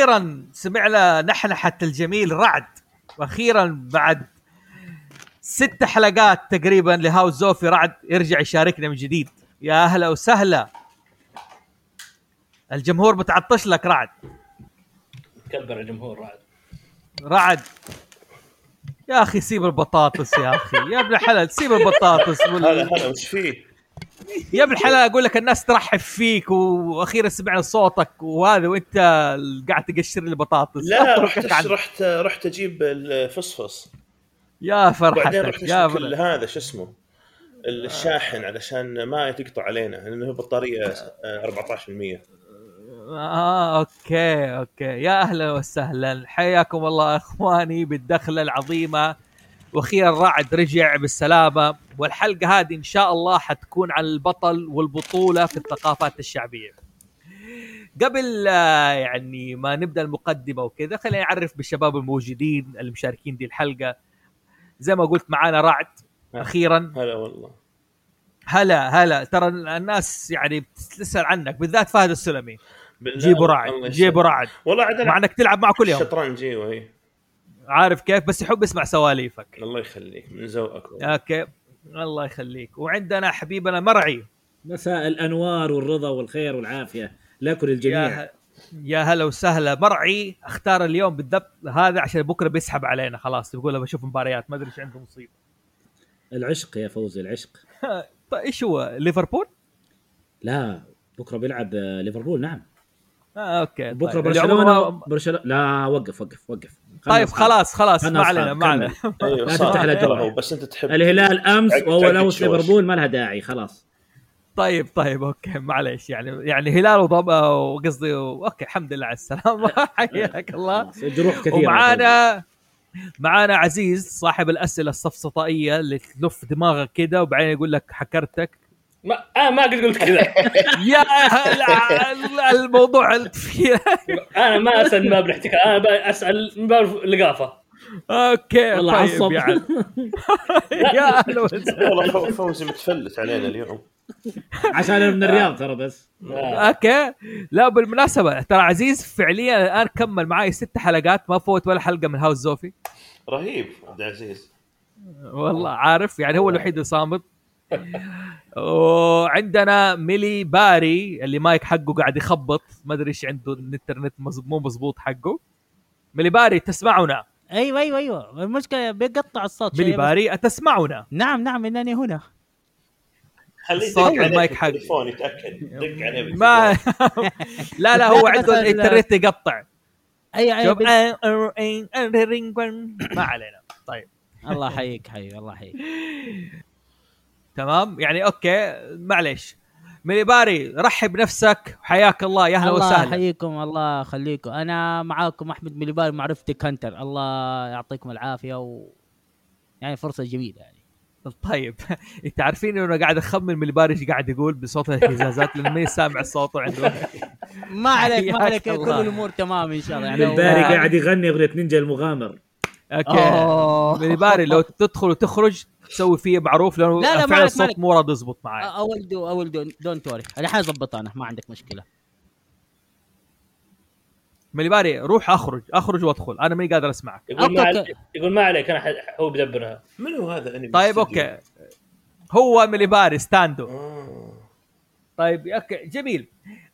وأخيرا سمعنا نحنحة الجميل رعد. وأخيرا بعد ست حلقات تقريبا لهاوس زوفي رعد يرجع يشاركنا من جديد. يا أهلا وسهلا. الجمهور متعطش لك رعد. كبر الجمهور رعد. رعد. يا أخي سيب البطاطس يا أخي. يا ابن الحلال سيب البطاطس هلا وال... هلا وش فيه؟ يا ابن الحلال أقول لك الناس ترحب فيك وأخيرا سمعنا صوتك وهذا وأنت قاعد تقشر لي بطاطس لا رحت رحت رحت أجيب الفصفص. يا فرحتك رحت يا فرحتك. هذا شو اسمه؟ الشاحن علشان ما تقطع علينا لأنه بطارية آه، 14% آه okay okay. يا أهلا وسهلا. حياكم الله أخواني بالدخلة العظيمة. وأخيرا رعد رجع بالسلامة. والحلقة هذه إن شاء الله حتكون عن البطل والبطولة في الثقافات الشعبية. قبل آه، يعني ما نبدأ المقدمة وكذا خلينا نعرف بالشباب الموجودين المشاركين دي الحلقة. زي ما قلت معانا رعد أخيرا. هلا والله. هلا هلا. ترى الناس يعني بتسال عنك بالذات فهد السلمي. جيبوا رعد. جيبوا رعد. والله عاد مع إنك تلعب معه كل يوم. شطرنج إيوه إيه. عارف كيف بس يحب يسمع سواليفك. الله يخليك من ذوقك والله. أوكي. الله يخليك. وعندنا حبيبنا مرعي. مساء الأنوار والرضا والخير والعافية لكل الجميع. يا يا هلا وسهلا. مرعي أختار اليوم بالضبط هذا عشان بكرة بيسحب علينا خلاص يقول له بشوف مباريات ما أدري إيش عنده مصيبة. العشق يا فوزي العشق. طيب إيش هو ليفربول؟ لا بكرة بيلعب ليفربول نعم. آه أوكي بكرة طيب. برشلونة برشلونه لا وقف وقف وقف. طيب خلاص خلاص ما علينا ما علينا. لا تفتح له. هو بس أنت تحب الهلال امس وهو شوي. ليفربول ما لها داعي خلاص. طيب طيب okay معليش يعني يعني هلال وضب وقصدي. okay الحمد لله على السلامة. حياك الله. جروح كثيرة ومعانا معانا عزيز صاحب الأسئلة السفسطائيه اللي تلف دماغك كده وبعدين يقول لك حكرتك. ما أنا ما قد قلت كذا. يا لا، الموضوع أنا ما أسأل من باب الاحتكار أنا أسأل من باب اللقافه okay والله طيب عصب. يعني يا والله فو- فوزي متفلت علينا اليوم. عشان أنا من الرياض ترى بس. آه. okay. لا بالمناسبة ترى عزيز فعليا الآن كمل معي ست حلقات ما فوت ولا حلقة من هاوس زوفي رهيب عبد العزيز. والله عارف يعني هو الوحيد اللي صامت. وعندنا مليباري اللي مايك حقه قاعد يخبط. ما أدري إيش عنده الإنترنت مو مزبوط حقه. مليباري تسمعنا أيوه أيوه أيوه. المشكلة بيقطع الصوت مليباري تسمعنا نعم نعم إنني هنا. خليه صوت المايك حق. بالتليفون يتأكد. دق عليه ما. لا لا هو عنده الإنترنت يقطع. أيوه أيوه آه، آه، آه، آه، ما علينا. طيب. الله يحييك حبيبي الله يحييك. تمام؟ يعني okay معليش. مليباري رحب نفسك وحياك الله يا أهلا الله وسهلا. يحييكم الله يخليكم. أنا معاكم أحمد مليباري معرفي كنتر الله يعطيكم العافية و يعني فرصة جميلة يعني. طيب إنت عارفين إنه أنا قاعد أخمن مليباري إيش قاعد يقول بصوت الاهتزازات؟ لأنه ماني سامع صوته عنده. ما عليك ما عليك كل الله. الأمور تمام إن شاء الله. يعني مليباري هو- قاعد يغني أغنية نينجا المغامر. okay. أوه. مليباري لو تدخل وتخرج تسوي فيه معروف لأنه لا، لا، فعلا الصوت. مو راضي يزبط معي أول دو أول دو don't worry أنا حأظبط أنا ما عندك مشكلة. مليباري روح أخرج أخرج وأدخل. أنا ماني قادر أسمعك. يقول ما عليك يقول ما عليك أنا ح- هو بدبرها. منو هذا أنمي طيب؟ okay. هو مليباري ستاندو. آه. طيب okay جميل.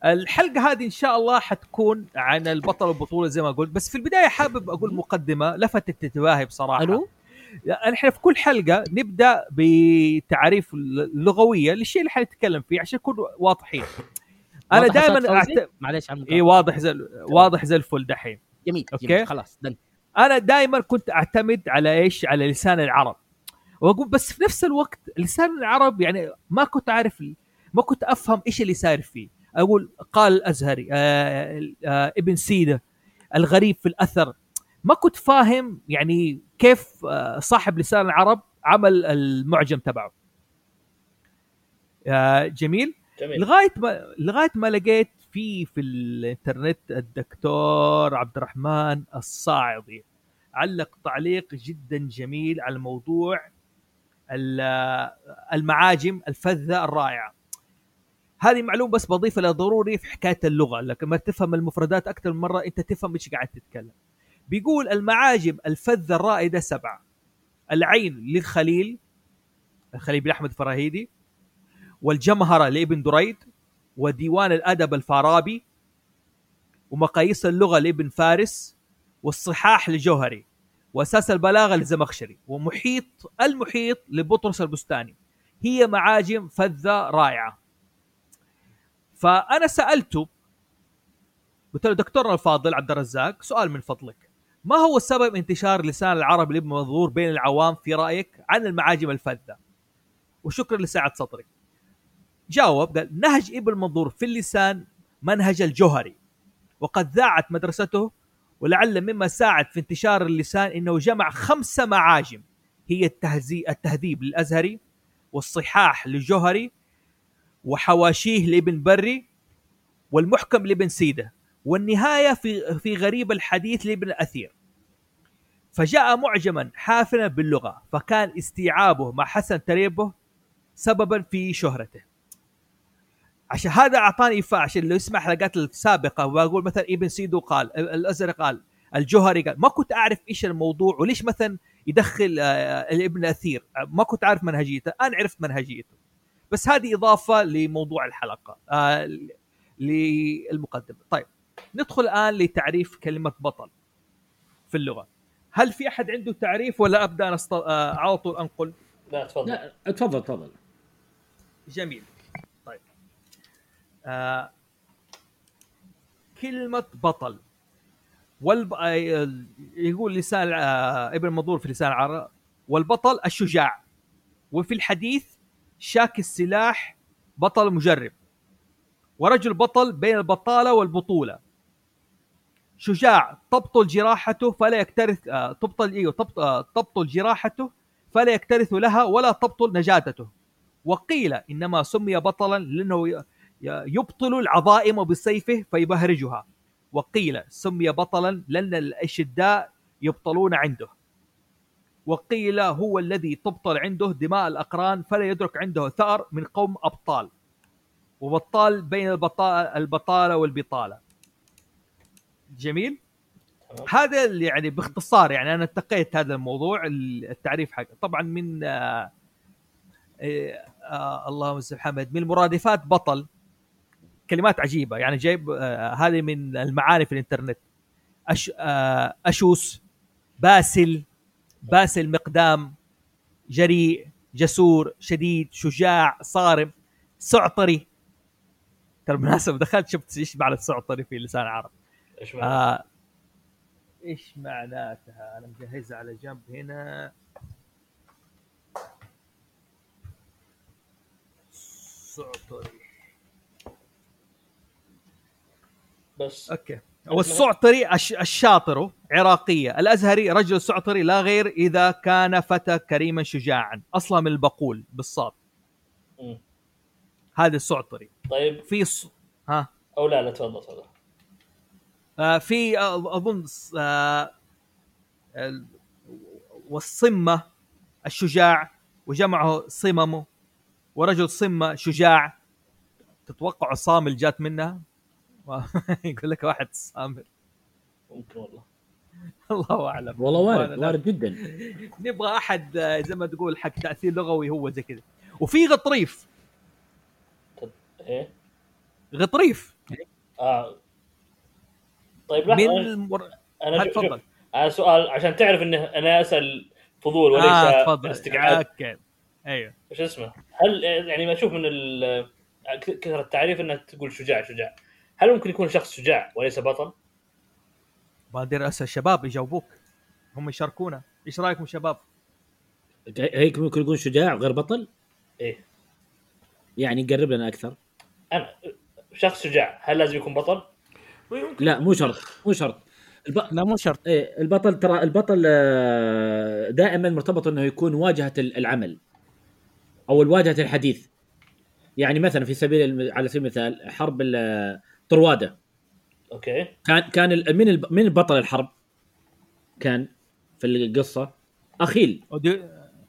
الحلقة هذه إن شاء الله حتكون عن البطل والبطولة زي ما قلت. بس في البداية حابب أقول مقدمة لفتت انتباهي بصراحة. ألو؟ إحنا في كل حلقة نبدأ بتعريف اللغوية للشيء اللي حنتكلم فيه عشان نكون واضحين. أنا دائما؟ أعت... معلش عن اي واضح زي واضح زي الفل دحين. جميل أوكي. جميل خلاص دن. أنا دائما كنت أعتمد على إيش؟ على لسان العرب. وأقول بس في نفس الوقت لسان العرب يعني ما كنت عارف ما كنت أفهم إيش اللي صاير فيه. أقول قال الأزهري آه آه ابن سيده الغريب في الأثر. ما كنت فاهم يعني كيف آه صاحب لسان العرب عمل المعجم تبعه. آه جميل. جميل. لغاية ما لغاية ما لقيت في في الانترنت الدكتور عبد الرحمن الصاعدي علق تعليق جدا جميل على الموضوع ال- المعاجم الفذة الرائعة. هذه معلومة بس بضيفها ضروري في حكاية اللغة لكن ما تفهم المفردات أكثر من مرة أنت تفهم إيش قاعد تتكلم. بيقول المعاجم الفذة الرائدة سبعة. العين للخليل الخليل بن أحمد الفراهيدي والجمهرة لابن دريد وديوان الأدب الفارابي ومقاييس اللغة لابن فارس والصحاح لجوهري وأساس البلاغة للزمخشري ومحيط المحيط لبطرس البستاني. هي معاجم فذة رائعة. فأنا سالته قلت له دكتورنا الفاضل عبد الرزاق سؤال من فضلك. ما هو سبب انتشار لسان العرب لابن منظور بين العوام في رأيك عن المعاجم الفذة؟ وشكرا لساعة سطري. جاوب قال نهج ابن منظور في اللسان منهج الجوهري وقد ذاعت مدرسته ولعل مما ساعد في انتشار اللسان إنه جمع خمسه معاجم هي التهزي التهذيب للأزهري والصحاح للجوهري وحواشيه لابن بري والمحكم لابن سيده. والنهاية في في غريب الحديث لابن اثير فجاء معجما حافلا باللغة فكان استيعابه مع حسن تريبه سببا في شهرته. عشان هذا أعطاني إفاء عشان لو يسمع حلقات السابقة وأقول مثلا ابن سيدو قال الازهري قال الجوهري قال ما كنت أعرف إيش الموضوع وليش مثلا يدخل آه، الابن اثير ما كنت أعرف منهجيته أنا عرفت منهجيته. بس هذه إضافة لموضوع الحلقة آه للمقدمة. طيب. ندخل الآن لتعريف كلمة بطل في اللغة. هل في أحد عنده تعريف ولا أبدأ نست... آه على طول أنقل؟ لا تفضل. لا تفضل تفضل. جميل. طيب. آه كلمة بطل. والب... آه، يقول لسان آه ابن منظور في لسان العرب والبطل الشجاع. وفي الحديث شاك السلاح بطل مجرب. ورجل بطل بين البطالة والبطولة. شجاع تبطل جراحته فلا يكترث آه تبطل إيوه تبطل, آه تبطل جراحته فلا يكترث لها ولا تبطل نجاتته. وقيل إنما سمي بطلا لأنه يبطل العظائم بسيفه فيبهرجها. وقيل سمي بطلا لأن الأشداء يبطلون عنده. وقيل هو الذي تبطل عنده دماء الأقران فلا يدرك عنده ثأر من قوم أبطال. وبطال بين البطالة والبطالة. جميل. هذا اللي يعني باختصار يعني أنا اتقيت هذا الموضوع التعريف حقه. طبعا من آه إيه، آه اللهم صل محمد من المرادفات بطل. كلمات عجيبة. يعني جايب آه هذه من المعاني في الإنترنت. أش آه أشوس باسل باسل مقدام جريء جسور شديد شجاع صارم سعطري. ترى بالمناسبة دخلت شفت إيش معنى السعطري في لسان العرب. إيش معنى؟ آه إيش معناتها؟ أنا مجهزها على جنب هنا. بس. أوكي. والسعطري الش- الشاطر عراقية. الأزهري رجل سعطري لا غير إذا كان فتى كريما شجاعا. أصلا من البقول بالصاد. هذا السعطري طيب. في ص... ها؟ أو لا لا تفضل تفضل. آه في آه، أظن آه ال- والصمة الشجاع وجمعه صمم ورجل صمة شجاع. تتوقع صامل جات منها؟ يقول لك واحد صامل. ممكن والله. الله أعلم. والله وارد وارد جدا. نبغى أحد آه، زي ما تقول حق تأثير لغوي هو زي كذا. وفي غطريف. إيه؟ غطريف. آه طيب لا من أنا- المر... أنا تفضل. أنا سؤال عشان تعرف إنه أنا أسأل فضول وليس آه تفضل. استقعاد أوكي. أيوه. إيش اسمه؟ هل يعني ما أشوف من ال- كثر التعريف انك تقول شجاع شجاع. هل ممكن يكون شخص شجاع وليس بطل؟ بادر أسأل الشباب يجاوبوك. هم يشاركونا. إيش رأيكم شباب؟ هيك ممكن يكون شجاع غير بطل؟ إيه. يعني يقرب لنا أكثر. أنا شخص شجاع هل لازم يكون بطل؟ لا مو شرط مو شرط. الب... لا مو شرط. إيه البطل ترى البطل آه، دائما مرتبط إنه يكون واجهة ال- العمل أو الواجهة الحديث. يعني مثلا في سبيل الم- على سبيل المثال حرب ال- طروادة okay. كان كان ال- من من البطل الحرب؟ كان في القصة أخيل.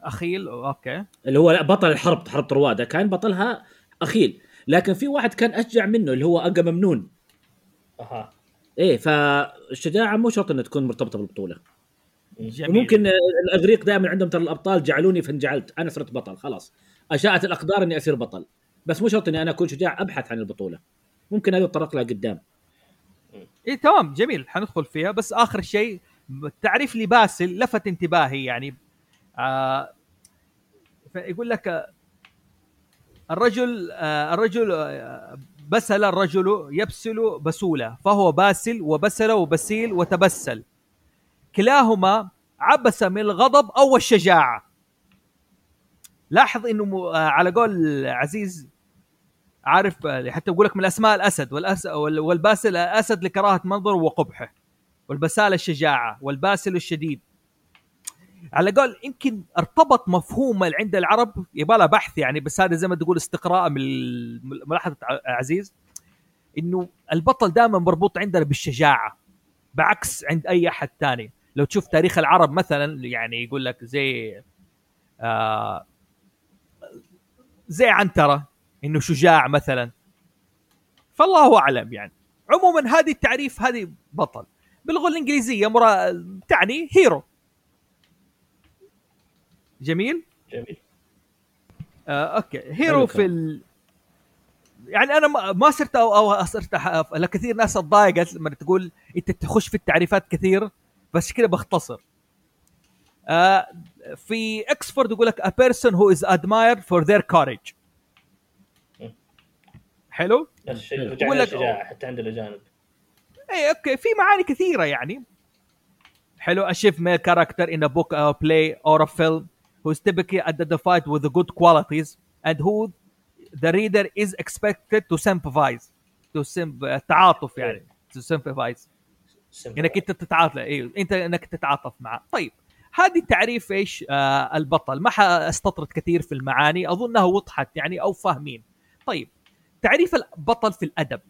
أخيل okay. اللي هو بطل الحرب حرب طروادة كان بطلها أخيل. لكن في واحد كان أشجع منه اللي هو أجاممنون. أها. إيه فالشجاعة مو شرط إنها تكون مرتبطة بالبطولة. جميل. ممكن الأغريق دائما عندهم ترى الأبطال جعلوني فانجعلت أنا صرت بطل خلاص. اشاءت الأقدار إني أصير بطل. بس مو شرط إني أنا أكون شجاع أبحث عن البطولة. ممكن هذا يتطرق لها قدام. اي تمام جميل. حندخل فيها. بس آخر شيء تعريف لباسل لفت انتباهي يعني آه يقول لك آه، الرجل آه الرجل آه بسل الرجل يبسل بسوله فهو باسل وبسل وبسيل وتبسل. كلاهما عبس من الغضب أو الشجاعة. لاحظ إنه آه، على قول عزيز عارف آه، حتى يقول لك من اسماء الأسد والباسل اسد لكراهة منظره وقبحه والبسالة الشجاعة والباسل الشديد. على قول يمكن ارتبط مفهوم عند العرب يبغى له بحث يعني بس هذا زي ما تقول استقراء من ملاحظة عزيز إنه البطل دائما مربوط عندنا بالشجاعة بعكس عند أي أحد ثاني لو تشوف تاريخ العرب مثلا يعني يقول لك زي آه زي عنترة إنه شجاع مثلا. فالله أعلم يعني. عموما هذه التعريف هذه بطل. باللغة الإنجليزية مرا تعني هيرو جميل؟ جميل. آه okay. hero في ال... يعني أنا ما- ما صرت أو أو صرت لكثير ناس اتضايقت لما تقول أنت تخش في التعريفات كثير بس كذا بختصر. آه في اكسفورد يقول لك a person who is admired for their courage. حلو؟ يقول لك- حتى عند الأجانب. اي okay. في معاني كثيرة يعني. حلو. Male character in a book or play or a film. Who is typically identified with the good qualities and who the reader is expected to sympathize to sim... تعاطف يعني to sympathize. إنك أنت تتعاطف أيوه أنت إنك تتعاطف معه طيب هذه تعريف إيش؟ آه البطل. ما حاستطرد كثير في المعاني اظنها وضحت يعني أو فاهمين. طيب تعريف البطل في الأدب.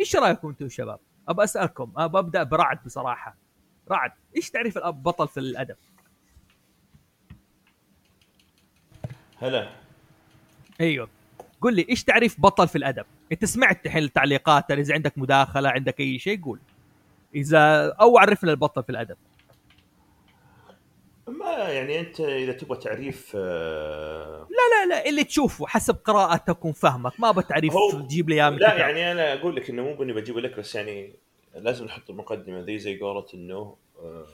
إيش رأيكم أنتم شباب؟ ابى أسألكم ابى أبدأ برعد بصراحة. رعد إيش تعريف البطل في الأدب؟ هلا. أيوه. قل لي إيش تعريف بطل في الأدب؟ أنت سمعت الحين التعليقات إذا عندك مداخلة عندك أي شيء قول. إذا أو عرفنا البطل في الأدب. ما يعني أنت إذا تبغى تعريف آه، لا لا لا اللي تشوفه حسب قراءتك وفهمك ما بتعريف هو- تجيب لي إياه لا كتاب. يعني أنا أقول لك إنه مو بإني بجيب لك بس يعني لازم نحط المقدمة ذي زي قولة إنه آه،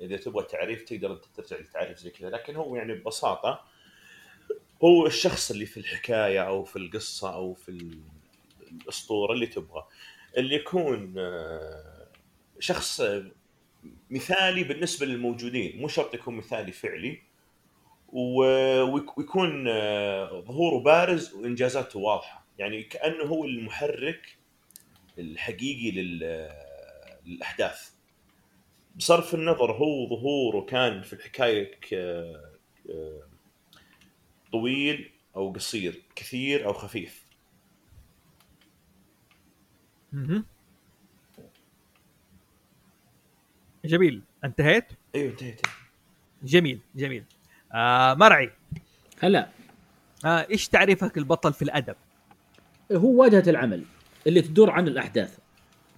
إذا تبغى تعريف تقدر أنت ترجع لتعريف زي كذا. لكن هو يعني ببساطة هو الشخص اللي في الحكاية أو في القصة أو في ال- الأسطورة اللي تبغى. اللي يكون آه، شخص آه، مثالي بالنسبة للموجودين. مو شرط يكون مثالي فعلي. ويكون آه، ظهوره بارز وإنجازاته واضحة. يعني كأنه هو المحرك الحقيقي لل- للأحداث. بصرف النظر هو ظهوره كان في الحكاية طويل أو قصير كثير أو خفيف. جميل. انتهيت؟ أيوه انتهيت. جميل جميل. آه مرعي. هلا. آه إيش تعريفك البطل في الأدب؟ هو واجهة العمل اللي تدور عن الأحداث.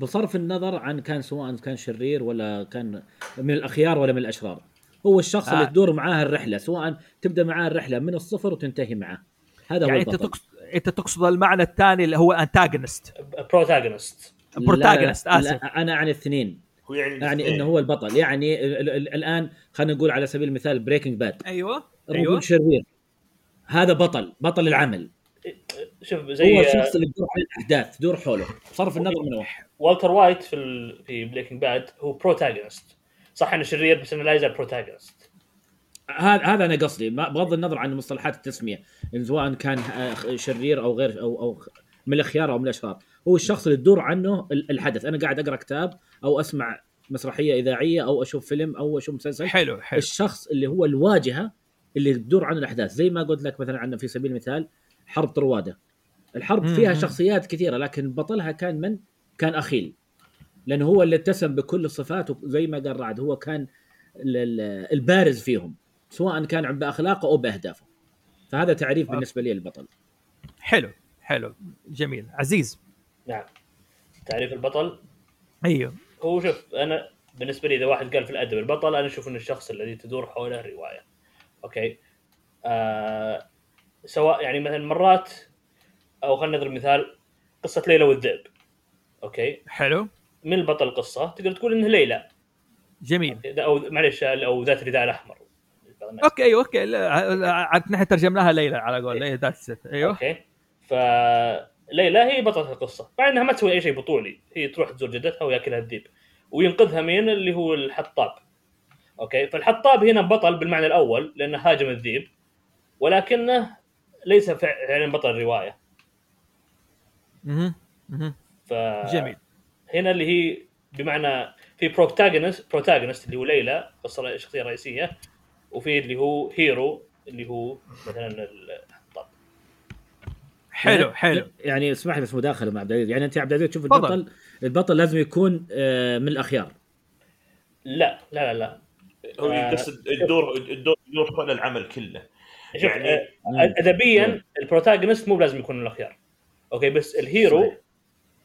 بصرف النظر عن كان سواء كان شرير ولا كان من الأخيار ولا من الأشرار. هو الشخص آه. اللي تدور معاه الرحلة سواء تبدأ معاه الرحلة من الصفر وتنتهي معاه. هذا يعني هو انت تقصد أنت تقصد المعنى الثاني اللي هو antagonist protagonist protagonist لا، آسف. لا أنا عن الاثنين. هو يعني يعني. إنه هو البطل. يعني ال- ال- الآن خلينا نقول على سبيل المثال Breaking Bad أيوه الرجل أيوه. شرير. هذا بطل بطل العمل. شوف هو زي الشخص اللي تدور على الأحداث تدور حوله. صرف النظر من وين والتر وايت في ال... في Breaking Bad هو protagonist صح انه شرير بس انه لا يزال protagonist هذا هذا أنا قصدي. بغض النظر عن مصطلحات التسمية. إن سواء كان آه، شرير أو غير أو أو من الخيار أو من الاشرار هو الشخص اللي تدور عنه ال- الحدث. أنا قاعد أقرأ كتاب أو أسمع مسرحية إذاعية أو أشوف فيلم أو أشوف مسلسل. حلو حلو. الشخص اللي هو الواجهة اللي تدور عنه الأحداث. زي ما قلت لك مثلا عندنا في سبيل المثال حرب طروادة. الحرب. فيها شخصيات كثيرة لكن بطلها كان من؟ كان أخيل. لأنه هو اللي اتسم بكل الصفات زي ما قال رعد هو كان ال- ال- البارز فيهم سواء كان باخلاقه أو بأهدافه. فهذا تعريف بالنسبة لي البطل حلو حلو جميل عزيز. نعم. تعريف البطل؟ أيوه. هو شوف أنا بالنسبة لي إذا واحد قال في الأدب البطل أنا أشوف إنه الشخص الذي تدور حوله الروايه okay؟ آه سواء يعني مثلا مرات أو خلينا نضرب مثال قصة ليلى والذئب. okay؟ حلو. من البطل القصة تقدر تقول إنه ليلى. جميل. أو معلش أو ذات الرداء الأحمر. okay okay. لا، عاد نحن ترجمناها ليلى على قول. ليلى ذات الست أيوه. أوكي. فليلى هي بطلة القصة. مع إنها ما تسوي أي شيء بطولي. هي تروح تزور جدتها وياكلها الذيب وينقذها من اللي هو الحطاب. أوكي؟ فالحطاب هنا بطل بالمعنى الأول لأنه هاجم الذيب. ولكنه ليس فعلا بطل الرواية. مهم. مهم. ف جميل. هنا اللي هي بمعنى في protagonist protagonist اللي هو ليلى القصة- الشخصية الرئيسية وفي اللي هو hero اللي هو مثلا الحطاب حلو يعني- حلو. يعني اسمح لي بس مداخلة مع عبد العزيز. يعني أنت يا عبد العزيز تشوف. البطل البطل لازم يكون آه، من الأخيار. لا لا لا لا. هو آه، يقصد الدور الدور الدور حول العمل كله. شوف يعني- يعني ادبيا ال protagonist مو لازم يكون من الأخيار. okay بس ال hero صحيح.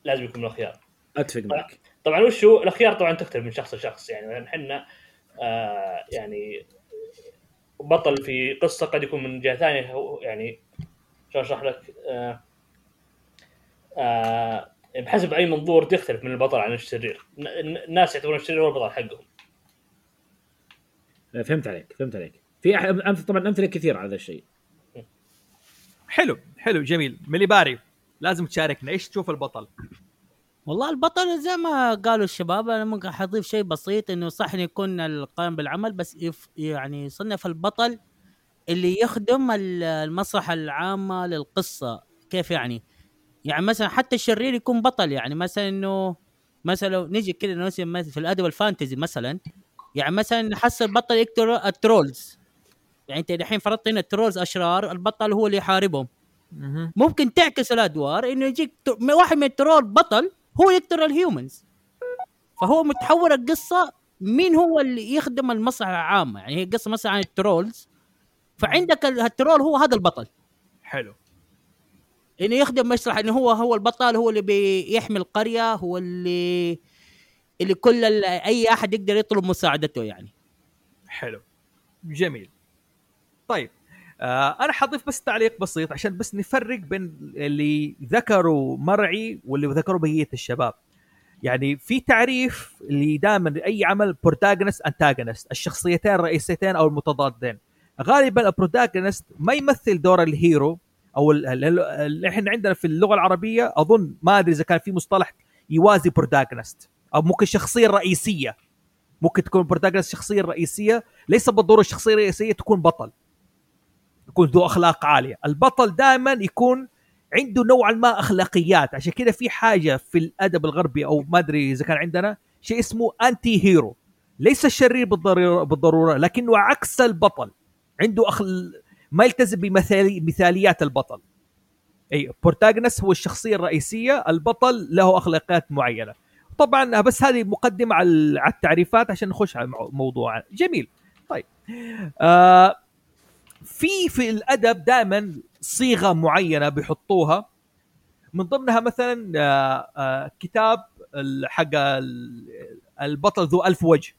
لازم يكون من الأخيار. أتفق معك. طبعا وش هو؟ الأخيار طبعا تختلف من شخص لشخص يعني مثلا إحنا آه يعني بطل في قصة قد يكون من جهة ثانية هو يعني شلون أشرح لك؟ آه آه بحسب أي منظور تختلف من البطل عن الشرير. الناس يعتبرون الشرير هو البطل حقهم. فهمت عليك فهمت عليك. في أح- أمثلة طبعا أمثلة كثيرة على هذا الشيء. حلو حلو جميل. ملي باري لازم تشاركنا. إيش تشوف البطل؟ والله البطل زي ما قالوا الشباب أنا ممكن حضيف شيء بسيط إنه صح إنه يكون القائم بالعمل بس يف يعني يصنف البطل اللي يخدم ال- المسرح العامة للقصة. كيف يعني؟ يعني مثلا حتى الشرير يكون بطل يعني مثلا إنه مثلا لو نجي كذا في الأدب ال fantasy مثلا يعني مثلا نحصل بطل يقتل ال trolls. يعني أنت الحين فرضت هنا ال trolls أشرار البطل هو اللي يحاربهم. ممكن تعكس الأدوار إنه يجيك واحد من ال troll بطل هو يقتل ال humans فهو متحول القصة مين هو اللي يخدم المصلحة العامة. يعني هي قصة مثلا عن ال trolls. فعندك ال- ال troll هو هذا البطل. حلو. إنه يخدم مصلحة إنه هو هو البطل هو اللي بيحمي القرية هو اللي اللي كل أي أحد يقدر يطلب مساعدته يعني. حلو. جميل. طيب. آه أنا حضيف بس تعليق بسيط عشان بس نفرق بين اللي ذكروا مرعي واللي ذكروا بقيه الشباب. يعني في تعريف اللي دائما اي عمل protagonist antagonist الشخصيتين الرئيسيتين أو المتضادين. غالبا ال protagonist ما يمثل دور ال hero أو ال- ال- ال- اللي إحنا عندنا في اللغة العربية أظن ما أدري إذا كان في مصطلح يوازي protagonist أو ممكن الشخصيه الرئيسيه ممكن تكون protagonist الشخصيه الرئيسيه ليس بالضرورة الشخصيه الرئيسيه تكون بطل. يكون ذو أخلاق عالية. البطل دائما يكون عنده نوعا ما أخلاقيات. عشان كذا في حاجة في الأدب الغربي أو ما أدري إذا كان عندنا شيء اسمه anti-hero ليس الشرير بالضروره بالضرورة لكنه عكس البطل. عنده أخل... ما يلتزم بمثاليات البطل. أي protagonist هو الشخصية الرئيسية البطل له أخلاقيات معينة. طبعا بس هذه مقدمة على التعريفات عشان نخش على الموضوع. جميل. طيب. آه في في الأدب دائما صيغة معينة بيحطوها. من ضمنها مثلا آه آه كتاب حق ال- البطل ذو ألف وجه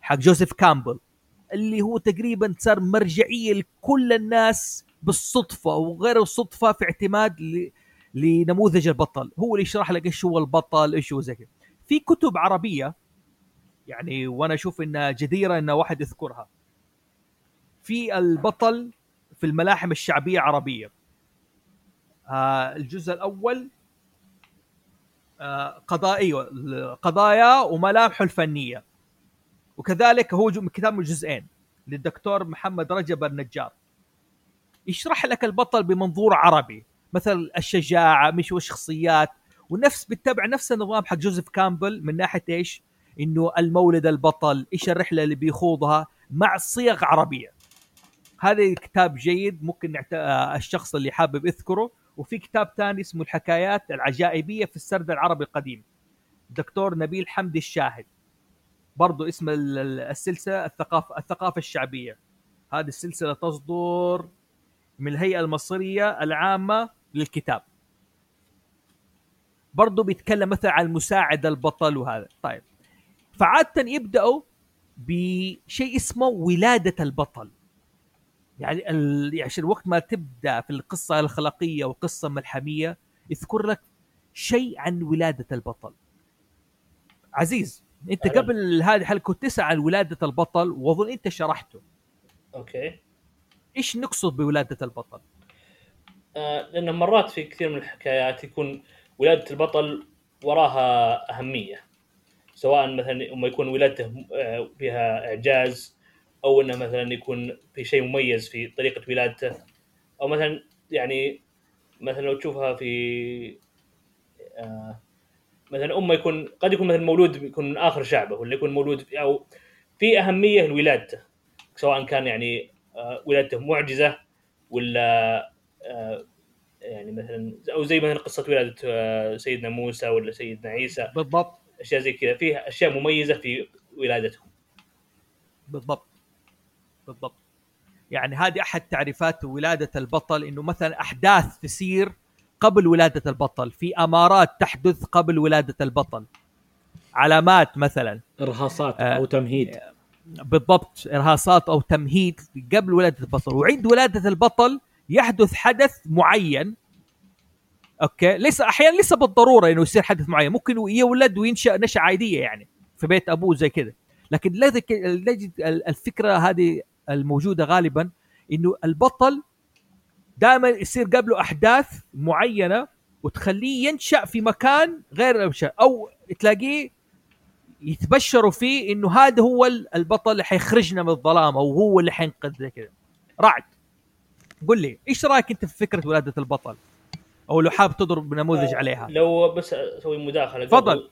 حق جوزيف كامبل اللي هو تقريبا صار مرجعية لكل الناس بالصدفة وغير الصدفة في اعتماد. لنموذج البطل. هو اللي يشرح لك إيش هو البطل إيش هو زي كذا في كتب عربية يعني وأنا أشوف إنها جديرة ان واحد يذكرها. في البطل في الملاحم الشعبية العربيه آه الجزء الأول آه قضاء أيوه قضايا وملامحه الفنية. وكذلك هو كتاب من جزئين للدكتور محمد رجب النجار. يشرح لك البطل بمنظور عربي. مثل الشجاعة مش هو الشخصيات. ونفس بتتبع نفس النظام حق جوزيف كامبل من ناحية إيش؟ إنه المولد البطل، إيش الرحله اللي بيخوضها مع صيغ عربية. هذا كتاب جيد ممكن نعت... آه، الشخص اللي حابب يذكره وفي كتاب ثاني اسمه الحكايات العجائبية في السرد العربي القديم. دكتور نبيل حمدي الشاهد. برضو اسم ال- ال- السلسلة الثقافه الثقافة الشعبية. هذه السلسلة تصدر من الهيئة المصرية العامة للكتاب. برضو بيتكلم مثلا عن مساعد البطل وهذا طيب فعادة يبدأوا بشيء اسمه ولادة البطل يعني ال... يعني وقت ما تبدأ في القصة الأخلاقية والقصة الملحمية يذكر لك شيء عن ولادة البطل. عزيز أنت أهلاً. قبل هذه الحلقة كنت تسأل عن ولادة البطل وأظن أنت شرحته. أوكي. إيش نقصد بولادة البطل؟ آه لأنه مرات في كثير من الحكايات يكون ولادة البطل وراها أهمية. سواء مثلا لما يكون ولادته آه، فيها إعجاز أو إنه مثلا يكون في شيء مميز في طريقة ولادته أو مثلا يعني مثلا لو تشوفها في آه مثلا أمه يكون قد يكون مثلا مولود يكون من آخر شعبه ولا يكون مولود في أو في أهمية لولادته سواء كان يعني آه ولادته معجزة ولا آه يعني مثلا أو زي مثلا قصة ولادة آه سيدنا موسى ولا سيدنا عيسى. بالضبط. أشياء زي كذا. فيها أشياء مميزة في ولادتهم. بالضبط. بالضبط. يعني هذه أحد تعريفات ولادة البطل إنه مثلا أحداث تصير قبل ولادة البطل في أمارات تحدث قبل ولادة البطل. علامات مثلا. إرهاصات آه. أو تمهيد. بالضبط إرهاصات أو تمهيد قبل ولادة البطل. وعند ولادة البطل يحدث حدث معين. أوكي؟ ليس أحيانا ليس بالضرورة إنه يصير حدث معين. ممكن يولد وينشأ نشأة عادية يعني في بيت أبوه زي كذا. لكن الفكرة هذه الموجودة غالبا إنه البطل دائما يصير قبله أحداث معينة وتخليه ينشأ في مكان غير المشا أو تلاقيه يتبشروا فيه إنه هذا هو البطل اللي حيخرجنا من الظلام أو هو اللي حينقذ زي كذا رعد قل لي إيش رأيك أنت في فكرة ولادة البطل أو لو حاب تضرب نموذج آه، عليها لو بس أسوي مداخلة. تفضل.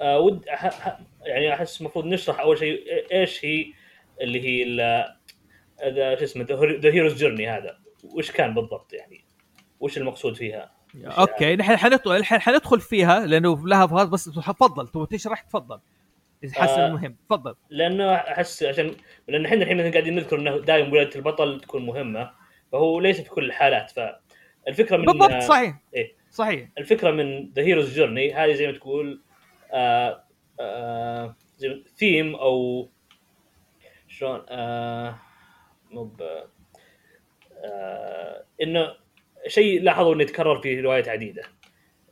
آه ود أح... ح- يعني أحس المفروض نشرح أول شيء إيش هي اللي هي شو اسمه the hero's journey هذا. وش كان بالضبط يعني؟ وش المقصود فيها؟ okay نحن حندخل الحين حندخل فيها لأنه لها phase بس تفضل. تبغى تشرح؟ تفضل. إذا حاسس آه. مهم. تفضل. لأنه أحس عشان لأن إحنا الحين مثلا قاعدين نذكر إنه دائما ولاده البطل تكون مهمة. فهو ليس في كل الحالات. فالفكرة من بالضبط صحيح. إيه. صحيح. الفكرة من the hero's journey هذه زي ما تقول آه آه زي ثيم أو شلون آه مو ب- آه إنه شيء لاحظوا إنه يتكرر في روايات عديدة.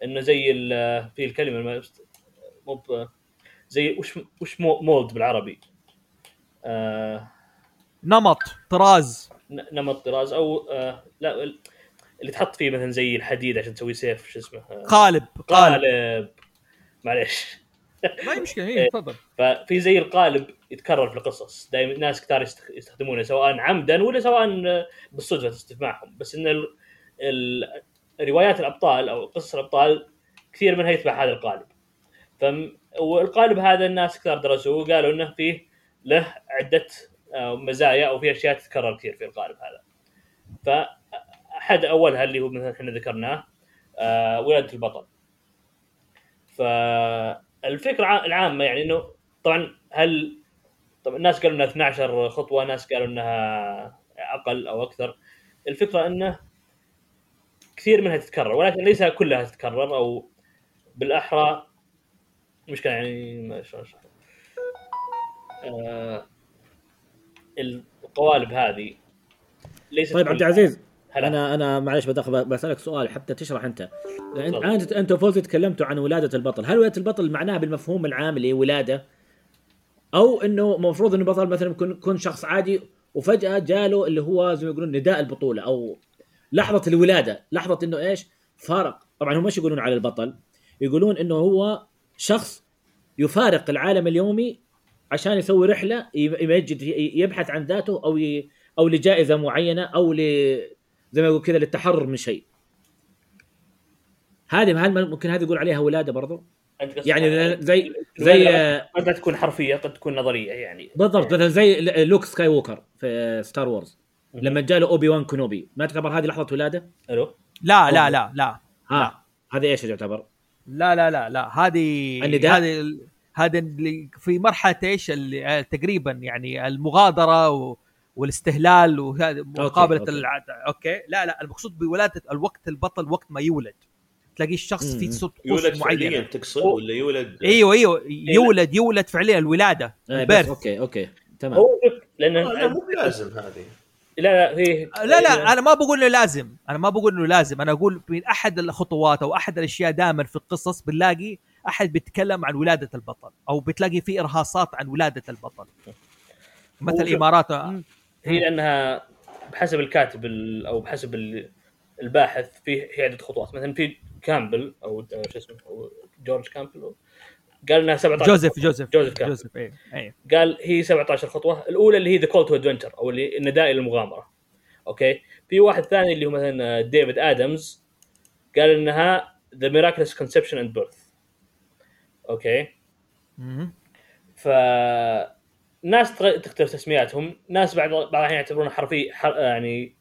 إنه زي في الكلمة مو زي وش وش مو- مولد بالعربي؟ آه نمط طراز. نمط طراز أو آه لا ال- اللي تحط فيه مثلا زي الحديد عشان تسوي سيف شو اسمه؟ آه قالب قالب. قالب. معليش. ما هي مشكلة هي تفضل. ففي زي القالب يتكرر في القصص. دائما ناس كثار يست- يستخدمونه سواء عمدا ولا سواء بالصدفة تستمعهم بس إن ال... ال... روايات الأبطال أو قصص الأبطال كثير منها يتبع هذا القالب. فم... والقالب هذا الناس كثار درسوه وقالوا إنه فيه له عدة آه، مزايا أو في أشياء تتكرر كثير في القالب هذا. فاحد أولها اللي هو مثلا إحنا ذكرناه آه، ولاده البطل. فالفكرة ع- العامة يعني إنه طبعا هل طبعا الناس قالوا إنها 12 خطوة ناس قالوا إنها أقل أو أكثر. الفكرة إنه كثير منها تتكرر ولكن ليس كلها تتكرر أو بالأحرى مشكله يعني ما شلون آه القوالب هذه ليست طيب عبد العزيز هلا. أنا أنا معلش بدخل بسألك سؤال حتى تشرح أنت. انت انت وفوزي تكلمتوا عن ولادة البطل. هل ولادة البطل معناها بالمفهوم العام اللي هي ولادة؟ أو إنه المفروض إنه البطل مثلا يكون يكون شخص عادي وفجأة جاله اللي هو زي ما يقولون نداء البطولة أو لحظة الولادة. لحظة إنه إيش؟ فارق. طبعا هم إيش يقولون على البطل. يقولون إنه هو شخص يفارق العالم اليومي عشان يسوي رحلة يبحث عن ذاته أو ي... أو لجائزة معينة أو ل زي ما يقول كذا للتحرر من شيء. هذه هل ممكن هذه يقول عليها ولادة برضو. يعني زي زي قد لا تكون حرفية قد تكون نظرية يعني. بالضبط مثلا زي لوك سكاي ووكر في ستار وورز لما جاله اوبي وان كونوبي ما تعتبر هذه لحظة ولادة؟ ألو؟ لا لا لا لا. ها هذه إيش تعتبر؟ لا لا لا لا. هذه النداء؟ هذه هذا اللي في مرحلة إيش اللي تقريبا يعني المغادرة و والاستهلال وهذا مقابلة okay. الع... okay؟ لا لا المقصود بولاده الوقت البطل وقت ما يولد. تلاقي الشخص في. طقوس يولد فعليا معينة. تقصد ولا يولد؟ أيوه أيوه يولد يولد فعليا الولادة إيه، بس ال birth okay okay تمام. هو شوف لأن آه، لا مو بلازم هذه. لا لا في لا لا أنا ما بقول إنه لازم أنا ما بقول إنه لازم. أنا أقول من أحد الخطوات أو أحد الأشياء دائما في القصص بنلاقي أحد بيتكلم عن ولادة البطل أو بتلاقي في إرهاصات عن ولادة البطل. مثل الامارات هي لأنها بحسب الكاتب ال- أو بحسب ال- الباحث في في عدة خطوات. مثلا في كامبل أو شو اسمه جورج كامبل. قال إنها 17 جوزيف خطوة. جوزيف جوزيف كامبل. جوزيف إيه إيه. قال هي 17 خطوة. الأولى اللي هي the call to adventure أو اللي النداء إلى المغامره okay؟ في واحد ثاني اللي هو مثلا ديفيد آدمز قال إنها the miraculous conception and birth okay. ف ناس تختلف تسمياتهم. ناس بعض بعض الأحيان يعتبرونها حرفي حر... يعني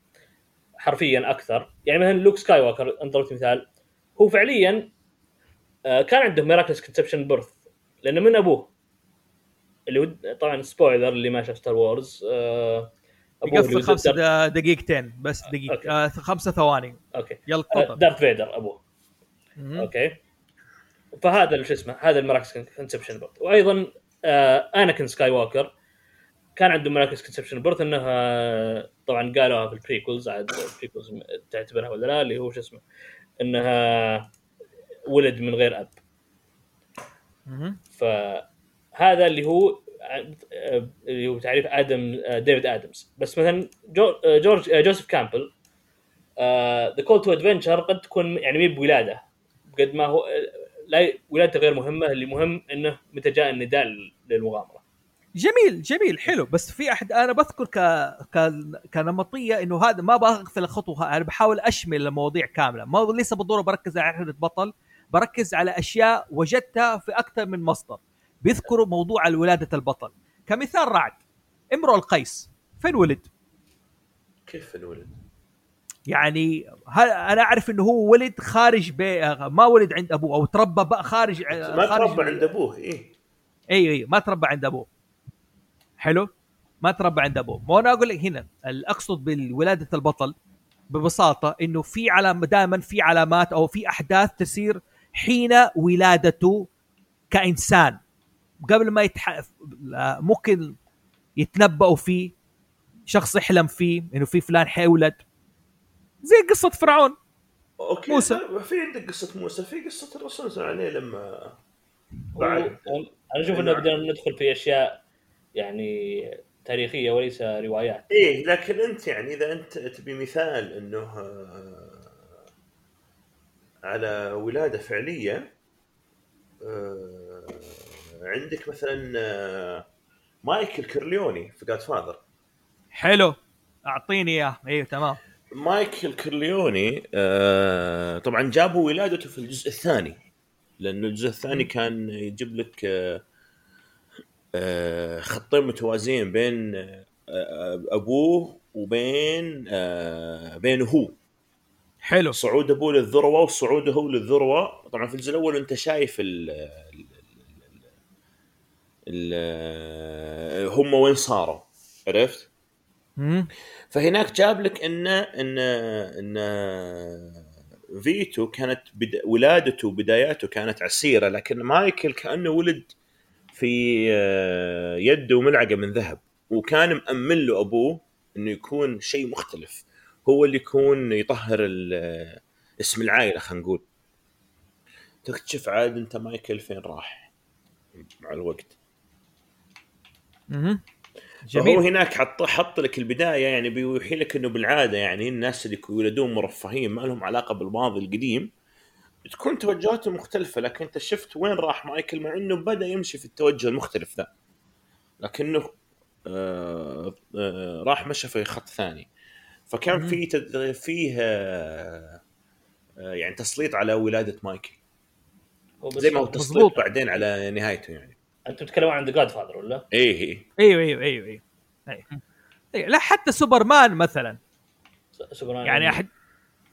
حرفيا أكثر. يعني مثلا لوك سكاي ووكر انت ضربت مثال. هو فعليا آه، كان عنده miraculous conception birth لأنه من أبوه. اللي هو طبعا spoiler اللي ما شاف ستار وورز آه، أبوه اللي هو يقفل خمسة دار- د- دقيقتين بس okay. دقيقة. آه خمسة ثواني. okay. يلا آه، تفضل. دارث فيدر أبوه. مهم. okay. فهذا شو اسمه هذا ال miraculous conception birth وأيضا آه اناكن سكاي ووكر كان عنده miraculous conception birth انه آه، طبعا قالوها في ال prequels عاد ال prequels تعتبرها ولا لا اللي هو شو اسمه إنها ولد من غير أب. فهذا اللي هو اللي هو تعريف آدم ديفيد ادمز بس مثلا جو جورج آه، جوزيف كامبل ذا كول تو ادفنشر قد تكون يعني مي بولاده. قد ما هو لا ولادته غير مهمة اللي مهم إنه متى جاء النداء للمغامرة. جميل جميل حلو. بس في أحد أنا بذكر ك... ك... كنمطية إنه هذا ما بغفل الخطوة أنا بحاول أشمل المواضيع كاملة. ما ليس بالضرورة بركز على عهده بطل بركز على أشياء وجدتها في أكثر من مصدر. بيذكروا موضوع ولاده البطل. كمثال رعد امرؤ القيس فين ولد؟ كيف الولد؟ يعني هل أنا أعرف إنه هو ولد خارج بي... ما ولد عند أبوه أو تربى بقى خارج ما خارج تربى عند أبوه اي اي ما تربى عند أبوه. حلو؟ ما تربى عند أبوه. ما أنا أقول لك هنا أقصد بولاده البطل ببساطة إنه في علامه دائما في علامات أو في أحداث تصير حين ولادته كإنسان. قبل ما يتح... ممكن يتنبأوا فيه شخص يحلم فيه إنه في فلان حيولد. زي قصة فرعون. أوكي موسى. في عندك قصة موسى في قصة الرسول صلى الله عليه لما بعد. أنا أشوف إنه بدنا ندخل في أشياء يعني تاريخية وليس روايات. إيه لكن أنت يعني إذا أنت تبي مثال إنه آه، على ولادة فعلية آه، عندك مثلا آه، مايكل كورليوني في Godfather حلو. أعطيني إياه. أيوه تمام. مايكل كورليوني آه، طبعا جابوا ولادته في الجزء الثاني لأنه الجزء الثاني كان يجيب لك آه، آه، خطين متوازيين بين آه، آه، أبوه وبين آه، بينه هو. حلو. صعود أبوه للذروة وصعوده هو للذروة. طبعا في الجزء الأول أنت شايف ال- هم وين صاروا عرفت؟ فهناك جاب لك ان ان إن فيتو كانت بد... ولادته وبداياته كانت عسيرة لكن مايكل كأنه ولد في آه، يده ملعقه من ذهب. وكان مأمن له أبوه إنه يكون شيء مختلف. هو اللي يكون يطهر اسم العائلة خلينا نقول. تكتشف عاد أنت مايكل فين راح مع الوقت. مهم. جميل. هو هناك حط حط لك البداية يعني بيوحي لك إنه بالعادة يعني الناس اللي يولدون مرفهين ما لهم علاقة بالماضي القديم تكون توجهاتهم مختلفة لكن أنت شفت وين راح مايكل مع إنه بدأ يمشي في التوجه المختلف ذا. لكنه آه آه راح مشى في خط ثاني. فكان. في فيه آه آه يعني تسليط على ولادة مايكل. زي ما هو. تسليط بعدين على نهايته يعني. أنتم تتكلمون عن The Godfather ولا؟ إيه إيه. أيوه أيوه أيوه أيوه. أيوة. أيوة. لا حتى سوبرمان مثلا. سوبرمان يعني أحد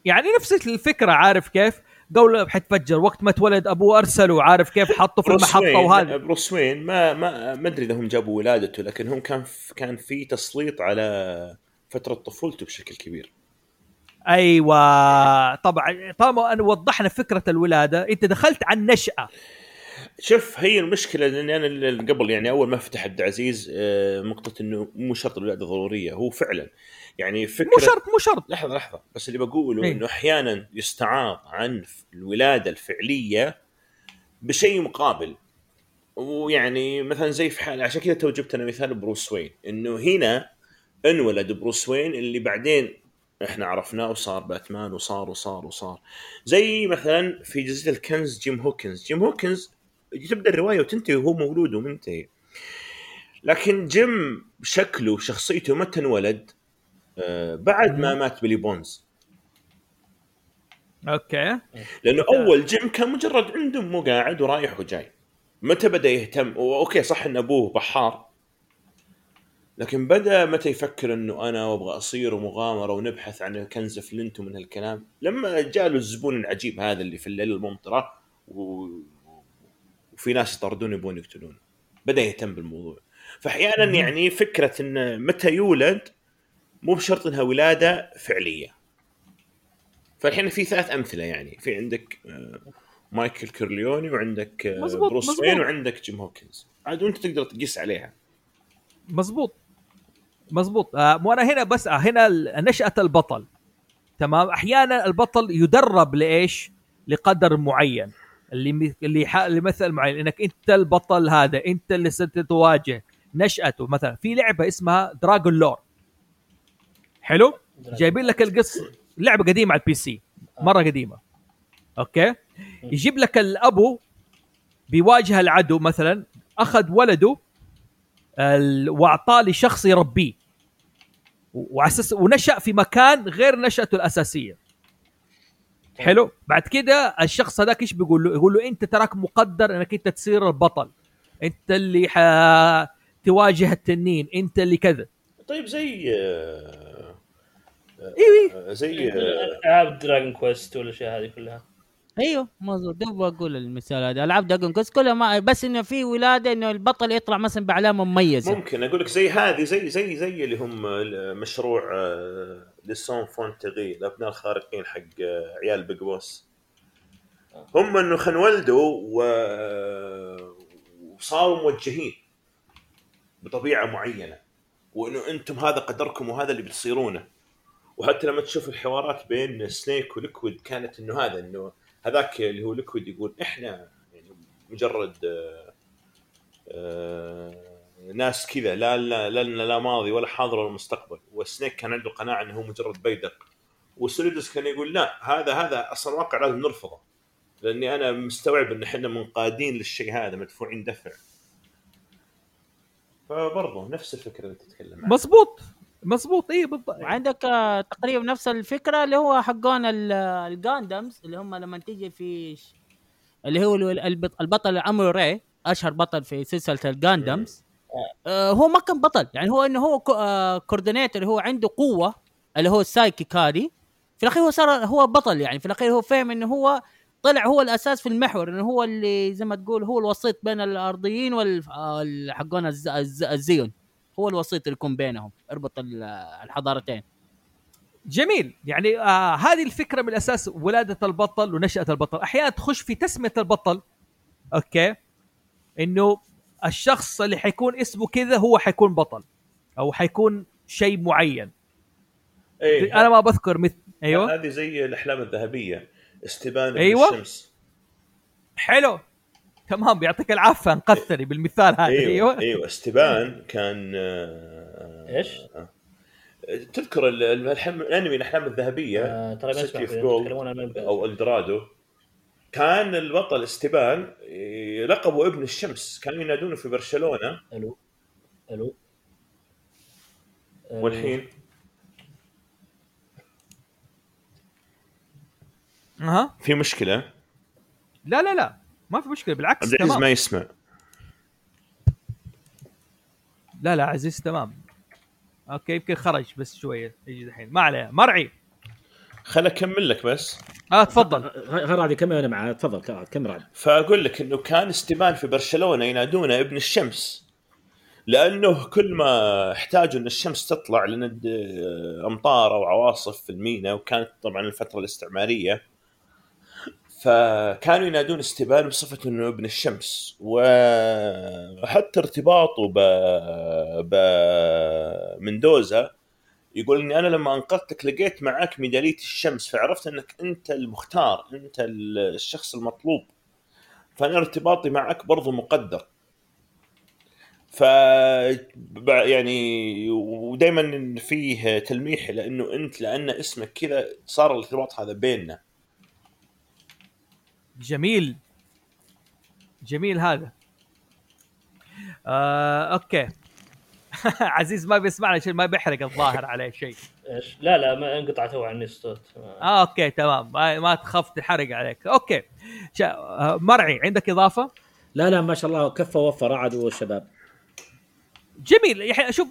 يعني نفس الفكرة عارف كيف؟ كوكبه حيتفجر وقت ما اتولد أبوه ارسله عارف كيف؟ حطه في المحطة وهذا. بروس وين؟ ما ما ما أدري إذا هم جابوا ولادته لكن هم كان كان في تسليط على فترة طفولته بشكل كبير. أيوه. طبعا طالما أن وضحنا فكرة الولادة أنت دخلت على النشأة. شوف هي المشكلة لاني أنا قبل يعني أول ما فتح عبد العزيز آه، نقطة إنه مو شرط الولاده ضرورية هو فعلا. يعني فكره مو شرط مو شرط. لحظة لحظة. بس اللي بقوله إيه. إنه أحيانا يستعاض عن الولادة الفعلية بشيء مقابل. ويعني مثلا زي في حال عشان كذا تو جبت أنا مثال بروس وين. إنه هنا انولد بروس وين اللي بعدين إحنا عرفناه وصار باتمان وصار وصار وصار. زي مثلا في جزيرة الكنز جيم هوكنز. جيم هوكنز تبدا الرواية وتنتهي وهو مولود ومنتهي. لكن جيم شكله وشخصيته متى انولد؟ آه، بعد ما مات بيلي بونز. okay. لأنه أول جيم كان مجرد عنده مو قاعد ورايح وجاي. متى بدأ يهتم؟ okay صح إن أبوه بحار. لكن بدأ متى يفكر إنه أنا أبغى أصير ومغامره ونبحث عن كنز فلينت ومن هالكلام؟ لما جاء له الزبون العجيب هذا اللي في الليل الممطرة و... وفي ناس يطاردون يبون يقتلونه بدأ يهتم بالموضوع. فأحيانا. يعني فكرة إن متى يولد مو بشرط إنها ولادة فعلية. فالحين في ثلاث أمثلة يعني. في عندك آه، مايكل كورليوني وعندك آه، مزبوط، بروس مزبوط. وين وعندك جيم هوكنز. عاد وأنت تقدر تقيس عليها. مزبوط. مزبوط. آه مو أنا هنا بس آه هنا نشأة البطل. تمام؟ أحيانا البطل يدرب لإيش؟ لقدر معين. اللي اللي ح- لمثل معين انك أنت البطل هذا أنت اللي ستتواجه نشأته. مثلا في لعبة اسمها Dragon's Lair حلو؟ جايبين لك القصة. لعبة قديمة على ال PC مرة قديمة. okay؟ يجيب لك الأبو بيواجه العدو مثلا أخذ ولده وأعطاه لشخص يربيه. وعساس ونشأ في مكان غير نشأته الأساسية. حلو؟ بعد كده الشخص هذاك إيش بيقول له؟ يقول له أنت تراك مقدر إنك أنت تصير البطل. أنت اللي ح... تواجه التنين. أنت اللي كذا. طيب زي أيوه زي آه، ألعاب Dragon Quest والاشياء هذه كلها. أيوه مظبوط دوب أقول المثال هذا. ألعاب Dragon Quest كلها ما بس إنه في ولادة إنه البطل يطلع مثلا بعلامه مميزة. ممكن أقول لك زي هذه زي زي زي اللي هم مشروع آه، لسون فونتغي الابناء الخارقين حق آه، عيال بيج بوس هم إنه خنولدوا و... وصاروا موجهين بطبيعة معينة وإنه أنتم هذا قدركم وهذا اللي بتصيرونه. وحتى لما تشوف الحوارات بين سنيك وليكويد كانت إنه هذا إنه هذاك اللي هو ليكويد يقول إحنا يعني مجرد آه، آه، ناس كذا لا لا لا لنا لا ماضي ولا حاضر ولا مستقبل. والسنيك كان عنده قناعة إنه هو مجرد بيدق. وسوليدس كان يقول لا هذا هذا أصلا واقع لازم نرفضه. لأني أنا مستوعب إن إحنا منقادين للشيء هذا مدفوعين دفع. فبرضه نفس الفكرة اللي تتكلم عنها. مزبوط مزبوط اي بالضبط وعندك آه، تقريبا نفس الفكرة اللي هو حقون ال- الجاندمز اللي هم لما تيجي في اللي هو ال- البط- البطل امرو ري أشهر بطل في سلسلة الجاندمز آه هو ما كان بطل. يعني هو إنه هو كو- آه كوردينيتور هو عنده قوة اللي هو السايكي كاري في الأخير هو صار هو بطل يعني. في الأخير هو فهم إنه هو طلع هو الأساس في المحور إنه هو اللي زي ما تقول هو الوسيط بين الأرضيين وال ال- حقون الز- الز- الزيون. هو الوسيط اللي يكون بينهم اربط ال- الحضارتين. جميل. يعني آه هذه الفكرة من الاساس ولادة البطل ونشأة البطل. أحيانا تخش في تسمية البطل أوكي إنه الشخص اللي حيكون اسمه كذا هو حيكون بطل أو حيكون شيء معين. إيه أنا ما بذكر مثل أيوه. هذه زي الأحلام الذهبية استبان أيوة. أيوة. الشمس. حلو. تمام يعطيك العافية انقذتني بالمثال هذا. أيوه أيوه. أيوه. استبان كان آه، إيش؟ تذكر ال- ال- الحلم الأنمي الأحلام الذهبية آه، ترى ما يتكلمون أو الدرادو كان البطل إستبان إيه، لقبه ابن الشمس. كانوا ينادونه في برشلونة. ألو. ألو. والحين؟ أها. في مشكلة؟ لا لا لا. ما في مشكلة. بالعكس عبد العزيز تمام. ما يسمع. لا لا عزيز تمام. أوكي يمكن خرج بس شوية يجي الحين ما عليه. مرعي خل أكمل لك بس. آه تفضل. غير هذه كمل أنا معاه؟ تفضل كمل عاد فأقول لك إنه كان استبان في برشلونة ينادونه ابن الشمس. لأنه كل ما احتاجوا إن الشمس تطلع لأن أمطار أو عواصف في الميناء وكانت طبعا الفترة الاستعمارية فكانوا ينادون استبان بصفة إنه ابن الشمس. وحتى ارتباطه ب بمندوزا يقول إني أنا لما أنقذتك لقيت معك ميدالية الشمس فعرفت إنك أنت المختار أنت الشخص المطلوب. فأنا ارتباطي معك برضو مقدر. ف يعني ودائما فيه تلميح لأنه أنت لأن اسمك كذا صار الارتباط هذا بيننا. جميل. جميل هذا. آه، okay. عزيز ما بيسمعنا شيء ما بيحرق الظاهر عليه شيء. إيش؟ لا لا ما انقطع تو عني الصوت آه okay تمام. ما, ما تخاف تحرق عليك. okay. شا... آه، مرعي عندك إضافة؟ لا لا ما شاء الله كفى ووفى رعد والشباب. جميل. يعني شوف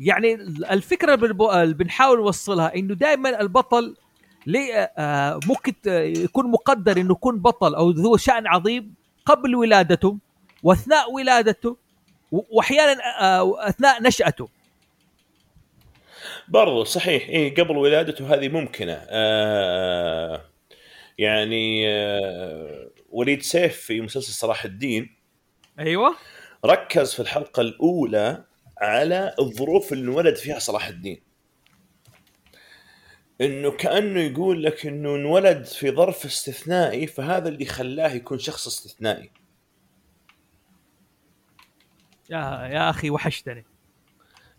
يعني الفكرة اللي بنحاول نوصلها إنه دائما البطل ليه آه، ممكن ت- يكون مقدر إنه يكون بطل أو ذو شأن عظيم قبل ولادته وأثناء ولادته. وأحيانا آه، أثناء نشأته. برضو صحيح إيه قبل ولادته هذه ممكنة. آه يعني آه وليد سيف في مسلسل صلاح الدين أيوه. ركز في الحلقة الأولى على الظروف اللي انولد فيها صلاح الدين. إنه كأنه يقول لك إنه انولد في ظرف استثنائي فهذا اللي خلاه يكون شخص استثنائي. يا يا أخي وحشتني.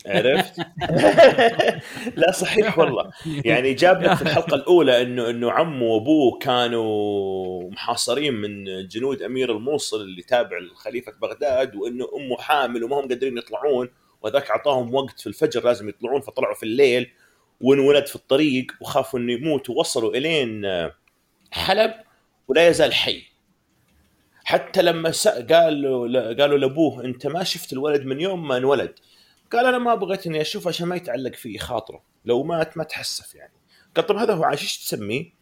عرفت؟ لا صحيح والله. يعني جاب لك في الحلقة الأولى إنه إنه عمه وأبوه كانوا محاصرين من جنود أمير الموصل اللي تابع لخليفه بغداد وإنه أمه حامل وما هم قادرين يطلعون وذاك أعطاهم وقت في الفجر لازم يطلعون فطلعوا في الليل وانولد في الطريق وخافوا إنه يموت ووصلوا إلين حلب ولا يزال حي. حتى لما سأ قالوا قالوا لأبوه أنت ما شفت الولد من يوم ما انولد. قال أنا ما بغيت إني أشوف عشان ما يتعلق في خاطره لو مات ما تحسف يعني. قال طب هذا هو عايش إيش تسميه؟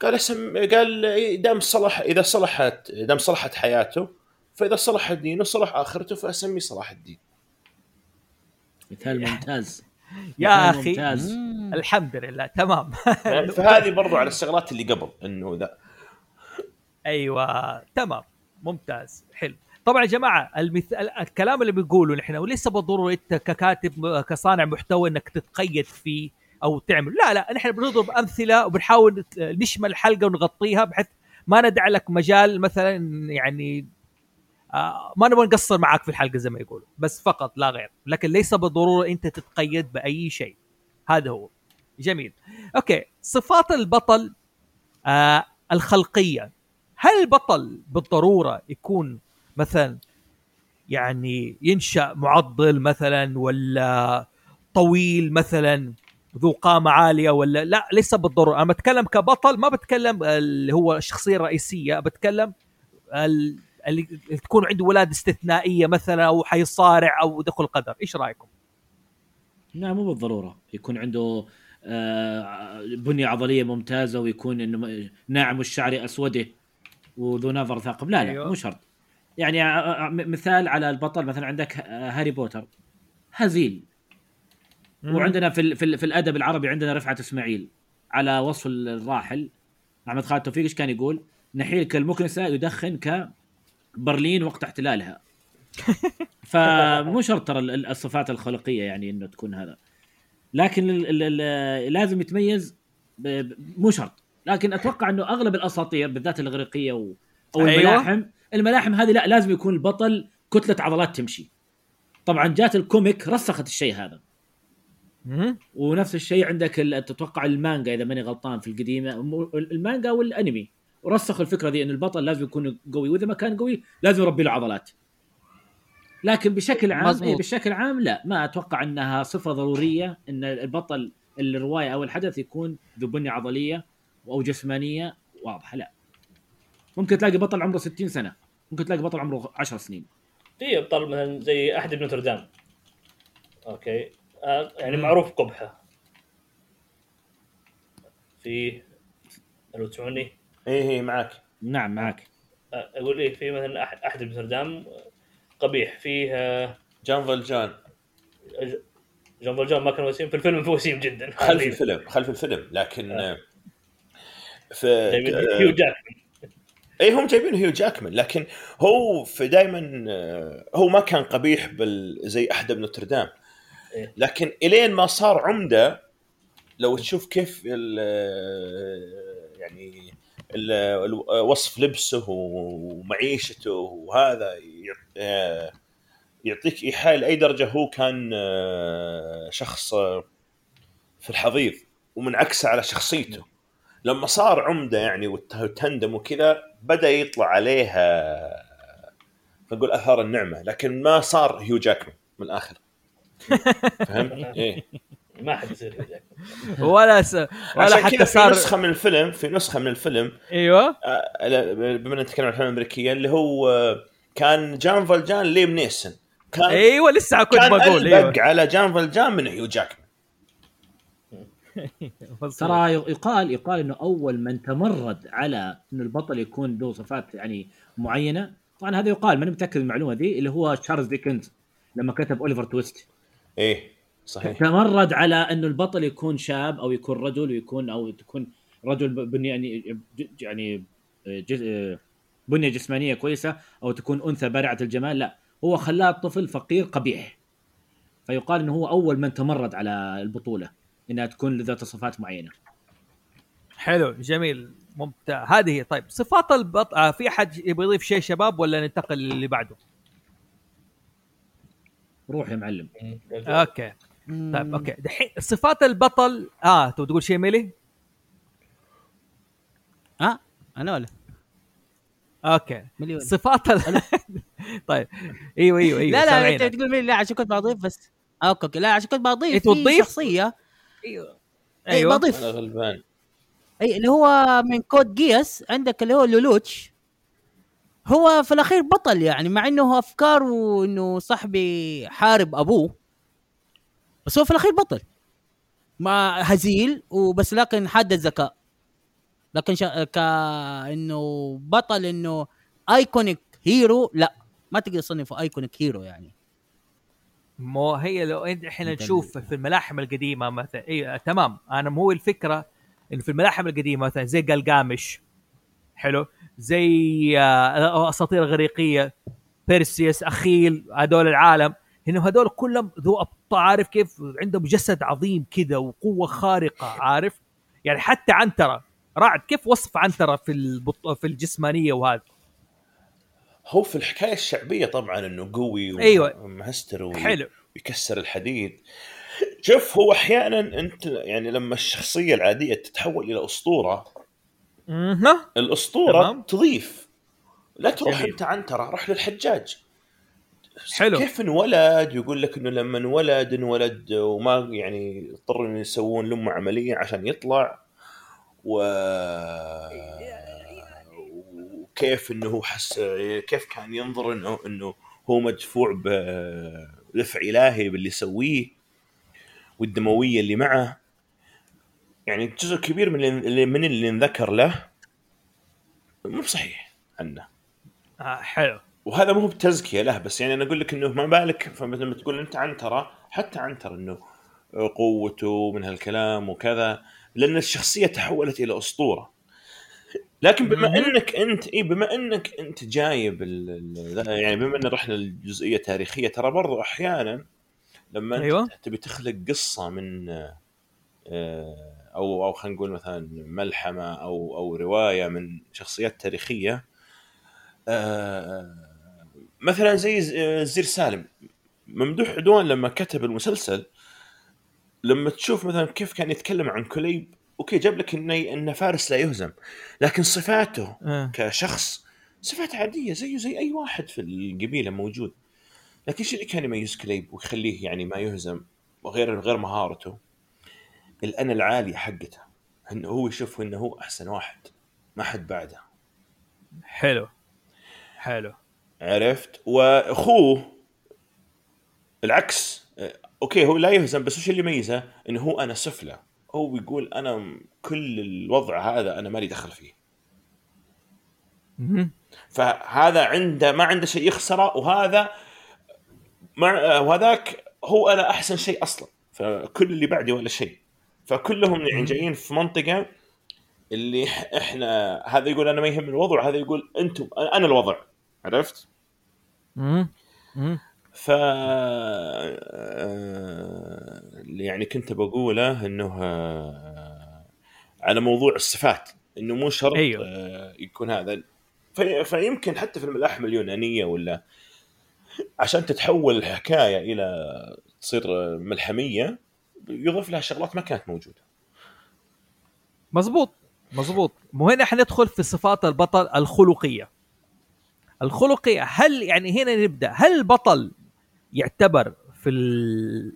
قال اسم قال دام صلح إذا صلحت دام صلحت حياته فإذا صلح دينه صلح آخرته فأسميه صلاح الدين. مثال ممتاز. يا أخي. ممتاز. مم. الحمد لله تمام. فهذه برضو على الشغلات اللي قبل إنه ذا. أيوه تمام. ممتاز حلو. طبعا يا جماعة المث... ال- الكلام اللي بنقوله نحن وليس بالضرورة أنت ككاتب كصانع محتوى إنك تتقيد فيه أو تعمل. لا لا نحن بنضرب أمثلة وبنحاول نشمل الحلقة ونغطيها بحيث ما ندع لك مجال مثلا يعني آه ما نبغى نقصر معك في الحلقة زي ما يقولوا. بس فقط لا غير. لكن ليس بالضرورة أنت تتقيد بأي شيء. هذا هو. جميل. أوكي صفات البطل آه الخلقية. هل البطل بالضرورة يكون مثلا يعني ينشأ معضل مثلا ولا طويل مثلا ذو قامة عالية ولا لا ليس بالضرورة. أنا بتكلم كبطل ما بتكلم اللي هو الشخصيه الرئيسيه بتكلم ال- اللي تكون عنده ولادة استثنائية مثلا أو حيصارع أو دخل قدر إيش رأيكم؟ لا مو بالضرورة. يكون عنده آه، بنية عضلية ممتازة ويكون إنه ناعم الشعر أسوده. وذو نظر ثاقب. لا لا. أيوة. مو شرط. يعني مثال على البطل مثلا عندك هاري بوتر. هزيل. وعندنا في ال- في, ال- في الأدب العربي عندنا رفعت إسماعيل على وصف الراحل. أحمد خالد توفيق إيش كان يقول؟ نحيل كالمكنسة يدخن كبرلين وقت احتلالها. فمو شرط ترى ال- ال- الصفات الخلقية يعني إنه تكون هذا. لكن ال ال ال لازم يتميز مو شرط. لكن أتوقع إنه أغلب الأساطير بالذات الإغريقية و أو أيوة. الملاحم الملاحم هذه لا لازم يكون البطل كتلة عضلات تمشي طبعا جات ال comic رسخت الشيء هذا. ونفس الشيء عندك تتوقع المانجا إذا ماني غلطان في القديمة المانجا والأنمي ورسخوا الفكرة دي ان البطل لازم يكون قوي وإذا ما كان قوي لازم يربي له عضلات لكن بشكل عام مظبوط. إيه بشكل عام لا ما أتوقع إنها صفة ضرورية إن البطل الرواية أو الحدث يكون ذو بنية عضلية أو جسمانية واضحة لا. ممكن تلاقي بطل عمره 60 سنة ممكن تلاقي بطل عمره 10 سنين. في ابطال مثلا زي أحد بنوتردام. أوكي. آه يعني. معروف قبحة. في لو تسمعني. إيه إيه معك نعم معك آه، أقول إيه في مثلا أحد أحد بنوتردام قبيح فيه آه، جان فالجان. جون فالجان ما كان وسيم في الفيلم في وسيم جدا. خلف الفيلم خلف الفيلم لكن آه. آه، آه، هيو جاكمان اي هم جايبين هيو جاكمان لكن هو في دائما هو ما كان قبيح بال زي أحد نوتردام. إيه. لكن إلين ما صار عمدة لو تشوف كيف ال يعني ال- ال- وصف لبسه ومعيشته وهذا يع- يعطيك إيحاء لأي درجة هو كان آه، شخص آه، في الحضيض ومنعكسه على شخصيته. لما صار عمدة يعني وت- وتندم وكذا بدأ يطلع عليها نقول أثار النعمة لكن ما صار هيو جاكمان من الآخر. فهمت؟ إيه. ما حد يصير هيو جاكمان. ولا س... ولا حتى كذا في صار نسخة من الفيلم في نسخة من الفيلم أيوه. آه، بما ان نتكلم عن الأفلام الأمريكية اللي هو آه، كان جان فالجان ليم نيسن. كان أيوه لسه كنت بقول أيوه. على جان فالجان من هيو جاكمان. ترى يقال يقال إنه أول من تمرد على إنه البطل يكون له صفات يعني معينة. طبعا هذا يقال ماني متأكد من المعلومة ذي اللي هو تشارلز ديكنز لما كتب أوليفر تويست. إيه صحيح. تمرد على إنه البطل يكون شاب أو يكون رجل ويكون أو تكون رجل بني يعني يعني بنية جسمانية كويسة أو تكون أنثى بارعة الجمال لا. هو خلاه طفل فقير قبيح. فيقال إنه هو أول من تمرد على البطولة. إنها تكون ذات صفات معينة. حلو جميل ممتاز. هذه هي طيب صفات البط آه في أحد يبغى يضيف شيء شباب ولا ننتقل للي بعده؟ روح يا معلم. أوكي. طيب أوكي. دحين صفات البطل آه تبغى تقول شيء ميلي؟ ها أنا ولا؟ أوكي. مليون صفات ال... طيب. إيوه إيوه إيوه لا لا. أنت تقول مين لا عشان كنت بضيف بس. أوكي أوكي لا عشان كنت بضيف إنت في؟ شخصية. أيوه. اي أيوه. بضيف. أنا غلبان. أي اللي هو من Code Geass عندك اللي هو لولوتش. هو في الأخير بطل يعني مع إنه افكاره انه صاحبي حارب أبوه. بس هو في الأخير بطل. مع هزيل وبس لكن حاد الذكاء. لكن شا... كانه بطل إنه iconic hero لا. ما تقدر تصنفه iconic hero يعني. مو هي لو إحنا نشوف في الملاحم القديمة مثلا أيوه تمام. أنا مو الفكرة انه في الملاحم القديمة مثلا زي قلقامش حلو. زي آه، الاساطير الاغريقيه بيرسيوس أخيل هذول العالم. إنه هذول كلهم ذو عارف كيف؟ عندهم جسد عظيم كذا وقوة خارقة عارف؟ يعني حتى عنترة رعد كيف وصف عنترة في البط... في الجسمانية وهذا؟ هو في الحكاية الشعبية طبعا إنه قوي أيوة. ومهستر وي- حلو ويكسر الحديد شوف هو أحيانا أنت يعني لما الشخصية العادية تتحول إلى أسطورة مه. الأسطورة تمام. تضيف لا تروح جميل. أنت عنتره روح للحجاج حلو. كيف انولد يقول لك إنه لما انولد انولد وما يعني اضطروا إنه يسوون لهم عملية عشان يطلع و وكيف إنه هو حس كيف كان ينظر إنه إنه هو مدفوع بدفع إلهي باللي يسويه والدموية اللي معه. يعني جزء كبير من اللي من اللي انذكر له مو بصحيح عنه. آه حلو. وهذا مو بتزكية له بس يعني أنا أقول لك إنه ما بالك فمثل لما تقول أنت عنتره حتى عنتر إنه قوته من هالكلام وكذا لأن الشخصية تحولت إلى أسطورة. لكن بما. انك انت إي بما انك انت جايب ال- يعني بما ان رحنا الجزئيه تاريخيه ترى برضو أحيانا لما انت أيوة. تبي تخلق قصة من آه، أو أو خلينا نقول مثلا ملحمة أو أو رواية من شخصيات تاريخية آه، مثلا زي آه، زير سالم ممدوح عدوان لما كتب المسلسل لما تشوف مثلا كيف كان يتكلم عن كليب okay جاب لك إنه إنه فارس لا يهزم. لكن صفاته آه. كشخص صفات عادية زيه زي أي واحد في القبيلة موجود. لكن إيش اللي كان يميز كليب ويخليه يعني ما يهزم وغير غير مهارته؟ الأنا العاليه حقته. إنه هو يشوف إنه هو أحسن واحد ما حد بعده. حلو. حلو. عرفت؟ وأخوه العكس. أوكي هو لا يهزم بس وش اللي يميزه؟ إنه هو أنا سفلى هو بيقول أنا كل الوضع هذا أنا مالي دخل فيه. فهذا عنده ما عنده شيء يخسره وهذا مع وهذاك هو أنا أحسن شيء أصلا. فكل اللي بعدي ولا شيء. فكلهم يعني جايين في منطقة اللي إحنا هذا يقول أنا ما يهم الوضع وهذا يقول أنتم أنا الوضع. عرفت؟ ف اللي يعني كنت بقوله إنه آه، على موضوع الصفات إنه مو شرط أيوه. آه، يكون هذا. في فيمكن حتى في الملاحم اليونانيه ولا عشان تتحول الحكاية إلى تصير ملحمية يضيف لها شغلات ما كانت موجودة. مزبوط مزبوط وهنا حندخل في صفات البطل الخلقية. الخلقية هل يعني هنا نبدأ هل البطل يعتبر في ال...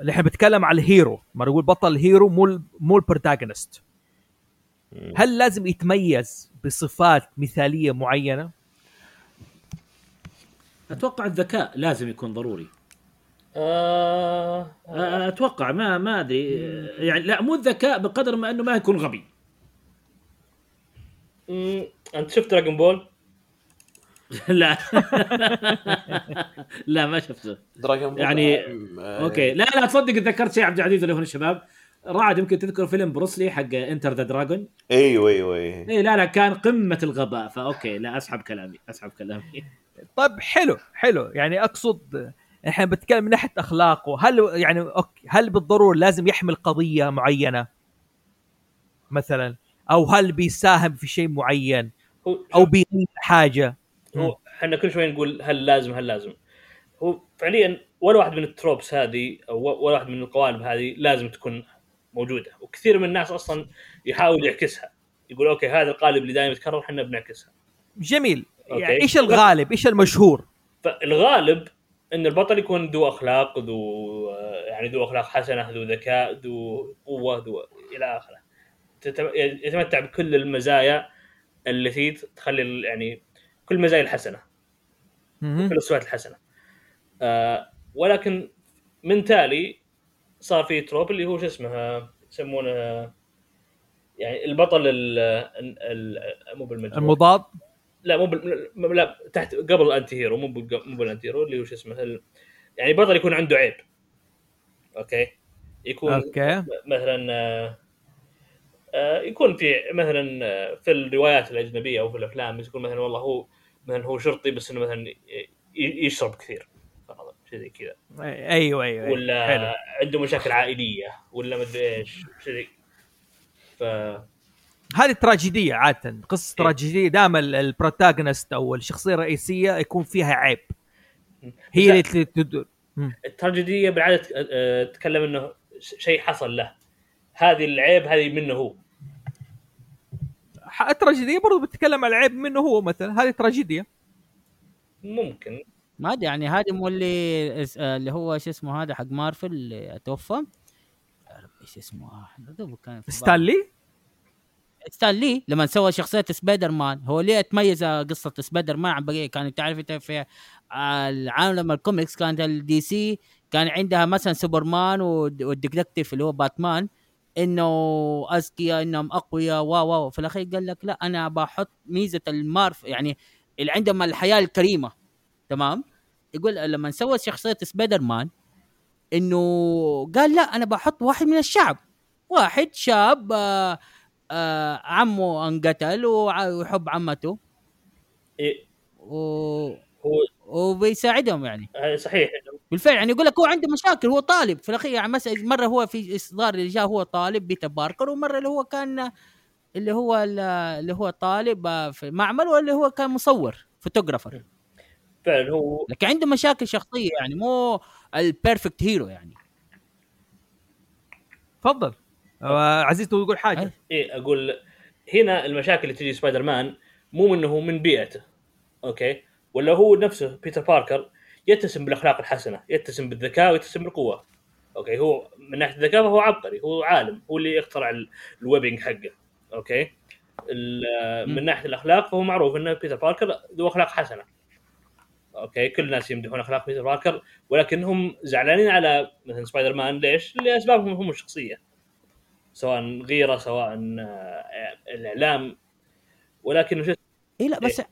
اللي إحنا بنتكلم على ال hero. ما نقول بطل hero مو ال- مو ال protagonist. هل لازم يتميز بصفات مثالية معينة؟ أتوقع الذكاء لازم يكون ضروري. آه أ- أتوقع ما ما أدري. يعني لا مو الذكاء بقدر ما إنه ما يكون غبي. مم، أنت شفت Dragon Ball؟ لا. لا ما شفته. Dragon Ball يعني- آه، okay. لا لا تصدق تذكرت شيء عبد العزيز اللي هو الشباب. رعد يمكن تذكر فيلم بروسلي حق Enter the Dragon إيوه إيوه أيوه اي لا لا كان قمة الغباء. ف okay لا أسحب كلامي أسحب كلامي. طيب حلو حلو. يعني أقصد إحنا بنتكلم من ناحية اخلاقه هل يعني okay هل بالضرورة لازم يحمل قضية معينة؟ مثلا أو هل بيساهم في شيء معين؟ أو بيغير حاجة؟ هو إحنا كل شوي نقول هل لازم هل لازم. هو فعليا ولا واحد من ال tropes هذه أو ولا واحد من القوالب هذه لازم تكون موجودة. وكثير من الناس أصلا يحاول يعكسها. يقول okay هذا القالب اللي دائما يتكرر إحنا بنعكسها. جميل. okay. يعني إيش الغالب؟ إيش المشهور؟ فالغالب إن البطل يكون ذو أخلاق ذو يعني ذو أخلاق حسنة ذو ذكاء ذو قوة ذو إلى آخره. يتمتع بكل المزايا التي تخلي يعني كل المزايا الحسنة. كل الصفات الحسنة. آه ولكن من تالي صار في trope اللي هو شو اسمه يسمونه يعني البطل ال مو بالمجموع المضاد؟ لا مو بال... لا تحت قبل ال anti hero مو مو بال anti hero اللي هو شو اسمه ال... يعني بطل يكون عنده عيب. okay؟ يكون okay. مثلا آه، يكون في مثلا في الروايات الأجنبية أو في الأفلام يكون مثلا والله هو مثلا هو شرطي بس إنه مثلا يشرب كثير. فرضا شيء زي كذا. أيوه أيوه حلو. ولا عنده مشاكل عائلية ولا مدري إيش شيء ف هذه تراجيدية عادة. قصة إيه. تراجيدية. دائما البروتاغونست أو الشخصية الرئيسية يكون فيها عيب. هي اللي تدور. التراجيدية بالعادة تتكلم إنه شيء حصل له. هذه العيب هذه منه هو. التراجيديه برضو بتتكلم على العيب منه هو مثلا هذه تراجيدية. ممكن. ما أدري يعني هذا مو اللي آه، اللي هو شو اسمه هذا حق مارفل اللي توفى. إيش اسمه؟ دوب كان. ستانلي ستان لي؟ لما سوى شخصية سبايدر مان. هو ليه تميز قصة سبايدر مان عن بقية؟ كانت تعرف أنت في العالم الكوميكس كانت ال DC كان عندها مثلا سوبرمان والد- وال detective اللي هو باتمان. إنه اذكياء إنهم أقوياء و و في الأخير قال لك لا أنا بحط ميزة المارفل يعني اللي عندهم الحياة الكريمة. تمام؟ يقول لما سوى شخصية سبايدر مان إنه قال لا أنا بحط واحد من الشعب. واحد شاب آه آه عمه انقتل ويحب عمته. إيه. و... هو وبيساعدهم يعني. هذا صحيح. بالفعل يعني يقول لك هو عنده مشاكل هو طالب. في الأخير يعني مثلا مرة هو في إصدار اللي جاء هو طالب بيتر باركر ومرة اللي هو كان اللي هو اللي هو طالب آه، في معمل واللي هو كان مصور فوتوغرافر. فعلا هو لكن عنده مشاكل شخصية يعني مو ال perfect hero يعني. تفضل. آه، عزيز تقول حاجة؟ أي. إيه أقول هنا المشاكل اللي تجي سبايدر مان مو منه من بيئته okay؟ ولا هو نفسه بيتر باركر يتسم بالأخلاق الحسنة يتسم بالذكاء ويتسم بالقوة. okay هو من ناحية الذكاء فهو عبقري هو عالم هو اللي يخترع ال- webbing حقه. okay؟ من. ناحية الأخلاق فهو معروف إنه بيتر باركر ذو أخلاق حسنة. okay؟ كل الناس يمدحون أخلاق بيتر باركر ولكن هم زعلانين على مثلا سبايدر مان ليش؟ لأسبابهم هم الشخصية. سواء غيرة سواء آه، الإعلام. ولكن اي لا بس آه،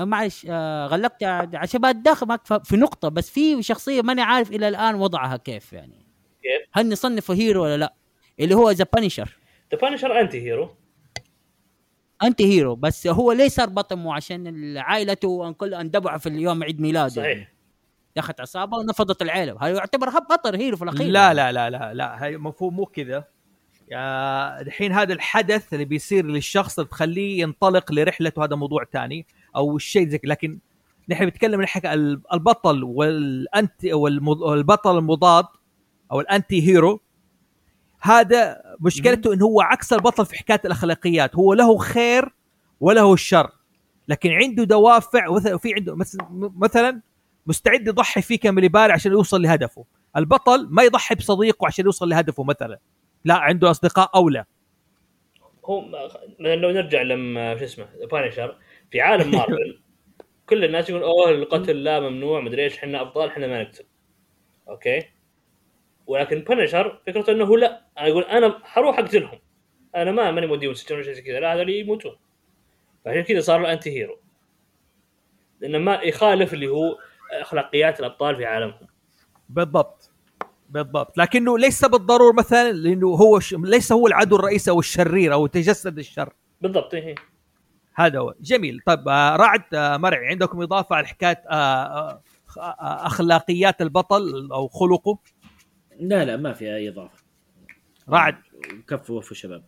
معلش آه غلقت عشان بتداخل معك ف- في نقطة بس في شخصية ماني عارف إلى الآن وضعها كيف يعني. كيف؟ هل نصنفه hero ولا لا؟ اللي هو the Punisher the Punisher anti-hero. anti-hero بس هو ليه صار بطل؟ مو عشان عائلته كل اندبعوا في اليوم عيد ميلاده. صحيح. دخلت عصابة ونفضت العيلة. هل يعتبر هب بطل hero في الأخير؟ لا لا لا لا لا. هي مفهوم مو كذا. الحين هذا الحدث اللي بيصير للشخص اللي تخليه ينطلق لرحلته هذا موضوع تاني. أو الشيء زي. لكن نحن بنتكلم حكي البطل وال anti والبطل المضاد أو ال anti-hero. هذا مشكلته إنه هو عكس البطل في حكاية الأخلاقيات. هو له خير وله الشر لكن عنده دوافع وفي عنده مثلا مستعد يضحي فيه كم يبالي عشان يوصل لهدفه. البطل ما يضحي بصديقه عشان يوصل لهدفه مثلا. لا عنده أصدقاء أولى. هو لو نرجع لما شو اسمه Punisher في عالم مارفل. كل الناس يقول أوه القتل لا ممنوع مدري إيش إحنا ابطال إحنا ما نقتل. okay؟ ولكن Punisher فكرته إنه لا. أنا يقول أنا حروح أقتلهم. أنا ما ماني موديهم سجن ولا شيء زي كذا. لا هذول يموتون. فعشان كذا صار له انتي هيرو لأنه ما يخالف اللي هو أخلاقيات الأبطال في عالمهم. بالضبط. بالضبط. لكنه ليس بالضرورة مثلا لأنه هو ش... ليس هو العدو الرئيسي أو الشرير أو تجسد الشر. بالضبط إيه. هذا هو. جميل. طيب آه رعد آه مرعي. عندكم إضافة على حكاية آه آه آه أخلاقيات البطل أو خلقه؟ لا لا ما في أي إضافة. رعد كفوا وفوا شباب.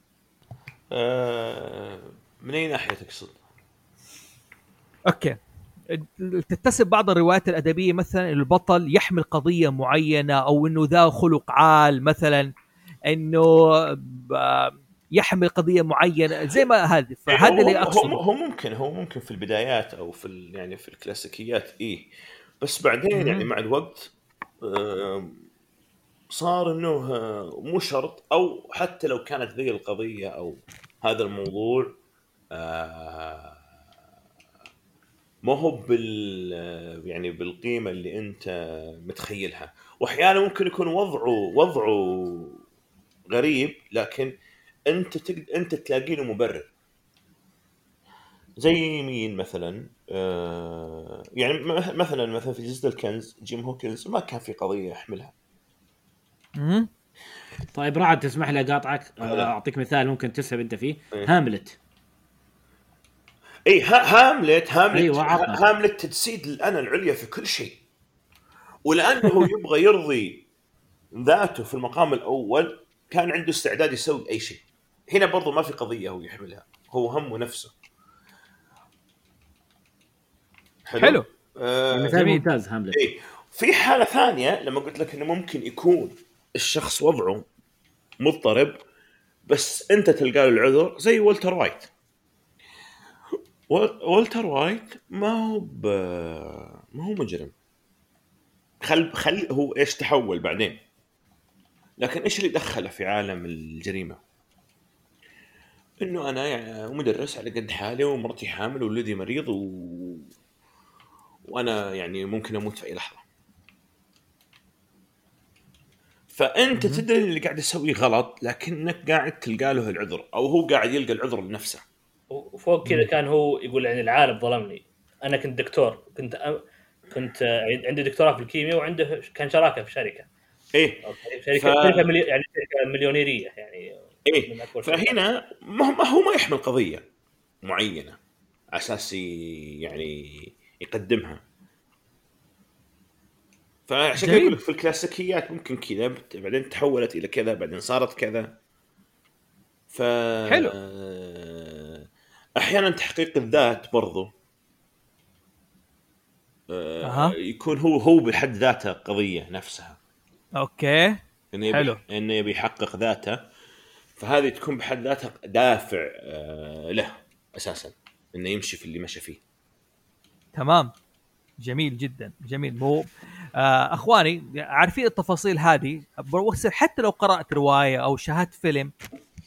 آه، من اي ناحيه تقصد؟ okay. تتسم بعض الروايات الأدبية مثلا البطل يحمل قضية معينة أو إنه ذا خلق عال مثلا إنه يحمل قضية معينة زي ما هذه. فهذا هو- اللي أقصده. هو ممكن هو ممكن في البدايات أو في يعني في الكلاسيكيات إيه. بس بعدين مم. يعني مع الوقت صار إنه آه، مو شرط أو حتى لو كانت ذي القضية أو هذا الموضوع آه، ما هو بال يعني بالقيمة اللي أنت متخيلها. واحيانا ممكن يكون وضعه وضعه غريب لكن أنت تقد... أنت تلاقي له مبرر. زي مين مثلا؟ آه يعني م- مثلا مثلا في جزء الكنز جيم هوكنز ما كان في قضية يحملها. طيب رعد تسمح لي أقاطعك. لا. أعطيك مثال ممكن تسهب أنت فيه. إيه. هاملت. اي ها هاملت هاملت. أيوة، هاملت تجسيد الأنا العليا في كل شيء. ولأنه يبغى يرضي ذاته في المقام الأول كان عنده استعداد يسوي أي شيء. هنا برضو ما في قضية هو يحملها. هو همه نفسه. حلو. آه مثال جميل. ممتاز هاملت إيه. في حالة ثانية لما قلت لك إنه ممكن يكون الشخص وضعه مضطرب بس أنت تلقى له العذر زي والتر وايت. وال- والتر وايت ما هو ب... ما هو مجرم. خل خل هو إيش تحول بعدين؟ لكن إيش اللي دخله في عالم الجريمة؟ إنه أنا يعني مدرس على قد حالي ومرتي حامل وولدي مريض و... وأنا يعني ممكن أموت في أي لحظة. فأنت تدري اللي قاعد يسويه غلط لكنك قاعد تلقى له العذر أو هو قاعد يلقى العذر لنفسه. وفوق كذا كان هو يقول يعني العالم ظلمني أنا كنت دكتور كنت أ... كنت عندي دكتوراه في الكيمياء وعنده كان شراكة في شركة إيه. شركه ف-. يعني شركة مليونيرية يعني إيه. فهنا ما هو ما يحمل قضية معينة أساس يعني يقدمها فعشان كذا. أقول لك في الكلاسيكيات ممكن كذا بعدين تحولت إلى كذا بعدين صارت كذا ف حلو. أحيانا تحقيق الذات برضو آه، أها. يكون هو هو بحد ذاته قضية نفسها أوكي إنه يبي حلو. إنه يبي يحقق ذاته فهذه تكون بحد ذاتها دافع آه، له أساسا إنه يمشي في اللي مشى فيه. تمام. جميل جدا جميل. مو آه أخواني عارفين التفاصيل هذه؟ حتى لو قرأت رواية أو شاهدت فيلم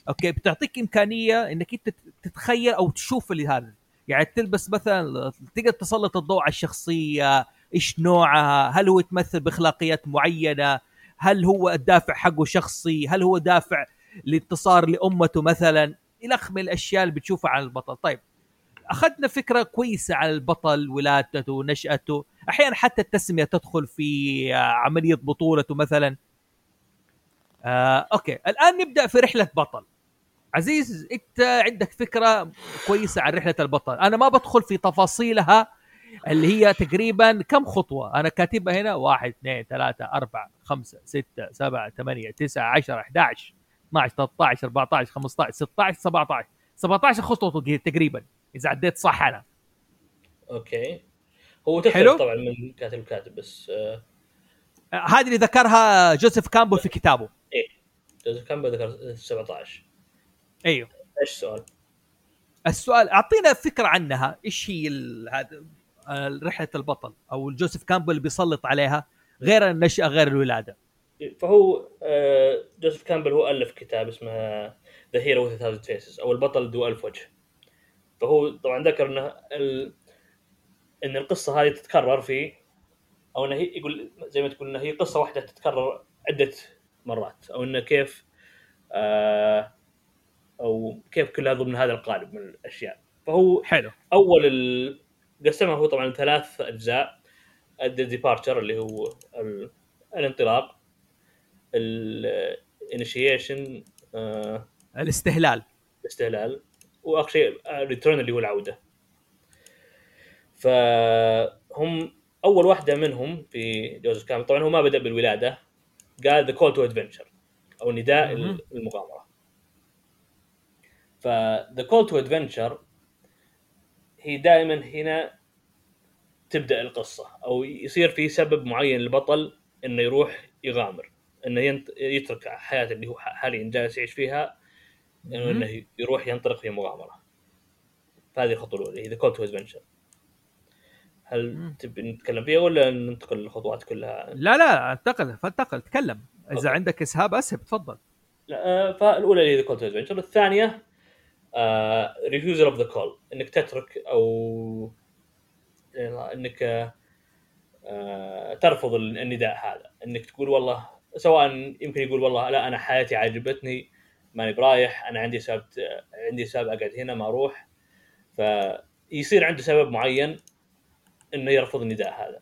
أوكي بتعطيك إمكانية إنك أنت تتخيل أو تشوف اللي هذا. يعني تلبس مثلا تقدر تسلط الضوء على الشخصية إيش نوعها هل هو يتمثل بأخلاقيات معينة هل هو الدافع حقه شخصي هل هو دافع لانتصار لأمته مثلا إلى اخ من الأشياء اللي بتشوفها عن البطل. طيب أخذنا فكرة كويسة على البطل ولادته نشأته. أحيانا حتى التسمية تدخل في آه، عملية بطولته مثلا. آه، أوكي. الآن نبدأ في رحلة بطل. عزيز أنت عندك فكرة كويسة عن رحلة البطل. أنا ما بدخل في تفاصيلها اللي هي تقريبا كم خطوة؟ أنا كاتبها هنا واحد اثنين ثلاثة أربعة خمسة ستة سبعة ثمانية تسعة عشرة 11 12 13 14 15 16 17 17 خطوه تقريبا إذا عديت صح أنا. okay. هو تختلف. طبعا من كاتب لكاتب بس آه، آه، هذه اللي ذكرها جوزيف كامبل في كتابه. جوزيف كامبل ذكر 17 أيوه. إيش السؤال؟ السؤال أعطينا فكرة عنها. إيش هي آه، رحلة البطل أو جوزيف كامبل اللي بيسلط عليها غير النشأة غير الولادة؟ فهو آه، جوزيف كامبل هو ألف كتاب اسمه The Hero with a Thousand Faces أو البطل ذو ألف وجه. فهو طبعا ذكر إنه ال... إن القصة هذه تتكرر في أو إنه هي يقول زي ما تقول إنه هي قصة واحدة تتكرر عدة مرات أو إنه كيف آه أو كيف كلها ضمن هذا القالب من الأشياء. فهو حلو. أول ال... قسمها هو طبعا ثلاث أجزاء ال departure اللي هو ال... الانطلاق الانيشيشن الاستهلال. الاستهلال وأخر شيء ال return اللي هو العودة. فهم أول واحدة منهم في جوزيف كامبل طبعا هو ما بدأ بالولادة قال the call to adventure أو نداء. المغامرة. ف the call to adventure هي دائما هنا تبدأ القصة أو يصير في سبب معين للبطل إنه يروح يغامر. إنه ينت... يترك حياته اللي هو حاليا جالس يعيش فيها إنه إنه يروح ينطلق في مغامرة. فهذه الخطوة الأولى هي the call to adventure هل. تبي نتكلم فيها ولا ننتقل للخطوات كلها؟ لا لا انتقل فانتقل تكلم. إذا okay. عندك إسهاب أسهب تفضل. لا آه، فالأولى اللي هي the call to adventure الثانية refusal of the call إنك تترك أو إنك آه، ترفض النداء هذا. إنك تقول والله سواء يمكن يقول والله لا أنا حياتي عجبتني ماني برايح أنا عندي سبب عندي سبب أقعد هنا ما أروح. فيصير عنده سبب معين إنه يرفض النداء هذا.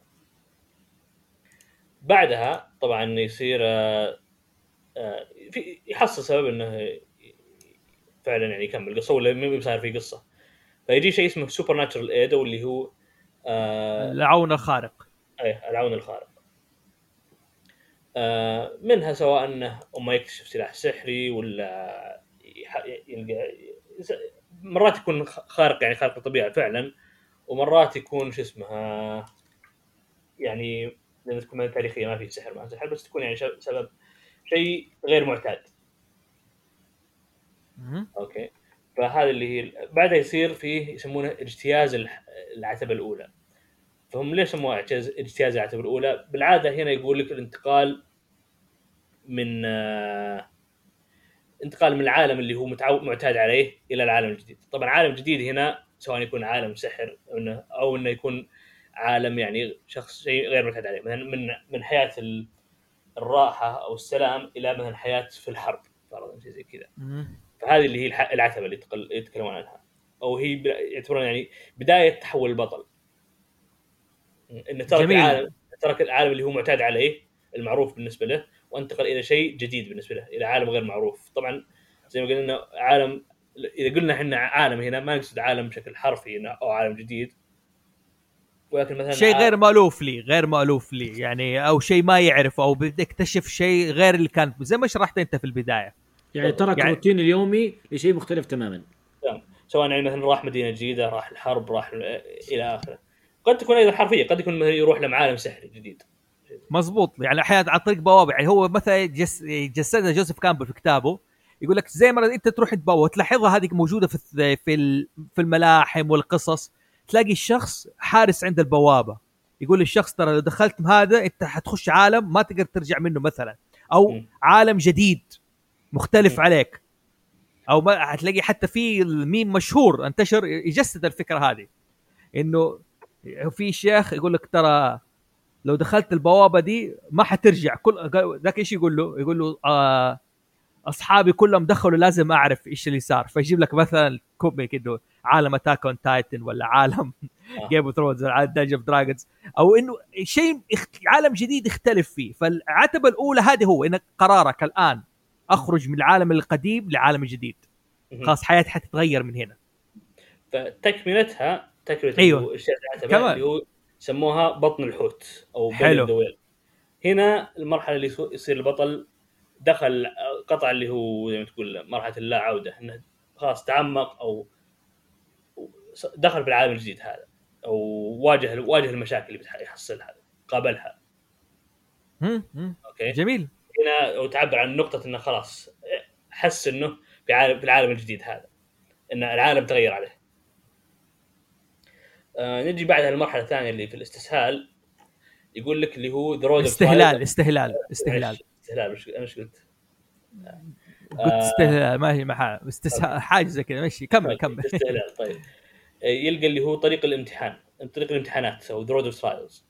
بعدها طبعا يصير آه، آه، في يحصل سبب إنه فعلا يعني يكمل قصة ولا ما صاير في قصة. فيجي شيء اسمه سوبر ناتشرال ايد واللي هو آه العون الخارق. إيه العون الخارق. منها سواء انه اما يكتشف سلاح سحري ولا يلقى مرات يكون خارق يعني خارق الطبيعة فعلا ومرات يكون شو اسمه آه، يعني لأن تكون تاريخية ما في سحر ما سحر بس تكون يعني سبب شيء غير معتاد. أوكي فهذا اللي هي بعدها يصير فيه يسمونه اجتياز العتبة الأولى فهم ليش سموها اجتياز العتبة الأولى؟ بالعادة هنا يقول لك الانتقال من آه، انتقال من العالم اللي هو متعود معتاد عليه إلى العالم الجديد، طبعا عالم جديد هنا سواء يكون عالم سحر أو انه أو إنه يكون عالم يعني شخص شيء غير معتاد عليه، مثلا من من حياة ال- الراحة أو السلام إلى مثلا حياة في الحرب. فرضا شيء زي كذا. فهذه اللي هي العتبة اللي يتكلمون عنها. أو هي يعتبرون يعني بداية تحول البطل. انه ترك. العالم ترك العالم اللي هو معتاد عليه المعروف بالنسبة له وانتقل إلى شيء جديد بالنسبة له إلى عالم غير معروف. طبعا زي ما قلنا عالم إذا قلنا إحنا عالم هنا ما نقصد عالم بشكل حرفي إنه- أو عالم جديد. ولكن مثلا شيء عالم- غير مألوف لي غير مألوف لي يعني أو شيء ما يعرفه أو بيكتشف شيء غير اللي كان زي ما شرحت أنت في البداية. يعني ترك يعني- الروتين اليومي لشيء مختلف تماما. سواء يعني مثلا راح مدينة جديدة راح الحرب راح إلى آخره. قد تكون أيضا حرفية قد يكون مثلا يروح لمعالم سحري جديد. مزبوط يعني أحيانا عن طريق بوابة. يعني هو مثلا جس جسدها جوزيف كامبل في كتابه يقول لك زي ما أنت تروح تبوابه تلاحظها هذه موجودة في في في الملاحم والقصص تلاقي الشخص حارس عند البوابة. يقول للشخص ترى لو دخلت هذا أنت حتخش عالم ما تقدر ترجع منه مثلا. أو مم. عالم جديد مختلف مم. عليك. أو ما هتلاقي حتى في الميم مشهور انتشر يجسد الفكرة هذه. إنه في شيخ يقول لك ترى لو دخلت البوابة دي ما حترجع كل ذاك إيش يقول له؟ يقول له آه أصحابي كلهم دخلوا لازم أعرف إيش اللي صار فيجيب لك مثلا comic انه عالم Attack on Titan ولا عالم. Game of Thrones ولا Dungeon of Dragons أو إنه شيء عالم جديد اختلف فيه فالعتبة الأولى هذه هو إنك قرارك الآن أخرج من العالم القديم لعالم جديد. خلاص حياتي حتتغير من هنا فتكملتها تكملة كمان. اللي هو سموها بطن الحوت أو حلو. حلو دويل هنا المرحلة اللي يصير البطل دخل قطع اللي هو زي ما تقول مرحلة اللا عوده إنه خلاص تعمق أو دخل في العالم الجديد هذا أو واجه واجه المشاكل اللي يحصلها قابلها. أوكي جميل هنا وتعبر عن نقطة إنه خلاص حس إنه في العالم الجديد هذا إن العالم تغير عليه. آه نجي بعدها المرحلة الثانية اللي في الاستسهال يقول لك اللي هو the road استهلال استهلال استهلال. استهلال مش أنا إيش قلت؟ قلت استهلال ما هي محا استسهال حاجة زي كذا ماشي كمل طيب، كمل. استهلال طيب. آه، يلقى اللي هو طريق الامتحان طريق الامتحانات أو the road of trials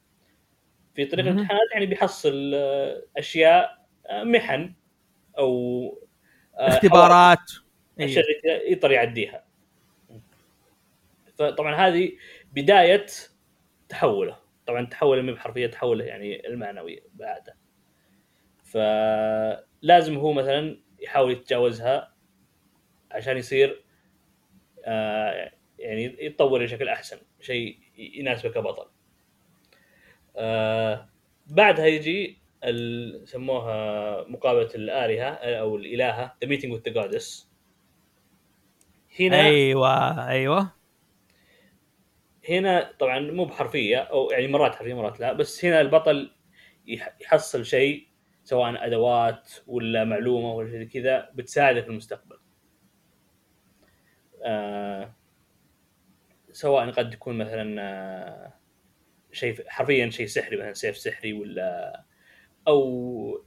في طريق. الامتحانات يعني بيحصل آه، أشياء آه، محن أو آه، اختبارات. أيوه. اللي يقدر يعديها. فطبعا هذه بداية تحوله. طبعا تحوله مو بحرفية تحوله يعني المعنوي بعده. فلازم هو مثلا يحاول يتجاوزها عشان يصير آه يعني يتطور بشكل أحسن شيء يناسبه كبطل. آه بعدها يجي سموها مقابلة الآلهة أو الإلهة the meeting with the goddess هنا أيوه أيوه. هنا طبعا مو بحرفية أو يعني مرات حرفية مرات لا بس هنا البطل يح- يحصل شيء سواء أدوات ولا معلومة ولا شيء كذا بتساعده في المستقبل. آه سواء قد يكون مثلا آه شيء حرفيا شيء سحري مثلا سيف سحري ولا أو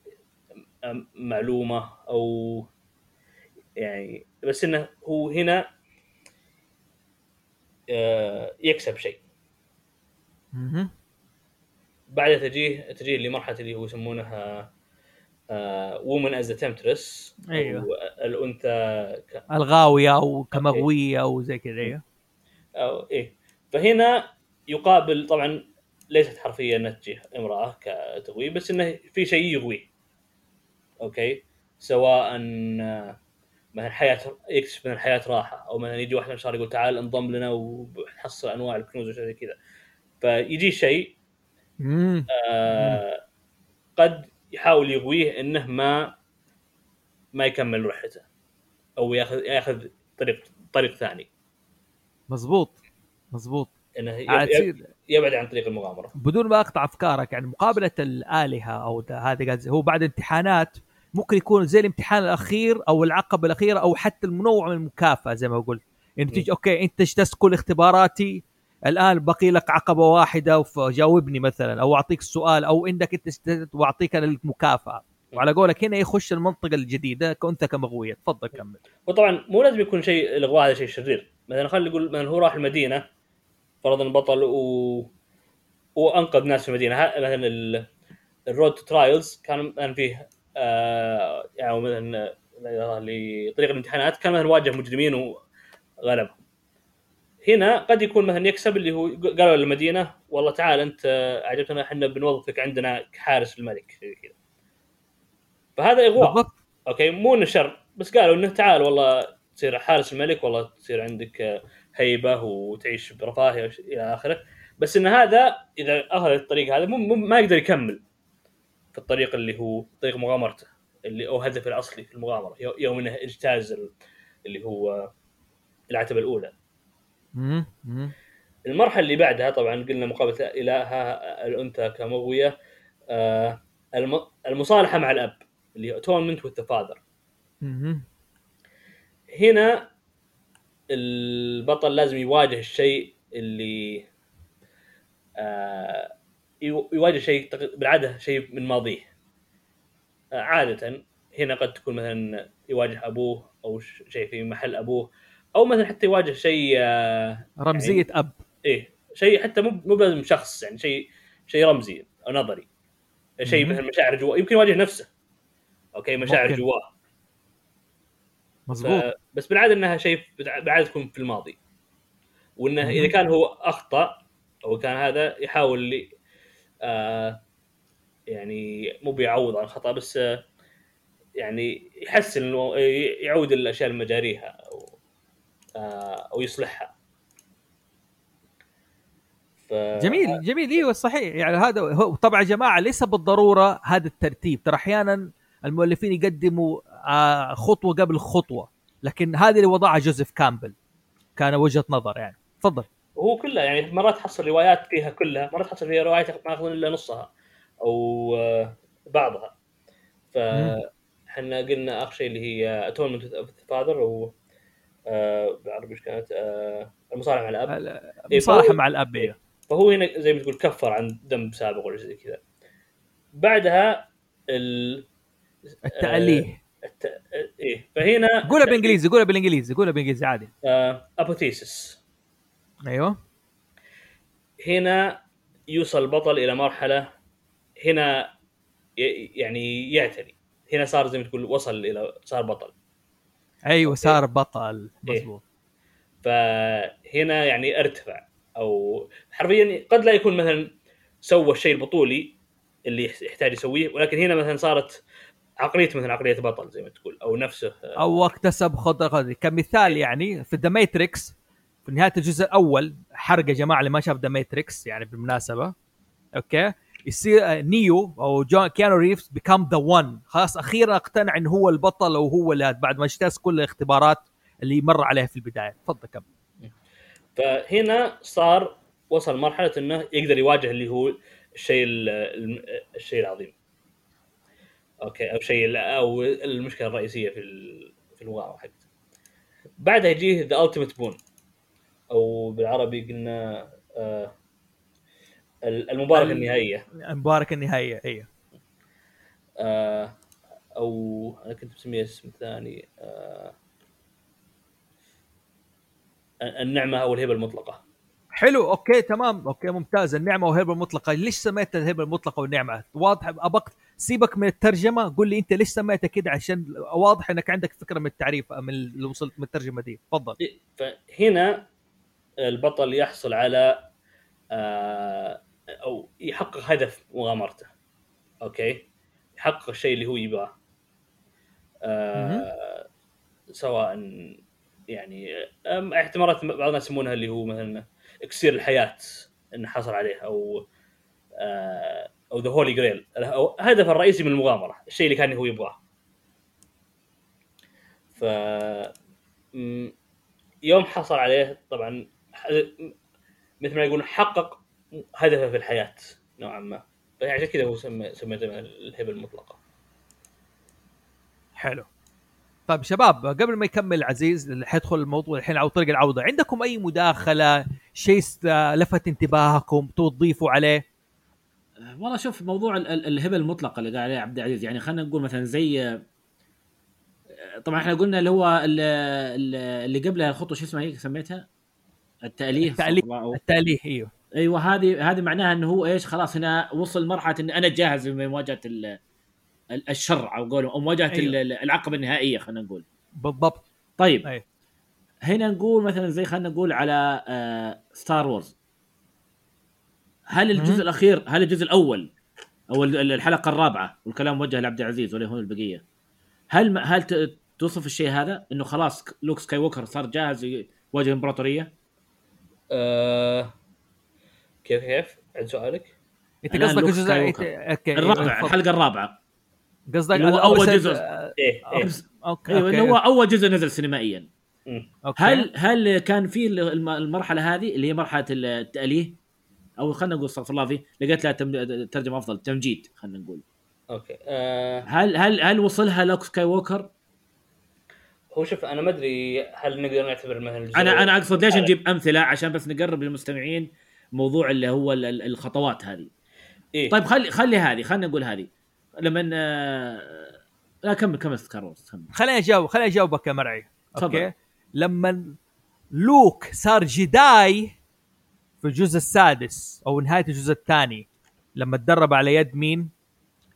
معلومة أو يعني بس إنه هو هنا يكسب شيء. بعدها تجيه تجيه لمرحله اللي هو يسمونها وومن از تمترس أيوة. الأنثى ك... الغاوية أو كمغوية أو زي كذا أيوه. أو إيه. فهنا يقابل طبعا ليست حرفيا انها تجيه امرأة كتغوية بس إنه في شيء يغويه. أوكي؟ سواء آه، مثلا حياه يكتشف من الحياة راحة أو مثلا يجي واحد من الاشرار يقول تعال انضم لنا وحصل أنواع الكنوز وشيء زي كذا. فيجي شيء. آه قد يحاول يغويه إنه ما ما يكمل رحلته أو ياخذ ياخذ طريق طريق ثاني. مزبوط. مزبوط. إنه تصير. يبعد عن طريق المغامرة. بدون ما أقطع أفكارك يعني مقابلة الآلهة أو هذا هو بعد امتحانات ممكن يكون زي الامتحان الأخير أو العقبه الاخيره أو حتى المنوع من المكافأة زي ما قلت. يعني تيجي أوكي أنت اجتزت كل اختباراتي الآن بقي لك عقبة واحدة فجاوبني مثلا أو أعطيك السؤال أو انك أنت اجتزت وأعطيك المكافأة. وعلى قولك هنا يخش المنطقة الجديدة كنت كمغوية. تفضل كمل. وطبعا مو لازم يكون شيء الإغواء هذا شيء شرير. مثلا خلينا نقول مثلا هو راح المدينة فرضا البطل و... وأنقذ ناس في المدينة. مثلا ال... الرود ترايلز كان فيه آه يعني مثلا لطريق الامتحانات كان مثلا واجه مجرمين وغلبهم هنا قد يكون مثلا يكسب اللي هو قالوا للمدينة والله تعال أنت عجبتنا إحنا بنوظفك عندنا كحارس الملك. كذا. فهذا إغواء. بالضبط. أوكي؟ مو إنه شر بس قالوا إنه تعال والله تصير حارس الملك والله تصير عندك هيبة وتعيش برفاهية إلى آخره. بس إن هذا إذا اخذ الطريق هذا مو- ما يقدر يكمل. في الطريق اللي هو طريق مغامرته اللي هو هدفه الأصلي في المغامرة يو- يوم إنه اجتاز ال- اللي هو العتبة الأولى. المرحلة اللي بعدها طبعا قلنا مقابلة الهه الأنثى كمغويه آه، الم- المصالحة مع الأب اللي هو اتونمنت وذ فاذر. هنا البطل لازم يواجه الشيء اللي آه يواجه شيء بالعادة شيء من ماضيه. آه عادة هنا قد تكون مثلا يواجه أبوه أو شيء في محل أبوه أو مثلا حتى يواجه شيء آه رمزية أب. إيه شيء حتى مو مو لازم شخص يعني شيء شيء رمزي أو نظري. شيء مهم. مثلا مشاعر جوا يمكن يواجه نفسه. أوكي مشاعر ممكن. جواه مزبوط ف- بس بالعادة إنها شيء بالعادة تكون في الماضي. وإنه إذا. كان هو أخطأ أو كان هذا يحاول آه يعني مو بيعوض عن الخطأ بس آه يعني يحسن انه يعود الأشياء لمجاريها أو آه أو يصلحها. جميل جميل. إيوه صحيح. يعني هذا هو طبعا يا جماعة ليس بالضرورة هذا الترتيب. ترى أحيانا المؤلفين يقدموا خطوة قبل خطوة لكن هذه اللي وضعها جوزيف كامبل كان وجهة نظر يعني. تفضل. هو كلها يعني مرات تحصل روايات فيها كلها مرات تحصل فيها روايات ما ياخذون إلا نصها أو آه، بعضها. فاحنا قلنا آخر شيء اللي هي atonement of father و آه، بالعربي إيش كانت آه، المصالحه مع الأب. مصالحه فهو- مع الأب إيه. فهو هنا زي ما تقول كفر عن ذنب سابق ولا شيء زي كذا. بعدها ال... التأليه. الت... إيه فهنا قولها بالإنجليزي قولها بالإنجليزي قولها بالإنجليزي عادي. apotheosis أيوه. هنا يوصل البطل إلى مرحلة هنا. يعني يعتري هنا صار زي ما تقول وصل إلى صار بطل. أيوه صار بطل. مضبوط فهنا يعني ارتفع أو حرفيا قد لا يكون مثلا سوى الشيء البطولي اللي يح- يحتاج يسويه ولكن هنا مثلا صارت عقليته مثلا عقلية بطل زي ما تقول أو نفسه. أو اكتسب خطه كمثال يعني في The Matrix في نهاية الجزء الأول حرق يا جماعة اللي ما شاف The Matrix يعني بالمناسبة. أوكي؟ يصير آه، نيو أو جون كيانو ريفز become the one خلاص أخيرا أقتنع إنه هو البطل أو هو اللي بعد ما اجتاز كل الاختبارات اللي مر عليها في البداية. تفضل كم. فهنا صار وصل مرحلة إنه يقدر يواجه اللي هو الشيء الشيء العظيم. أوكي؟ أو شيء أو المشكلة الرئيسية في في المغامره حقته بعدها يجيه the ultimate boon أو بالعربي قلنا آه المباركه ال- النهائية. مبارك النهايه أيوه آه أو أنا كنت مسميه اسم ثاني آه النعمة أو الهبه المطلقة. حلو أوكي تمام أوكي ممتاز. النعمة والهبه المطلقة ليش سميتها الهبه المطلقة والنعمة؟ واضح ابقى سيبك من الترجمة قول لي أنت ليش سميتها كده؟ عشان واضح إنك عندك فكرة من التعريف من اللي وصلت من الترجمة دي. تفضل. فهنا البطل يحصل على آه، أو يحقق هدف مغامرته. أوكي؟ يحقق الشيء اللي هو يبغاه. آه، سواء يعني احتمالات بعض الناس يسمونها اللي هو مثلا إكسير الحياة إنه حصل عليه أو آه، أو ذا هولي جريل الهدف الرئيسي من المغامرة الشيء اللي كان هو يبغاه. ف يوم حصل عليه طبعا مثل ما يقولون حقق هدفه في الحياة نوعا ما. فعشان كذا هو سميته الهبه المطلقة. حلو. طيب شباب قبل ما يكمل عزيز اللي حيدخل الموضوع الحين على طريق العودة. عندكم أي مداخلة شيء لفت انتباهكم تضيفوا عليه؟ والله شوف موضوع ال- ال- الهبه المطلقه اللي قال عليها عبد العزيز يعني خلينا نقول مثلا زي طبعا إحنا قلنا اللي هو ال- ال- اللي قبلها الخطوة شو اسمها هي؟ سميتها؟ التأليه. أو- التاليه إيوه أيوه هذه هذه معناها إنه هو إيش خلاص هنا وصل مرحلة إن أنا جاهز لمواجهه ال- ال- الشر أو قولهم أو مواجهة أيوه. أيوه. العقبة النهائية خلينا نقول بالضبط طيب أي. هنا نقول مثلا زي خلينا نقول على آه Star Wars هل الجزء مهم. الأخير هل الجزء الأول أو ال- ال- الحلقة الرابعة والكلام موجه لعبد العزيز ولا هون البقية هل هل توصف الشيء هذا إنه خلاص لوك سكاي ووكر صار جاهز يواجه الامبراطوريه آه كيف كيف؟ عند سؤالك؟ أنت قصدك الجزء. أوكي الرابع. الحلقة الرابعة قصدك اللي هو سنة- جزء. إيه إيه أوكي أيوه. اللي هو أول جزء نزل سينمائيا. أوكي. هل هل كان في الم- المرحلة هذه اللي هي مرحلة التأليه أو خلينا نقول استغفر الله فيه لقيت لها ترجمة أفضل تمجيد خلينا نقول أوكي آه هل هل هل وصلها لوك سكاي ووكر؟ هو شوف أنا ما أدري هل نقدر نعتبر مثلا أنا أنا أقصد ليش. نجيب أمثلة عشان بس نقرب للمستمعين موضوع اللي هو ال- ال- الخطوات هذه إيه؟ طيب خلي خلي هذه خلينا نقول هذه لما آه، لا كمل كمل Star خليني اجاوب خليني أجاوبك يا مرعي تفضل. أوكي لما لوك صار Jedi في الجزء السادس أو نهاية الجزء الثاني لما تدرب على يد مين؟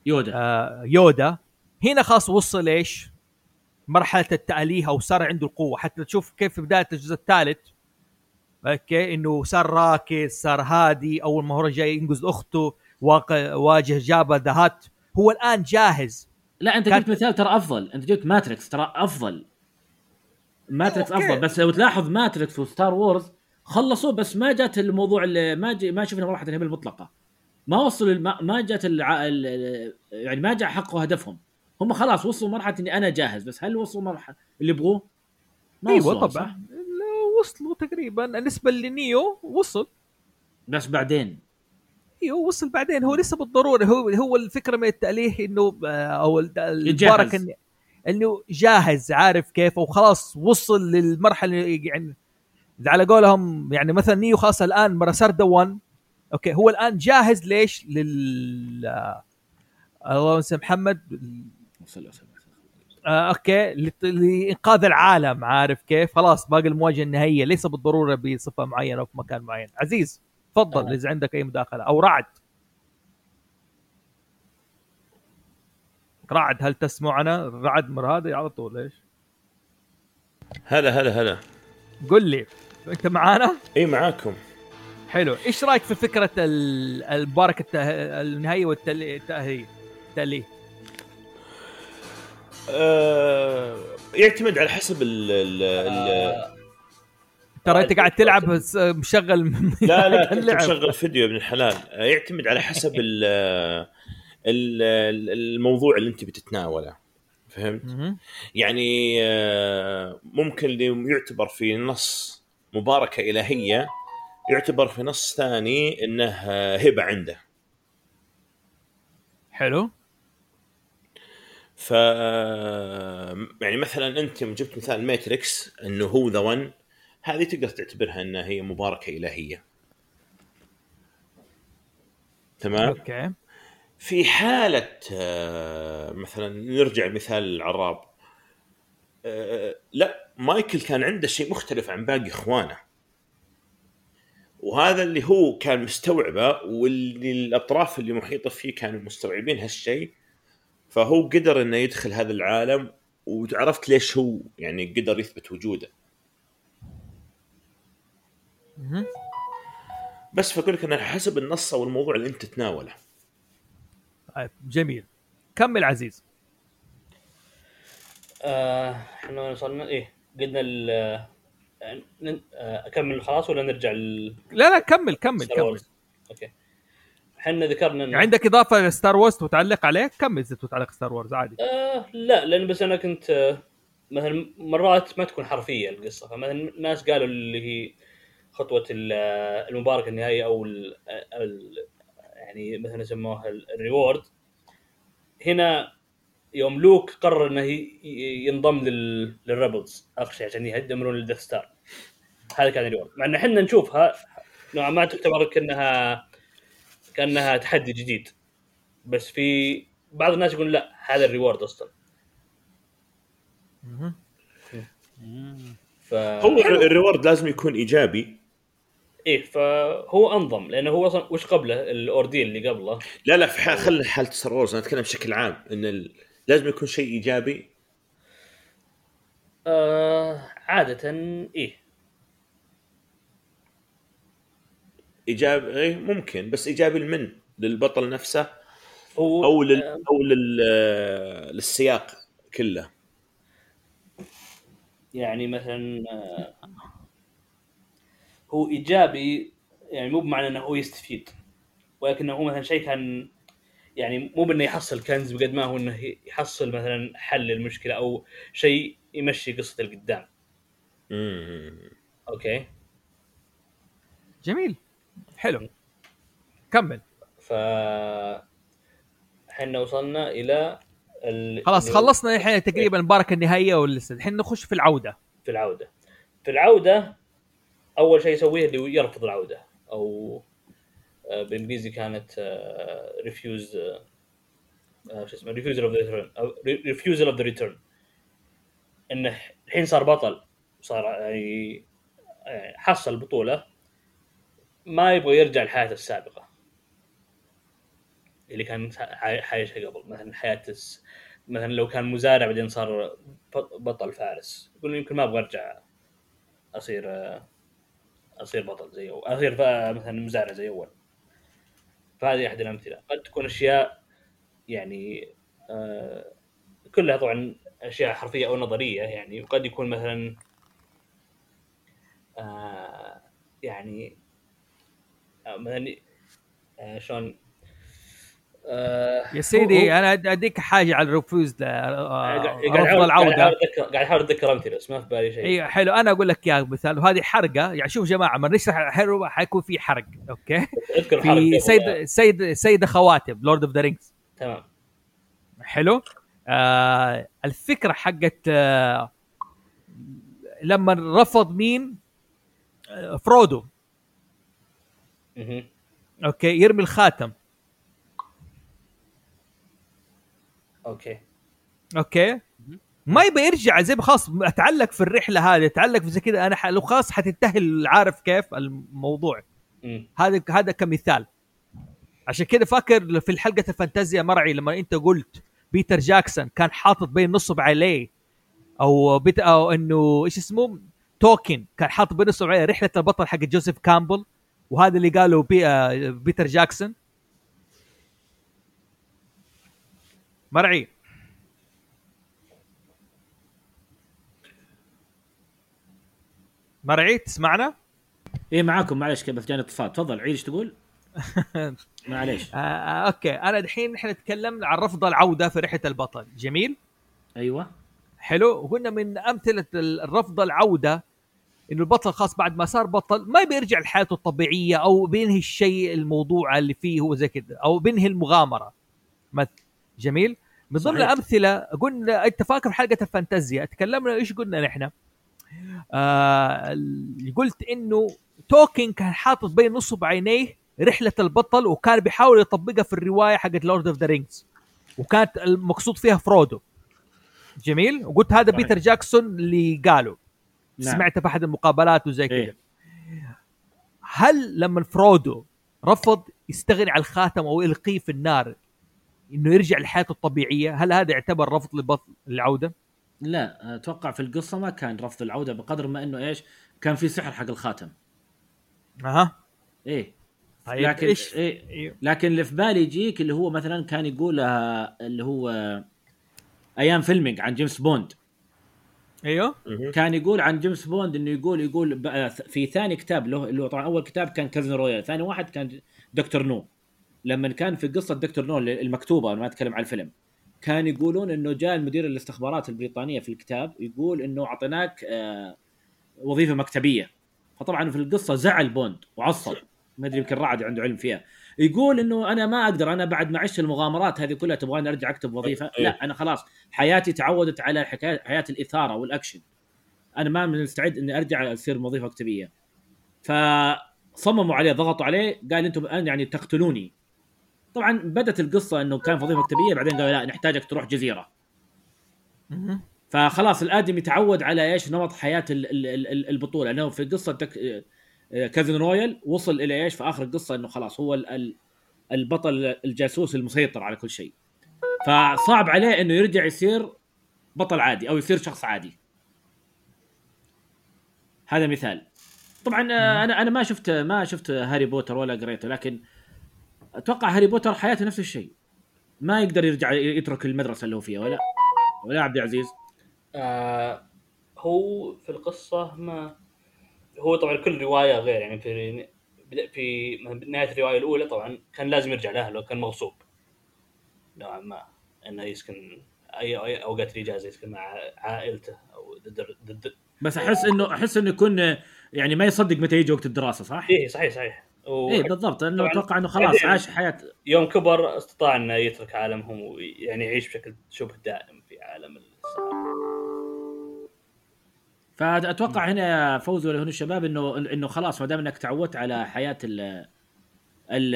يودا آه يودا هنا خلاص وصل إيش؟ مرحلة التأليه أو صار عنده القوة. حتى تشوف كيف في بداية الجزء الثالث. أوكي إنه صار راكز صار هادي أول ما هو جاي ينقذ أخته واقع واجه Jabba the Hutt هو الآن جاهز. لا أنت كان- جبت مثال ترى أفضل. أنت جبت Matrix ترى أفضل. Matrix. أفضل. بس لو تلاحظ Matrix و Star Wars خلصوا بس ما جات الموضوع اللي ما جي ما شفنا مرحلة الهبه المطلقة. ما وصلوا الم... ما جات الع... ال... يعني ما جاء حققوا هدفهم. هم خلاص وصلوا مرحلة إني أنا جاهز بس هل وصلوا مرحلة اللي يبغوه؟ ما إيوه وصلوا، طبعا. وصلوا تقريبا. بالنسبة لنيو وصل. بس بعدين؟ إيوه وصل بعدين. هو لسه بالضرورة. هو هو الفكرة من التاليه إنه آه، أو. المبارك إن- إنه جاهز عارف كيف؟ وخلاص وصل للمرحلة يعني إذا على قولهم يعني مثلا نيو خلاص الآن مرسردا 1 أوكي هو الآن جاهز ليش؟ لل آه، اللهم صل محمد. آه أوكي. لإنقاذ العالم عارف كيف؟ خلاص باقي المواجهة النهائية ليس بالضرورة بصفة معينة أو في مكان معين. عزيز تفضل آه. إذا عندك أي مداخلة. أو رعد. رعد هل تسمعنا؟ رعد مرهادي على طول ليش هلا هلا هلا. قل لي أنت معانا؟ إي معاكم. حلو. إيش رأيك في فكرة ال- المباركه الته- النهائية والتأهيل التأليه آه يعتمد على حسب ال ال ترى انت قاعد تلعب بس مشغل لا لا كنت. مشغل فيديو ابن الحلال. آه، يعتمد على حسب ال ال- ال- الموضوع اللي انت بتتناوله. فهمت؟ يعني آه، ممكن اللي يعتبر في نص مباركة إلهية يعتبر في نص ثاني إنه آه، هبة عنده. حلو. ف يعني مثلا أنت يوم جبت مثال Matrix إنه هو the one هذه تقدر تعتبرها إنها هي مباركة إلهية. تمام؟ أوكي. في حالة مثلا نرجع مثال العراب. آه، لا مايكل كان عنده شيء مختلف عن باقي إخوانه. وهذا اللي هو كان مستوعبه واللي الأطراف اللي محيطة فيه كانوا مستوعبين هالشيء. فهو قدر إنه يدخل هذا العالم وعرفت ليش هو يعني قدر يثبت وجوده. بس فأقول لك انه حسب النص أو الموضوع اللي أنت تتناوله. طيب جميل. كمل عزيز. آه، إحنا وصلنا إيه قلنا ال آه، آه، أكمل خلاص ولا نرجع ل لا لا كمل كمل كمل؟ أوكي. إحنا ذكرنا إنه- عندك إضافة ل Star Wars وتعلق عليه؟ كمل إذا تعلق Star Wars عادي. آه لا لأن بس أنا كنت آه، مثلا مرات ما تكون حرفية القصة. فمثلا ناس قالوا اللي هي خطوة آه، المباركة النهائية أو ال ال يعني مثلا سموها ال- ال reward. هنا يوم لوك قرر إنه ينضم لل- لل rebels. اخر شيء عشان يدمرون ال Death Star. هذا كان ال reward. مع إن إحنا نشوفها نوعا ما تعتبر كأنها كأنها تحدي جديد. بس في بعض الناس يقول لا هذا ال reward أصلا. ف هو ال reward لازم يكون إيجابي. إيه فهو انضم لأنه هو أصلا وش قبله؟ ال ordeal اللي قبله. لا لا في حال خلي حالة ستار وورز أنا أتكلم بشكل عام إن ال... لازم يكون شيء إيجابي. آه عادة إيه. ايجابي إيه ممكن بس إيجابي لمن؟ للبطل نفسه؟ هو أو لل... آه، أو لل... للسياق كله؟ يعني مثلا آه هو إيجابي يعني مو بمعنى إنه هو يستفيد ولكنه هو مثلا شيء كان يعني مو بإنه يحصل كنز بقد ما هو إنه يحصل مثلا حل للمشكلة أو شيء يمشي قصة القدام. أوكي. جميل. حلو. كمل. ف إحنا وصلنا إلى ال... خلاص خلصنا الحين تقريبا المباركه النهائية ولسه الحين نخش في العودة. في العودة. في العودة أول شيء يسويه اللي يرفض العودة. أو آه، بالانجليزي كانت refuse شو اسمه refusal of the return refusal of the return إنه الحين صار بطل صار يعني حصل البطوله ما يبغى يرجع لحياته السابقة. اللي كان عاي- عايشها قبل. مثلا حياة مثلا لو كان مزارع بعدين صار بط- بطل فارس. يقول يمكن ما أبغى أرجع أصير أصير بطل زي اول أصير مثلا مزارع زي أول. فهذه أحد الأمثلة. قد تكون أشياء يعني آه، كلها طبعا أشياء حرفية أو نظرية يعني. وقد يكون مثلا آه، يعني مثلا آه، شلون؟ آه، يا سيدي هو- أنا أديك حاجة على ال refuse ده قاعد آه، قاعد رفض العودة قاعد أحاول اتذكر أمثلة بس ما في بالي شيء. أيوه حلو. أنا أقول لك اياه مثال وهذه حرقة. يعني شوف يا جماعة ما نشرح حلو حيكون في حرق أوكي؟ أذكر في سيد سيد سيد الخواتم Lord of the Rings تمام. حلو؟ آه الفكرة حقت آه لما رفض مين؟ آه فرودو. أوكي يرمي الخاتم. أوكي. أوكي. ما يبي يرجع زي خلاص أتعلق في الرحلة هذه أتعلق في زي كذا أنا ح... لو خلاص حتنتهي عارف كيف؟ الموضوع. هذا هذا كمثال. عشان كذا فاكر في الحلقة الفانتازيا مرعي لما أنت قلت بيتر جاكسون كان حاطط بين نصب عينيه أو بيت أو إنه إيش اسمه؟ تولكين كان حاطط بين نصب عينيه رحلة البطل حق جوزيف كامبل. وهذا اللي قاله بي آه بيتر جاكسون. مرعي مرعي تسمعنا؟ إيه معاكم. معلش كيف بس جاني اتصال. تفضل عيد إيش تقول؟ معليش. آه آه أوكي. أنا الحين نحن نتكلم عن رفض العودة في رحلة البطل. جميل؟ أيوه. حلو. وقلنا من أمثلة الرفض العودة إنه البطل خلاص بعد ما صار بطل ما بيرجع لحياته الطبيعية أو بينهي الشيء الموضوع اللي فيه هو زي كذا أو بينهي المغامرة. مثل جميل؟ من ضمن. الأمثلة قلنا أنت فاكر حلقة الفانتازيا تكلمنا إيش قلنا نحن؟ آه قلت إنه تولكين كان حاطط بين نصب عينيه رحلة البطل وكان بيحاول يطبقها في الرواية حقت Lord of the Rings وكانت المقصود فيها فرودو. جميل؟ وقلت هذا صحيح. بيتر جاكسون اللي قاله. نعم. سمعته في أحد المقابلات وزي كذا. إيه. هل لما فرودو رفض يستغني عن الخاتم أو يلقيه في النار إنه يرجع لحياته الطبيعية هل هذا يعتبر رفض للبطل العوده لا أتوقع في القصة ما كان رفض العودة بقدر ما إنه إيش كان في سحر حق الخاتم. أها. إيه. طيب لكن إيش؟ إيه. إيه. لكن اللي في بالي يجيك اللي هو مثلا كان يقول اللي هو إيان فليمنج عن جيمس بوند. أيوه. كان يقول عن جيمس بوند إنه يقول يقول ب- في ثاني كتاب له اللي هو طبعا أول كتاب كان Casino Royale ثاني واحد كان Dr. No. لما كان في قصة Dr. No المكتوبة أنا ما أتكلم عن الفيلم. كان يقولون إنه جاء المدير الاستخبارات البريطانية في الكتاب يقول إنه أعطيناك آه، وظيفة مكتبية. فطبعا في القصة زعل بوند وعصب. ما أدري يمكن رعد عنده علم فيها. يقول إنه أنا ما أقدر أنا بعد ما عشت المغامرات هذه كلها تبغاني أرجع أكتب وظيفة إيه. لا أنا خلاص حياتي تعودت على حكاية حياة الإثارة والأكشن أنا ما مستعد إني أرجع أصير وظيفه مكتبيه فصمموا عليه ضغطوا عليه قال أنتم الآن يعني تقتلوني طبعا بدت القصة إنه كان في وظيفة مكتبيه بعدين قالوا لا نحتاجك تروح جزيرة. فخلاص الآدمي تعود على إيش نمط حياة ال- ال- ال- البطولة انه في قصه. Casino Royale وصل إلى إيش في آخر القصة إنه خلاص هو ال- ال- البطل الجاسوس المسيطر على كل شيء. فصعب عليه إنه يرجع يصير بطل عادي أو يصير شخص عادي. هذا مثال. طبعا آه، أنا أنا ما شفت ما شفت هاري بوتر ولا قريته لكن أتوقع هاري بوتر حياته نفس الشيء. ما يقدر يرجع يترك المدرسة اللي هو فيها ولا؟ ولا عبد العزيز؟ آه هو في القصة ما هو طبعا كل رواية غير يعني في في نهاية الرواية الأولى طبعا كان لازم يرجع لاهله كان مغصوب. نوعا ما إنه يسكن أي أي أوقات الاجازه يسكن مع عائلته أو ضد بس أحس إنه أحس إنه يكون يعني ما يصدق متى يجي وقت الدراسة صح؟ إيه صحيح صحيح. و- إيه بالضبط انه طبعاً أتوقع إنه خلاص بعدين- عاش حياة. يوم كبر استطاع إنه يترك عالمهم ويعني يعيش بشكل شبه دائم في عالم الصحافة. فأتوقع هنا فوز ولا هنا الشباب إنه إنه خلاص ما دام إنك تعودت على حياة ال ال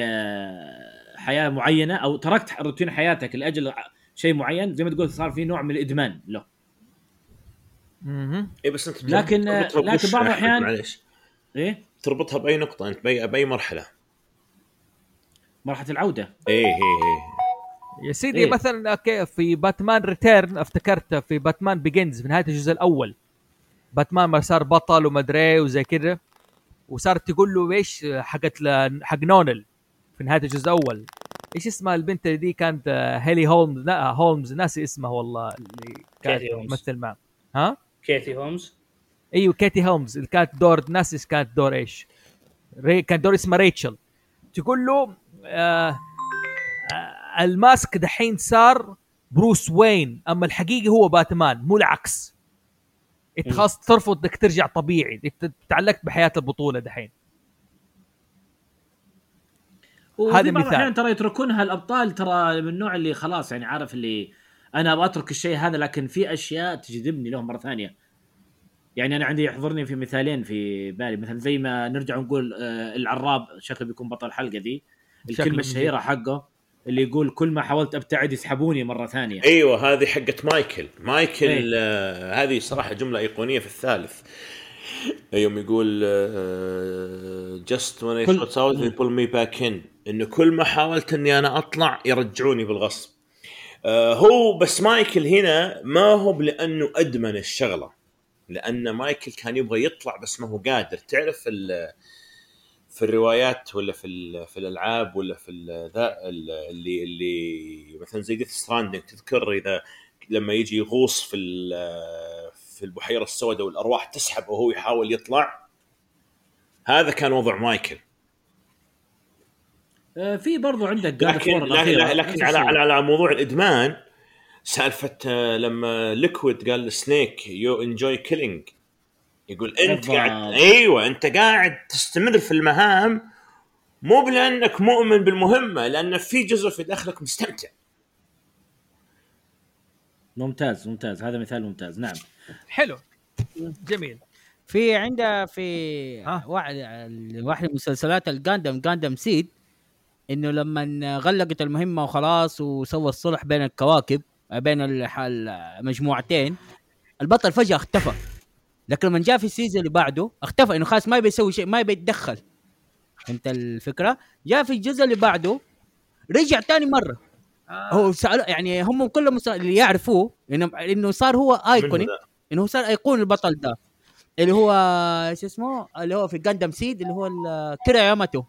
حياة معينة أو تركت روتين حياتك لأجل شيء معين زي ما تقول صار في نوع من الإدمان له. مهم. اي بس أنت لكن- تربطها لكن بعض الأحيان- معليش. إيه؟ تربطها بأي نقطة أنت باي بأي مرحلة. مرحلة العودة. إيه إيه إيه يا سيدي إيه. مثلا أوكي في Batman Return أفتكرت في Batman Begins في نهاية الجزء الأول. باتمان ما صار بطل وما أدري وزي كذا وصارت تقول له إيش حقت ل- حق نولان في نهاية الجزء الأول. إيش اسمها البنت دي كانت آه، هيلي هولمز لا هولمز؟ ناسي اسمها والله اللي كانت هولمز. تمثل معه. ها؟ كيتي هومز إيوه كيتي هولمز اللي كانت دور ناسي كانت دور إيش. ري كان دور اسمها ريتشل. تقول له آه آه ال mask دحين صار بروس وين. أما الحقيقي هو باتمان مو العكس. انت مم. خلاص ترفض إنك ترجع طبيعي. انت تعلقت بحياة البطولة دحين. هذا مثال. الأحيان ترى يتركونها الأبطال ترى من النوع اللي خلاص يعني عارف اللي أنا أبغى أترك الشيء هذا لكن في أشياء تجذبني لهم مرة ثانية. يعني أنا عندي يحضرني في مثالين في بالي. مثلا زي ما نرجع نقول آه، العراب شكله بيكون بطل الحلقة ذي الكلمة الشهيرة حقه. اللي يقول كل ما حاولت أبتعد يسحبوني مرة ثانية. أيوه هذه حقت مايكل. مايكل إيه. آه هذه صراحة جملة إيقونية في الثالث. يوم يقول كل- thought out they pull me back in. إنه كل ما حاولت إني أنا أطلع يرجعوني بالغصب. آه هو بس مايكل هنا ما هو لأنه أدمن الشغلة. لأن مايكل كان يبغى يطلع بس ما هو قادر. تعرف ال- في الروايات ولا في في الألعاب ولا في ذا ال- اللي اللي مثلا زي Death Stranding تذكر إذا لما يجي يغوص في في البحيرة السوداء والأرواح تسحب وهو يحاول يطلع هذا كان وضع مايكل آه، في برضو عندك لكن لكن. لكن على. على على موضوع الإدمان سالفة آه، لما ليكويد قال لسنيك you enjoy killing يقول أنت بالضبط. قاعد أيوه أنت قاعد تستمر في المهام مو لأنك مؤمن بالمهمة لأن في جزء في داخلك مستمتع. ممتاز ممتاز. هذا مثال ممتاز. نعم. حلو. جميل. في عنده في؟ واحد واحد من مسلسلات ال Gundam Gundam Seed إنه لما غلقت المهمة وخلاص وسوى الصلح بين الكواكب بين المجموعتين البطل فجأة اختفى. لكن لما جاء في ال season اللي بعده اختفى إنه خلاص ما بيسوي شيء ما بيتدخل انت الفكرة؟ جاء في الجزء اللي بعده رجع تاني مرة. هو سأل يعني هم كلهم اللي يعرفوه إنه إنه صار هو ذا. إنه صار ايقون البطل ده اللي هو شو اسمه؟ اللي هو في جاندم سيد اللي هو كيرا ياماتو.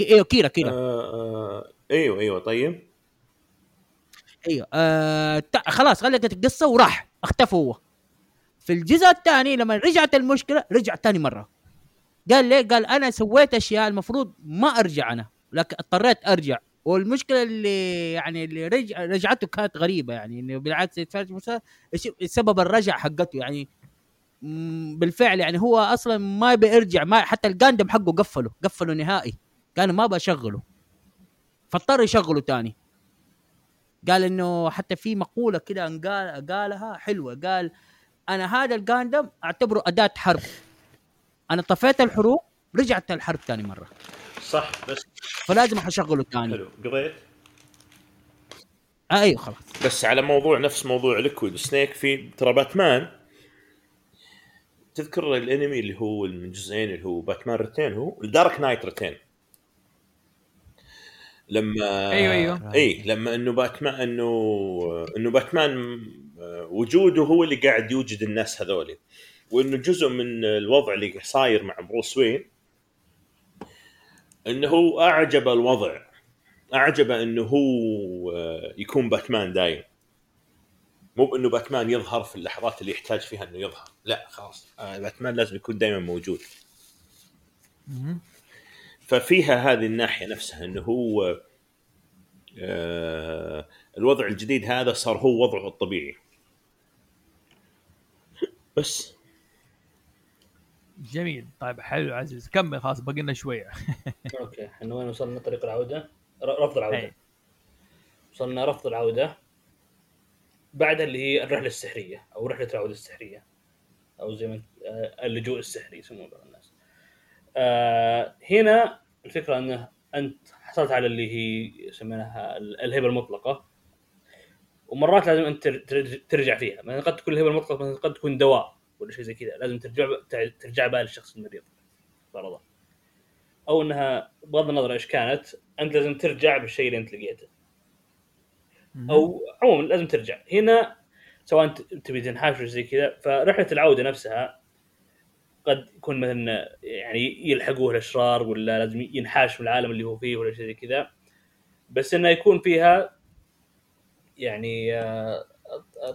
أيوه كيرا كيرا. آه آه أيوه أيوه طيب. أيوه آه خلاص غلقت القصة وراح. اختفى هو. في الجزء الثاني لما رجعت المشكلة رجع ثاني مرة. قال ليه؟ قال أنا سويت أشياء المفروض ما أرجع أنا لكن اضطريت أرجع. والمشكلة اللي يعني اللي رجع رجعته كانت غريبة يعني إنه بالعكس سبب الرجع حقته يعني. بالفعل يعني هو أصلا ما بيرجع ما حتى الجاندم حقه قفله قفله نهائي. كان ما بشغله فاضطر يشغله تاني. قال إنه حتى في مقولة كده قال قالها حلوة. قال أنا هذا الجاندم أعتبره أداة حرب. أنا طفيت الحروب رجعت الحرب ثاني مرة. صح بس فلازم أشغله ثاني. حلو. قضيت آه أيوه خلاص. بس على موضوع نفس موضوع Liquid و Snake في ترى باتمان تذكر الانمي اللي هو من جزئين اللي هو Batman Returns هو ال Dark Knight Returns لما أيوة، أيوة. اي لما إنه باتمان إنه إنه باتمان وجوده هو اللي قاعد يوجد الناس هذولي. وإنه جزء من الوضع اللي صاير مع بروس وين إنه هو أعجب الوضع. اعجبه إنه هو آه، يكون باتمان دايم. مو بانه باتمان يظهر في اللحظات اللي يحتاج فيها إنه يظهر. لا خلاص. آه، باتمان لازم يكون دائما موجود. ففيها هذه الناحية نفسها إنه هو آه الوضع الجديد هذا صار هو وضعه الطبيعي. بس. جميل. طيب حلو عزيز. كمل خلاص باقي لنا شوية. أوكي إحنا وين وصلنا؟ طريق العودة. رفض العودة. أي. وصلنا رفض العودة. بعدها اللي هي الرحلة السحرية أو رحلة العودة السحرية أو زي ما آه، اللجوء السحري يسمونه بعض الناس. آه هنا الفكرة إنه أنت حصلت على اللي هي ال- الهبه المطلقة. ومرات لازم أنت تر- تر- ترجع فيها. مثلا قد تكون الهبه المطلقه مثلا قد تكون دواء ولا شيء زي كذا لازم ترجع ترجع بها للشخص المريض. فرضا. أو إنها بغض النظر إيش كانت أنت لازم ترجع بالشيء اللي أنت لقيته. أو عموما لازم ترجع. هنا سواء تبي تنحاش زي كذا فرحلة العودة نفسها قد يكون مثلا يعني يلحقوه الأشرار ولا لازم ينحاش من العالم اللي هو فيه ولا شيء زي كذا. بس إنه يكون فيها يعني آه،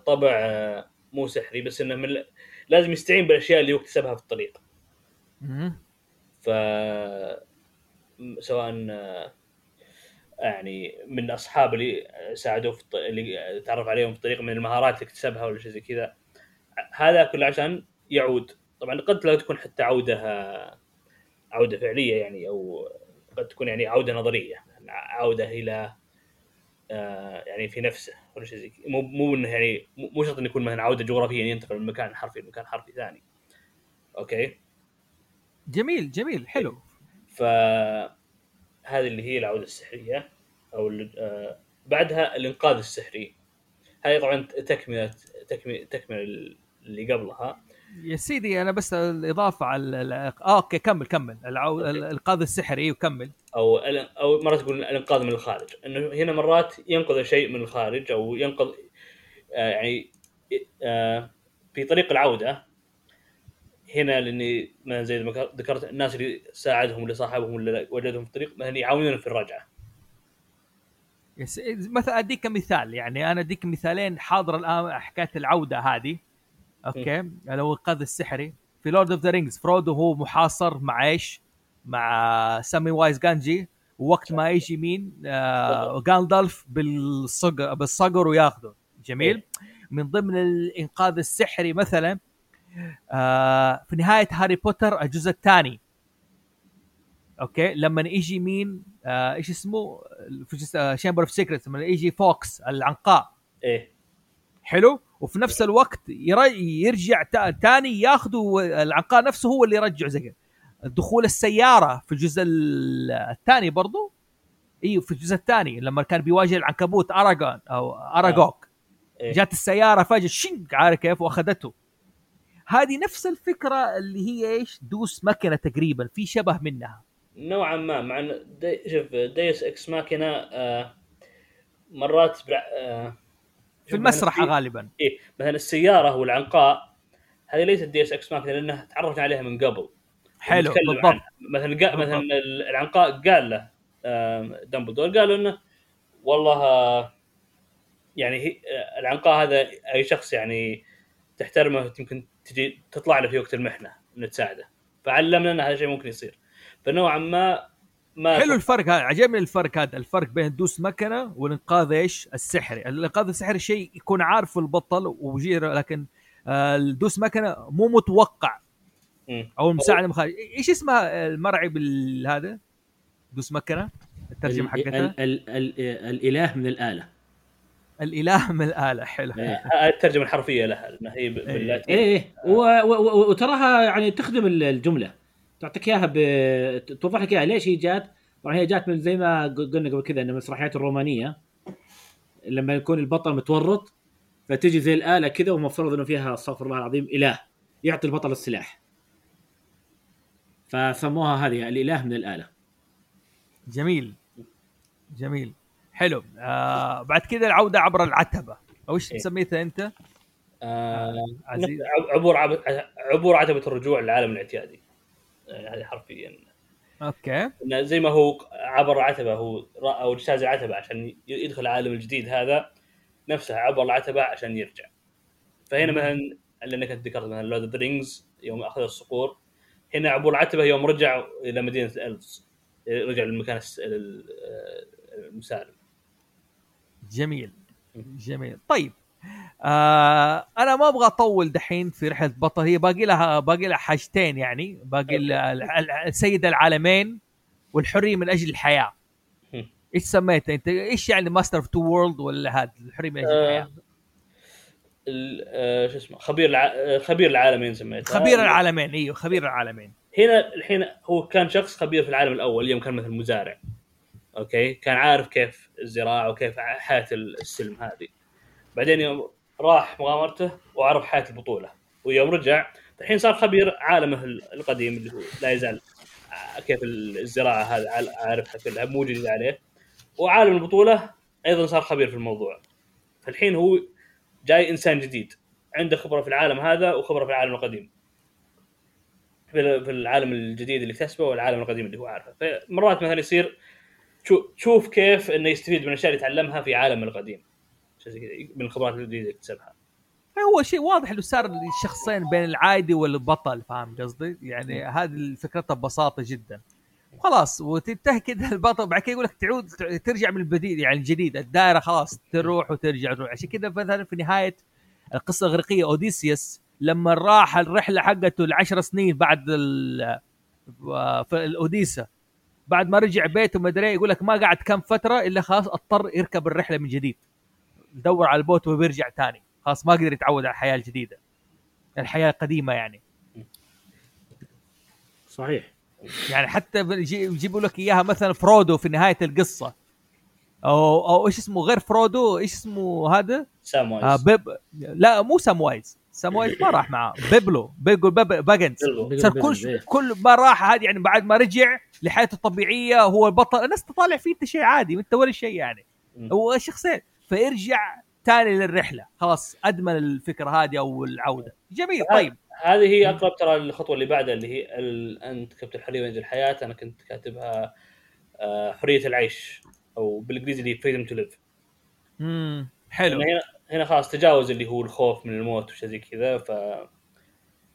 طبع آه، مو سحري بس إنه من لازم يستعين بالأشياء اللي هو اكتسبها في الطريق. ف سواء آه، يعني من أصحاب اللي ساعدوه في الط... اللي تعرف عليهم في الطريق من المهارات اللي اكتسبها ولا شيء زي كذا. هذا كله عشان يعود. طبعا قد لا تكون حتى عودة عودة فعلية يعني أو قد تكون يعني عودة نظرية عودة إلى آه، يعني في نفسه ولا شيء زي كذا. مو مو إنه يعني مو شرط إنه يكون مثلا عودة جغرافيا ينتقل من مكان حرفي لمكان حرفي ثاني. أوكي؟ جميل جميل حلو. فهذه اللي هي العودة السحرية أو آه، بعدها الإنقاذ السحري. هذه طبعا تكمله تكمله تكملة اللي قبلها. يا سيدي أنا بس الإضافة على آه okay كمل كمل. العو... الإنقاذ السحري وكمل. أو أو مرات تقول الإنقاذ من الخارج. إنه هنا مرات ينقذ شيء من الخارج أو ينقذ آه يعني آه في طريق العودة. هنا لأني مثلا زي ما ذكرت الناس اللي ساعدهم اللي صاحبهم اللي وجدهم في الطريق مثلا يعاونون في الرجعة. بس... مثلا أديك مثال يعني أنا أديك مثالين حاضر الآن حكاية العودة هذه. okay؟ لو الانقاذ السحري في Lord of the Rings فرودو هو محاصر مع إيش؟ مع Samwise Gamgee ووقت ما يجي مين آه جاندالف بالصقر بالصقر وياخذه. جميل. من ضمن الإنقاذ السحري مثلا آه في نهاية هاري بوتر الجزء الثاني. okay؟ لما يجي مين آه إيش اسمه؟ في Chamber of Secrets لما يجي فوكس العنقاء. إيه. حلو؟ وفي نفس الوقت ير- يرجع تا- تاني ياخذوا العنقاء نفسه هو اللي يرجعه زي كده دخول السيارة في الجزء ال- الثاني برضو؟ أيوه في الجزء الثاني لما كان بيواجه العنكبوت أراغون أو أراغوغ. إيه. جات السيارة فجأة شنك عارف كيف؟ وأخذته. هذه نفس الفكرة اللي هي إيش؟ deus machina تقريبا في شبه منها. نوعا ما مع دي شوف deus ex machina آه مرات بلع... آه في المسرح غالبا. إيه مثلا السيارة والعنقاء هذه ليست deus ex machina لأنها تعرفنا عليها من قبل. حلو بالضبط. مثلا قا... مثلا العنقاء قال له آم، دامبلدور قالوا إنه والله آه، يعني هي آه، العنقاء هذا أي شخص يعني تحترمه يمكن تجي تطلع له في وقت المحنة إنه تساعده. فعلمنا إن هذا الشيء ممكن يصير. فنوعا ما ما حلو الفرق هذا عجبني الفرق هذا الفرق بين دوس مكنة والإنقاذ إيش؟ السحري. الإنقاذ السحري شيء يكون عارفه البطل ويجي لكن آه، الدوس مكنة مو متوقع. أو المساعدة مخارج إيش اسمها المرعي بالهذا؟ دوس مكنة الترجمة ال- حقتها. ال- ال- ال- الإله من الآلة. الإله من الآلة حلو. إيه. هذه الترجمة الحرفية لها لانها هي ب- باللاتيني. إيه و- و- وتراها يعني تخدم ال- الجملة. تعطيك إياها ب... توضح لك إياها. ليش هي جات؟ طبعا هي جات من زي ما ق- قلنا قبل كذا إن المسرحيات الرومانية لما يكون البطل متورط فتجي زي الآلة كذا ومفترض إنه فيها استغفر الله العظيم إله يعطي البطل السلاح. فسموها هذه الإله من الآلة. جميل. جميل. حلو. آه بعد كذا العودة عبر العتبة. أو إيش إيه. سميتها أنت؟ آه عزيز. عب- عبور عب- عبور عتبة الرجوع للعالم الاعتيادي. آه، هذه حرفيا. okay. إنه زي ما هو عبر العتبة هو أو اجتاز العتبة عشان يدخل العالم الجديد هذا نفسه عبر العتبة عشان يرجع. فهنا. مثلا لانك انت ذكرت مثلا Lord of Rings يوم أخذ الصقور هنا عبور العتبة يوم رجع إلى مدينة ال elves رجع للمكان المسالم. جميل. جميل. طيب. آه أنا ما أبغى أطول دحين في رحلة بطل. هي باقي لها باقي لها حاجتين يعني. باقي سيد العالمين والحرية من أجل الحياة. إيش سميتها أنت؟ إيش يعني master of two world ولا هذا الحرية من أجل الحياة آه، ال- آه، شو اسمه خبير الع... آه، خبير العالمين سميته. خبير العالمين إيوه خبير العالمين. هنا الحين هو كان شخص خبير في العالم الأول يوم كان مثل مزارع. أوكي؟ كان عارف كيف الزراعة وكيف حياة السلم هذه. بعدين يوم راح مغامرته وعرف حياة البطولة. ويوم رجع الحين صار خبير عالمه القديم اللي هو لا يزال ع- كيف الزراعة هذا عارفها كلها موجود عليه. وعالم البطولة أيضا صار خبير في الموضوع. فالحين هو جاي إنسان جديد. عنده خبرة في العالم هذا وخبرة في العالم القديم. في العالم الجديد اللي اكتسبه والعالم القديم اللي هو عارفه. فمرات مثلا يصير تشو- تشوف كيف إنه يستفيد من الاشياء اللي تعلمها في عالم القديم. من الخبرات الجديده اللي اكتسبها هو شيء واضح إنه صار الشخصين بين العادي والبطل فاهم قصدي؟ يعني هذه فكرتها ببساطة جدا. خلاص وتنتهي كذا البطل بعد كذا يقول لك تعود ترجع من البديل يعني الجديد الدائرة خلاص تروح وترجع تروح. عشان كذا مثلا في نهاية القصة الإغريقية أوديسيوس لما راح الرحلة حقته العشر سنين بعد ال- في الاوديسا بعد ما رجع بيته ما أدري يقول لك ما قعد كم فترة إلا خلاص اضطر يركب الرحلة من جديد. يدور على ال boat وبيرجع تاني. خلاص ما قدر يتعود على الحياة الجديدة. الحياة القديمة يعني. صحيح. يعني حتى يجيبوا لك إياها مثلا فرودو في نهاية القصة. أو أو إيش اسمه غير فرودو؟ إيش اسمه هذا؟ سام وايز آه بيب لا مو ساموايز ساموايز ما راح معاه. بيبلو. بيجو بيب باجنز. صار كل إيه. كل ما راح هذه يعني بعد ما رجع لحياته الطبيعية هو البطل. الناس تطالع فيه أنت شيء عادي أنت ولا شيء يعني. هو شخصين. فيرجع تاني للرحلة. خلاص أدمن الفكرة هذه أو العودة. جميل طيب. هذه هي أقرب ترى الخطوه اللي بعدها اللي هي ال... أنت كتبت الحريه وينزل الحياة أنا كنت كاتبها آه، حرية العيش أو بالإنجليزي اللي freedom to live امم حلو. هنا هنا خلاص تجاوز اللي هو الخوف من الموت وشيء زي كذا ف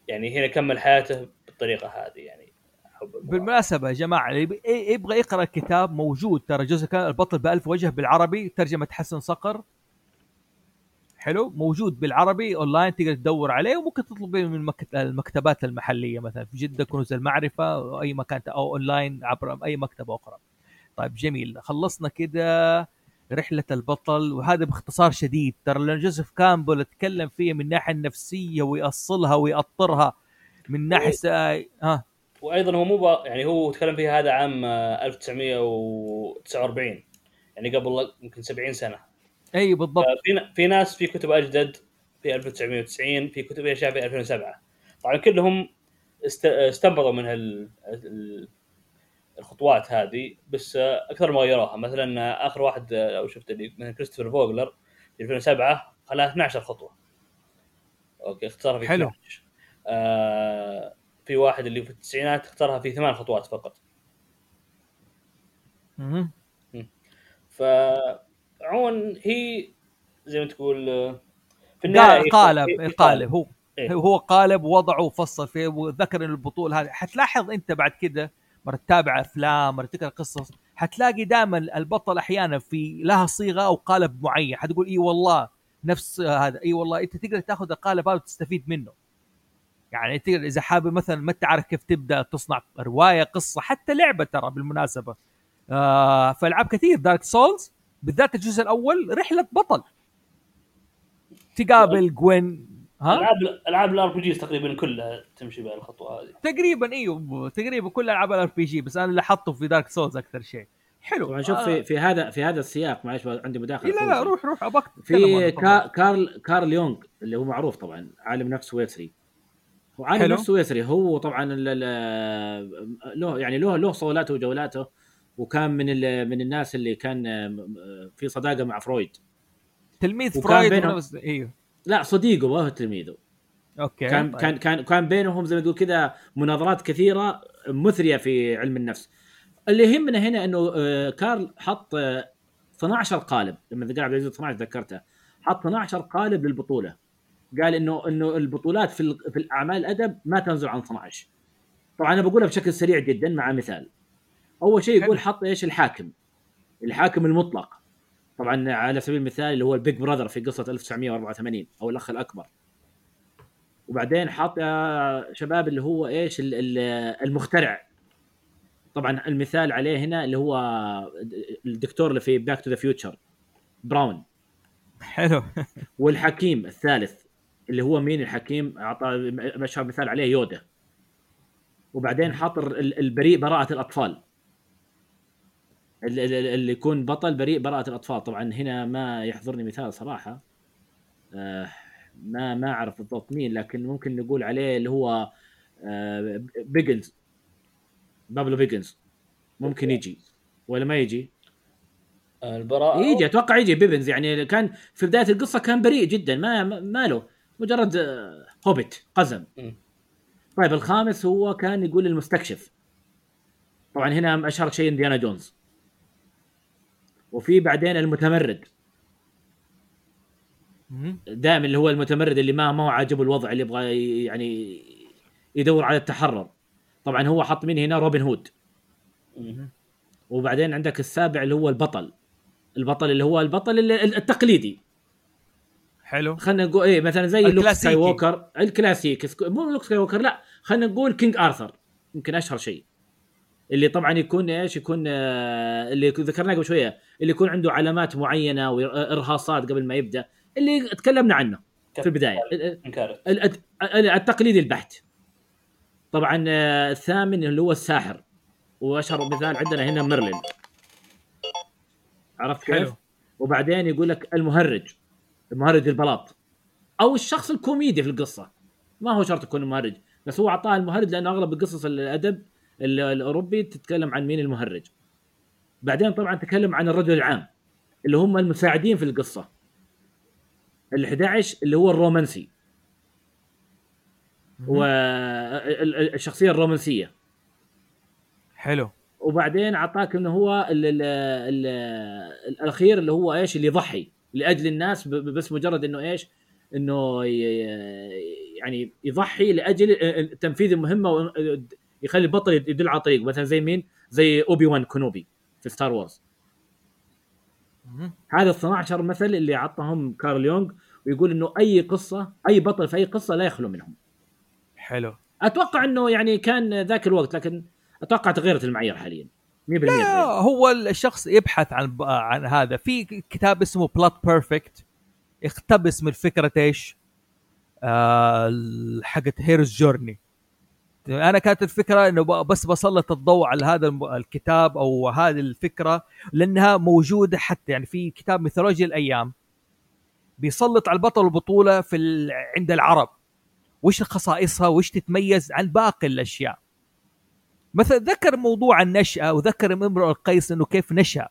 يعني هنا كمل حياته بالطريقة هذه يعني. بالمناسبة يا جماعة اللي إيه- يبغى يقرأ الكتاب موجود ترى جزء كان البطل بألف وجه بالعربي ترجمة حسن صقر. حلو موجود بالعربي اونلاين تقدر تدور عليه وممكن تطلبه من المك- المكتبات المحلية مثلا في جدة كنوز المعرفة أو أي مكان أو اونلاين عبر أي مكتبة أخرى. طيب جميل. خلصنا كده رحلة البطل وهذا باختصار شديد. ترى لأن جوزيف كامبل اتكلم فيها من الناحية النفسية ويأصلها ويأطرها من ناحية ها. وأيضا هو مو ب... يعني هو تكلم فيها هذا عام آه، 1949 يعني قبل يمكن 70 سنة. اي بالضبط. في ن- في ناس في كتب أجدد في 1990 في كتب اشياء في 2007 طبعا كلهم است... استنبطوا من هال... ال- الخطوات هذه بس آه، أكثر ما غيروها مثلا آه، آخر واحد آه، لو شفت اللي مثلا كريستوفر فوغلر في 2007 خلاها 12 خطوة. okay اختارها في حلو. 12 آه في واحد اللي في التسعينات اختارها في ثمان خطوات فقط. مهم. فعموما هي زي ما تقول آه، في النهاية قالب هي- قالب هو إيه. هو قالب ووضعه وفصل فيه وذكر إن البطولة هذه. حتلاحظ أنت بعد كده مرة تتابع أفلام مرة تقرأ قصص حتلاقي دائما البطل أحيانا في لها صيغة أو قالب معين. حتقول إي والله نفس هذا إي والله أنت تقدر تأخذ القالب هذا وتستفيد منه. يعني تقدر إذا حابب مثلا ما انت عارف كيف تبدأ تصنع رواية قصة حتى لعبة ترى بالمناسبة. آه في ألعاب كثير Dark Souls بالذات الجزء الأول رحلة بطل. تقابل جوين ها؟ ألعاب ألعاب ال RPGs تقريبا كلها تمشي بهالخطوه هذه. تقريبا إيوه تقريبا كل ألعاب ال RPG بس أنا اللي حطه في Dark Souls أكثر شيء. حلو. طبعا شوف في في هذا في هذا السياق معلش عندي مداخلة إيه لا لا. روح روح أبغاك في كا. كارل كارل يونغ اللي هو معروف طبعا عالم نفس سويسري هو عالم حلو. نفس سويسري هو طبعا ال- ال- له يعني له له صولاته وجولاته. وكان من ال- من الناس اللي كان في صداقة مع فرويد. تلميذ فرويد بينهم- إيوه. لا صديقه ما هو تلميذه. أوكي كان طيب. كان كان كان بينهم زي ما تقول كذا مناظرات كثيرة مثرية في علم النفس. اللي يهمنا هنا إنه آه، كارل حط آه، 12 قالب. لما ذكر عبد العزيز 12 ذكرته. حط 12 قالب للبطولة. قال انه إنه البطولات في في الاعمال الأدب ما تنزل عن 12 طبعا أنا بقولها بشكل سريع جدا مع مثال. أول شيء يقول حط إيش الحاكم. الحاكم المطلق. طبعا على سبيل المثال اللي هو ال Big Brother في قصة 1984 أو الأخ الأكبر. وبعدين يا شباب اللي هو إيش ال- ال- المخترع. طبعا المثال عليه هنا اللي هو الدكتور اللي في Back to the Future براون. حلو. والحكيم الثالث اللي هو مين الحكيم؟ أعطى مثال عليه يودا. وبعدين حاط ال- البريء براءة الأطفال. ال- ال- اللي يكون بطل بريء براءة الأطفال. طبعا هنا ما يحضرني مثال صراحة. آه، ما ما أعرف بالضبط مين لكن ممكن نقول عليه اللي هو آه، بيجنز. بابلو بيجنز. ممكن يجي. ولا ما يجي؟ البراءة يجي أتوقع يجي بيبنز يعني كان في بداية القصة كان بريء جدا. ما ما له. مجرد آه، هوبت قزم. طيب الخامس هو كان يقول المستكشف. طبعا هنا اشهر شيء إنديانا جونز. وفي بعدين المتمرد. دائما اللي هو المتمرد اللي ما ما هو عاجبه الوضع اللي يبغى يعني يدور على التحرر. طبعا هو حط من هنا روبن هود. وبعدين عندك السابع اللي هو البطل. البطل اللي هو البطل اللي- التقليدي. حلو. خلينا نقول إيه مثلا زي لوك الكلاسيكي. سكاي ووكر الكلاسيك سك- مو لوك سكاي ووكر لا خلينا نقول King آرثر. يمكن أشهر شيء. اللي طبعا يكون إيش؟ يكون آه، اللي ذكرناه قبل شوية اللي يكون عنده علامات معينة وإرهاصات قبل ما يبدأ اللي تكلمنا عنه في البداية. التقليدي البحت. طبعا آه، الثامن اللي هو الساحر. وأشهر مثال عندنا هنا ميرلين عرفت كيف؟ حلو. وبعدين يقول لك المهرج المهرج البلاط. أو الشخص الكوميدي في القصة. ما هو شرط يكون مهرج بس هو أعطاه المهرج لأنه أغلب قصص الأدب ال- الأوروبي تتكلم عن مين المهرج. بعدين طبعا تكلم عن الرجل العام اللي هم المساعدين في القصة. ال 11 اللي هو الرومانسي. والشخصيه الرومانسية. حلو. وبعدين اعطاك إنه هو ال ال ال الأخير اللي هو إيش؟ اللي يضحي لأجل الناس بس مجرد إنه إيش؟ إنه يعني يضحي لأجل تنفيذ المهمة ويخلي البطل يدل على طريق مثلا زي مين؟ زي أوبي وان كينوبي في Star Wars. هذا ال 12 مثل اللي عطهم كارل يونغ ويقول إنه أي قصة أي بطل في أي قصة لا يخلو منهم حلو أتوقع إنه يعني كان ذاك الوقت لكن أتوقع تغيرت المعايير حاليا 100% لا. هو الشخص يبحث عن عن هذا في كتاب اسمه Plot Perfect يقتبس من فكرة إيش؟ آه حقت Hero's Journey أنا كانت الفكرة إنه بس بسلط الضوء على هذا الكتاب أو هذه الفكرة لأنها موجودة حتى يعني في كتاب ميثولوجيا الأيام بيسلط على البطل والبطوله في ال... عند العرب. وش خصائصها؟ وش تتميز عن باقي الأشياء؟ مثلا ذكر موضوع النشأة وذكر امرؤ القيس إنه كيف نشأ.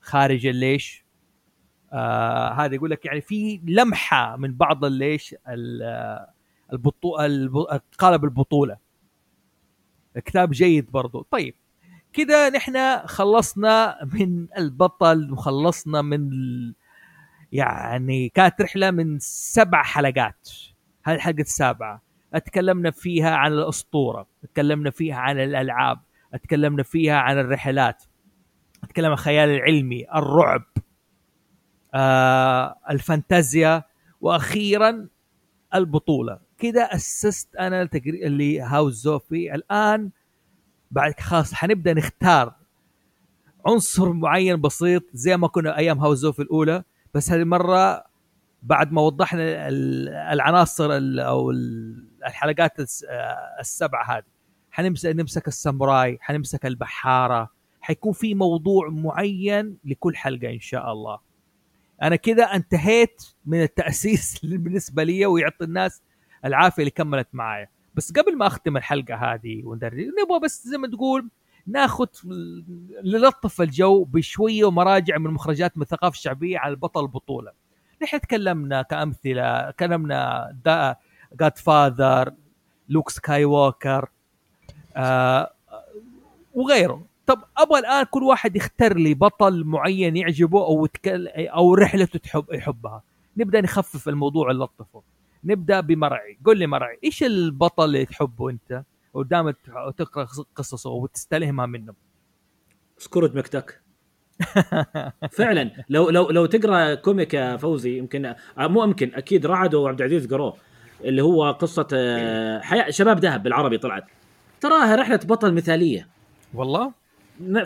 خارج الليش؟ آه هذا يقول لك يعني في لمحة من بعض الليش البطولة قالب البطولة. كتاب جيد برضو. طيب كده نحن خلصنا من البطل وخلصنا من ال... يعني كانت رحلة من سبع حلقات. هذه الحلقة السابعة. اتكلمنا فيها عن الأسطورة اتكلمنا فيها عن الألعاب اتكلمنا فيها عن الرحلات. اتكلم عن الخيال العلمي الرعب آه، الفانتازيا وأخيرا البطولة. كده أسست أنا تقري- اللي هاوس زوفي. الآن بعد خلاص حنبدأ نختار عنصر معين بسيط زي ما كنا أيام هاوس زوفي الأولى. بس هذه المرة بعد ما وضحنا ال- العناصر ال- أو ال- الحلقات الس- السبعة هذه حنمسك نمسك الساموراي حنمسك البحارة. حيكون في موضوع معين لكل حلقة إن شاء الله. أنا كذا انتهيت من التأسيس بالنسبة لي ويعطي الناس العافية اللي كملت معايا. بس قبل ما أختم الحلقة هذه وندري نبغى بس زي ما تقول ناخذ نلطف الجو بشوية ومراجع من مخرجات من الثقافة الشعبية على البطل البطولة. نحن تكلمنا كأمثلة تكلمنا The Godfather لوك سكاي ووكر آه وغيره طب أبغى الآن كل واحد يختار لي بطل معين يعجبه أو أو رحلته تحب يحبها. نبدأ نخفف الموضوع ونلطفه. نبدأ بمرعي. قول لي مرعي إيش البطل اللي تحبه أنت؟ ودائما تقرأ قصصه وتستلهمها منه. سكروت مكتك. فعلا. لو لو لو تقرأ كوميك يا فوزي يمكن مو يمكن أكيد رعد وعبد العزيز قروه اللي هو قصة آه، حياة شباب ذهب بالعربي طلعت. تراها رحلة بطل مثالية. والله؟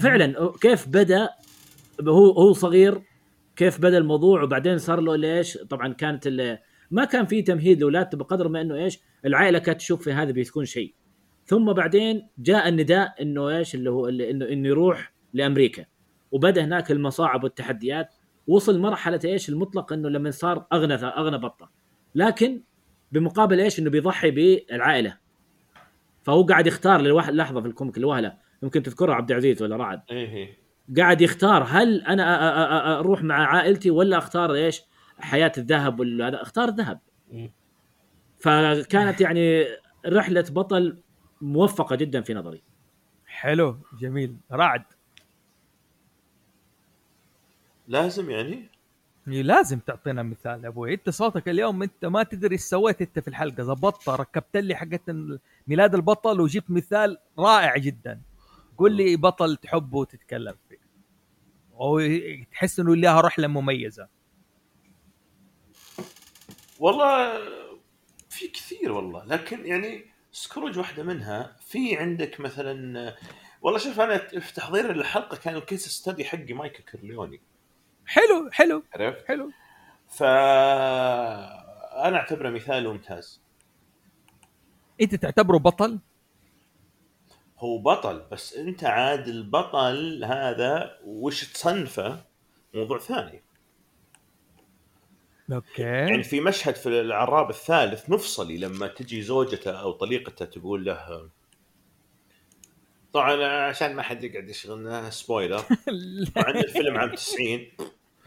فعلا. كيف بدأ؟ هو هو صغير كيف بدأ الموضوع؟ وبعدين صار له ليش؟ طبعا كانت ما كان في تمهيد لاولادته بقدر ما إنه إيش العائلة كانت تشوف في هذا بيكون شيء. ثم بعدين جاء النداء إنه إيش اللي هو اللي إنه إنه يروح لأمريكا. وبدأ هناك المصاعب والتحديات. وصل مرحلة إيش المطلق إنه لما صار أغنى أغنى بطة. لكن بمقابل إيش إنه بيضحي بالعائلة. فهو قاعد يختار للواحد لحظة في ال comic الوهله يمكن تذكرها عبد العزيز ولا رعد. إيه إيه. قاعد يختار هل أنا أروح مع عائلتي ولا أختار إيش حياة الذهب ولا هذا اختار الذهب. فكانت يعني رحلة بطل موفقة جدا في نظري. حلو جميل. رعد. لازم يعني؟ إيه، لازم تعطينا مثال يا أبوي. أنت صوتك اليوم أنت ما تدري إيش سويت أنت في الحلقة. ظبطتها ركبت لي حقت ميلاد البطل وجبت مثال رائع جدا. قول لي بطل تحبه وتتكلم فيه. أو تحس إنه لها رحلة مميزة. والله في كثير والله لكن يعني سكروج واحدة منها في عندك مثلا والله شوف أنا في تحضير الحلقة كان ال case study حقي مايكل كورليوني. حلو حلو عرفت؟ حلو. ف أنا أعتبره مثال ممتاز. أنت تعتبره بطل؟ هو بطل بس أنت عاد البطل هذا وش تصنفه؟ موضوع ثاني. okay يعني في مشهد في العراب الثالث مفصلي لما تجي زوجته أو طليقته تقول له طبعا عشان ما حد يقعد يشغلنا spoiler طبعا الفيلم عام 90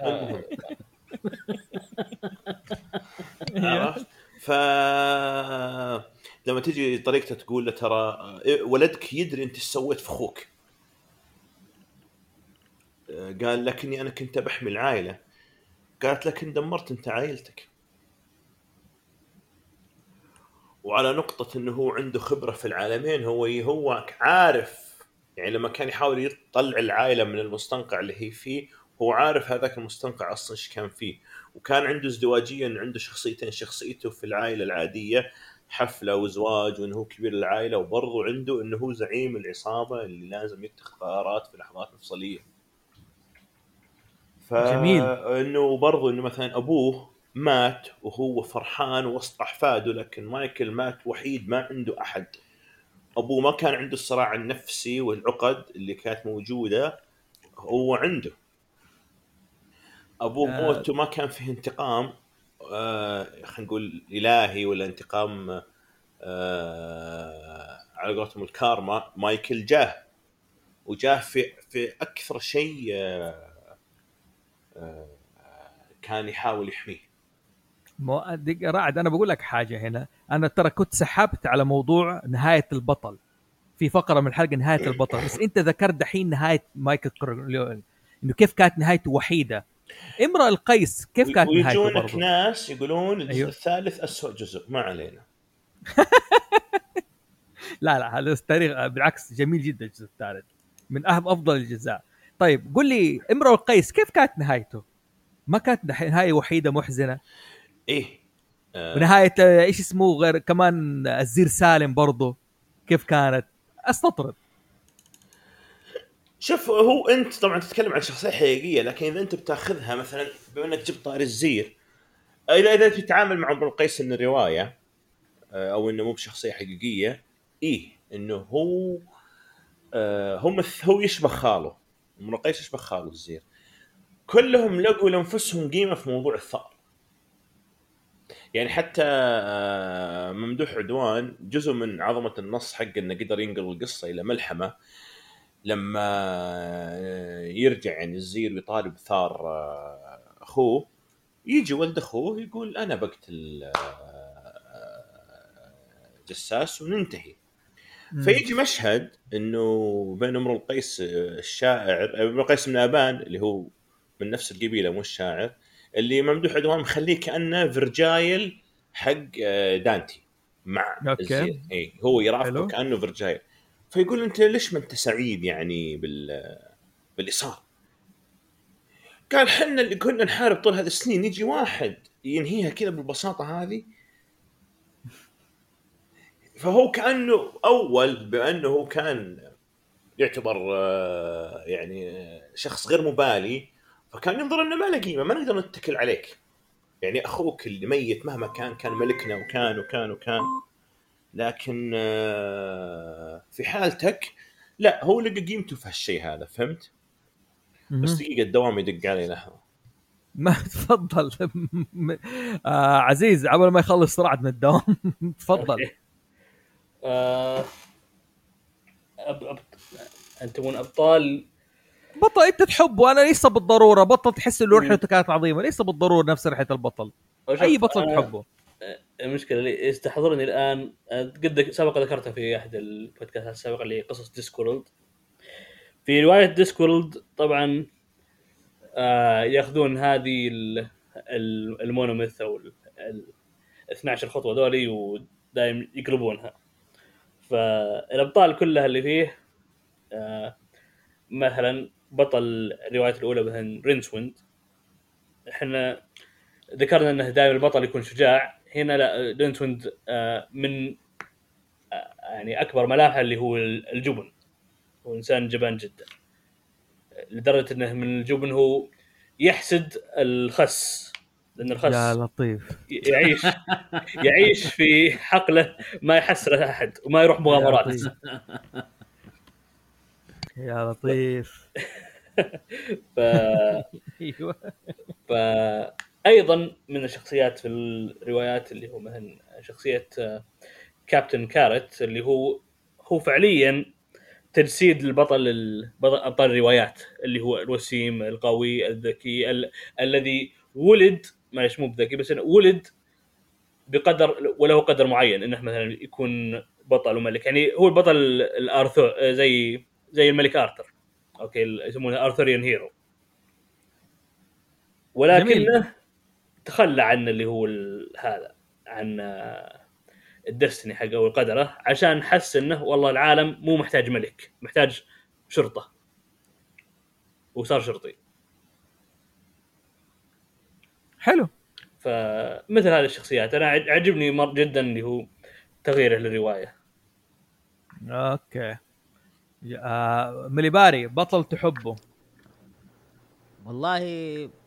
آه. عرفت؟ ف لما تجي طريقته تقول له ترى ولدك يدري أنت إيش سويت في أخوك قال لكني أنا كنت بحمي العائلة قالت لكن دمرت أنت عائلتك. وعلى نقطة إنه هو عنده خبرة في العالمين هو هو عارف يعني لما كان يحاول يطلع العائلة من المستنقع اللي هي فيه هو عارف هذاك المستنقع أصلا إيش كان فيه. وكان عنده ازدواجيا إنه عنده شخصيتين شخصيته في العائلة العادية حفلة وزواج وإنه هو كبير العائلة وبرضه عنده إنه هو زعيم العصابة اللي لازم يتخذ قرارات في لحظات مفصلية. ف... جميل. انه برضه إنه مثلا أبوه مات وهو فرحان وسط أحفاده لكن مايكل مات وحيد ما عنده أحد أبوه ما كان عنده الصراع النفسي والعقد اللي كانت موجودة هو عنده أبوه آه. موته ما كان فيه انتقام آه خلينا نقول إلهي ولا انتقام آه على قولتهم الكارما مايكل جاه وجاه في في أكثر شيء آه كان يحاول يحميه. مو رعد أنا بقول لك حاجة هنا. أنا ترى كنت سحبت على موضوع نهاية البطل. في فقرة من الحلقة نهاية البطل. بس أنت ذكرت دحين نهاية مايكل كورليون إنه كيف كانت نهايته وحيدة. امرأ القيس كيف كانت نهايته ويجونك ناس يقولون الجزء أيوه. الثالث أسوأ جزء. ما علينا. لا لا هذا التاريخ بالعكس جميل جدا الجزء الثالث. من اهم أفضل الجزاء. طيب قل لي امرأ القيس كيف كانت نهايته؟ ما كانت نهاية وحيدة محزنة؟ إيه. آه. ونهاية آه، إيش اسمه غير كمان الزير سالم برضه كيف كانت؟ أستطرد. شوف هو أنت طبعا تتكلم عن شخصية حقيقية لكن إذا أنت بتاخذها مثلا بما إنك جبت طاري الزير إذا إذا تتعامل مع ابن القيس إنه رواية آه، أو إنه مو بشخصية حقيقية إيه إنه هو آه، هو مث هو يشبه خاله. يشبه خاله الزير. كلهم لقوا لانفسهم قيمة في موضوع الثأر. يعني حتى آه، ممدوح عدوان جزء من عظمة النص حق إنه قدر ينقل القصة إلى ملحمة لما آه، يرجع يعني الزير ويطالب ثار آه، أخوه. يجي ولد أخوه يقول أنا بقتل جساس وننتهي. فيجي مشهد إنه بين امرؤ القيس آه، الشاعر امرؤ القيس من أبان اللي هو من نفس القبيلة مو الشاعر اللي ممدوح عدوان مخليه كأنه فرجايل حق آه، دانتي مع. الزير إي هو يرافقه. كأنه فرجايل فيقول أنت ليش ما أنت سعيد يعني بال باللي صار قال حنا اللي كنا نحارب طول هذه السنين يجي واحد ينهيها كذا بالبساطة هذه فهو كأنه أول بأنه كان يعتبر آه، يعني آه، شخص غير مبالي فكان ينظر إنه ما له قيمة ما نقدر نتكل عليك. يعني أخوك اللي ميت مهما كان كان ملكنا وكان وكان وكان. لكن آه، في حالتك لا هو لقى قيمته في هالشيء هذا فهمت؟ بس دقيقة الدوام يدق علي لحظه ما تفضل. آه عزيز عبال ما يخلص صراعة من الدوام. تفضل. آه، أب... أب... أنت تبون أبطال؟ بطل أنت تحبه أنا ليس بالضرورة. بطل تحس إنه رحلته كانت عظيمة. ليس بالضرورة نفس رحله البطل. أي بطل أنا- تحبه. المشكلة اللي يستحضرني الآن آه، قد سبق ذكرتها في أحد البودكاستات السابقة اللي قصص Discworld في رواية Discworld طبعا آه ياخذون هذه ال- ال- ال monomyth أو ال- ال 12 خطوة ذولي ودائم يقلبونها. فالأبطال كلها اللي فيه آه مثلا بطل الرواية الأولى مثلا Rincewind. إحنا ذكرنا إنه دائما البطل يكون شجاع. هنا لا Rincewind آه من آه يعني أكبر ملامحه اللي هو الجبن. هو إنسان جبان جدا. لدرجة إنه من الجبن هو يحسد الخس. لأن الخس يا لطيف. يعيش يعيش في حقله ما يحسره أحد وما يروح مغامرات يا لطيف. يا لطيف. ف... فايضا من الشخصيات في الروايات اللي هو مثلا شخصية كابتن كارت اللي هو هو فعليا تجسيد البطل البطل أبطال الروايات اللي هو الوسيم القوي الذكي ال... الذي ولد معلش مو بذكي بس إنه ولد بقدر وله قدر معين إنه مثلا يكون بطل وملك. يعني هو البطل الارثر زي زي الملك آرثر. okay يسمونه Arthurian hero. ولكنه تخلى عن اللي هو هذا عن آه، الدستني حقه وقدره عشان حس إنه والله العالم مو محتاج ملك محتاج شرطة. وصار شرطي. حلو. فمثل هذه الشخصيات أنا عج- عجبني مر جدا اللي هو تغييره للرواية. أوكي. آه مليباري بطل تحبه. والله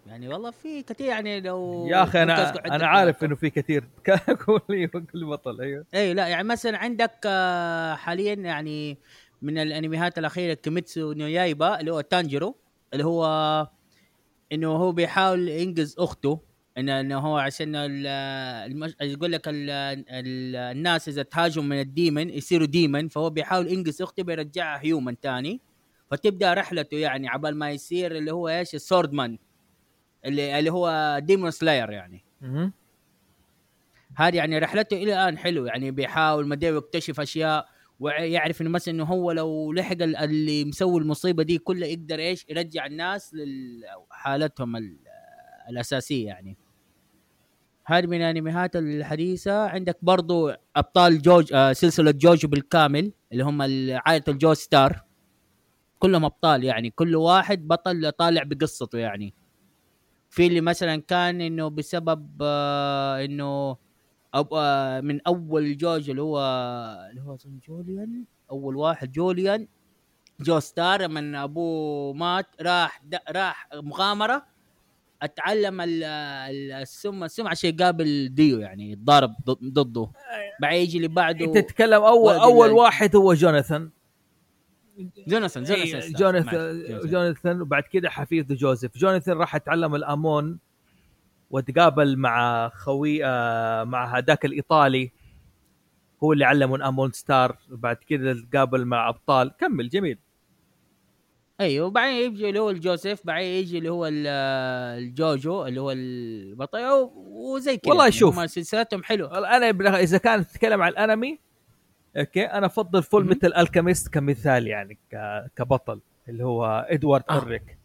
يعني والله في كثير يعني لو يا أخي أنا أنا عارف. إنه في كثير لي كل بطل أيوه. اي لا يعني مثلا عندك آه، حاليا يعني من الانميات الأخيرة Kimetsu no Yaiba اللي هو تانجيرو اللي هو إنه هو بيحاول ينقذ أخته انه هو عشان ال- المش... يقول لك ال... ال... الناس إذا تهاجموا من ال demon يصيروا demon فهو بيحاول ينقذ أخته بيرجعها human تاني. فتبدأ رحلته يعني عبال ما يصير اللي هو إيش؟ ال sword man اللي اللي هو Demon Slayer يعني. هذه يعني رحلته إلى الآن حلو يعني بيحاول مدى يكتشف أشياء. ويعرف إنه مثلا إنه هو لو لحق ال- اللي مسوي المصيبة دي كلها يقدر إيش؟ يرجع الناس لحالتهم ال- الأساسية يعني. هذه من الانميات الحديثة. عندك برضو أبطال جوجو آه سلسلة جوجو بالكامل اللي هم عائلة الجوستار. كلهم أبطال يعني. كل واحد بطل طالع بقصته يعني. في اللي مثلا كان إنه بسبب آه إنه أب من أول جوج اللي هو اللي هو جوليان؟ أول واحد جوليان. جو ستار من ابوه مات راح د... راح مغامرة اتعلم ال- ال- السم السم عشان يقابل ديو يعني يتضارب ضد- ضده. بعدين يجي اللي بعده أنت تتكلم أول أول ال- واحد هو جوناثان. جوناثان جوناثان ستار. جوناثان جوناثان. وبعد كده حفيده جوزيف. جوناثان راح يتعلم الأمون. وتقابل مع خوي آه، مع هذاك الإيطالي. هو اللي علمه الامون ستار بعد كده تقابل مع أبطال. كمل جميل. أيوه وبعدين يجي اللي هو الجوزيف بعدين يجي اللي هو ال- الجوجو اللي هو البطل. وزي كذا. والله يعني شوف. هم سلسلتهم حلوة. أنا إذا كانت تتكلم عن الأنمي أوكي أنا أفضل فول. مثل الكيميست كمثال يعني كبطل اللي هو إدوارد آه. اوريك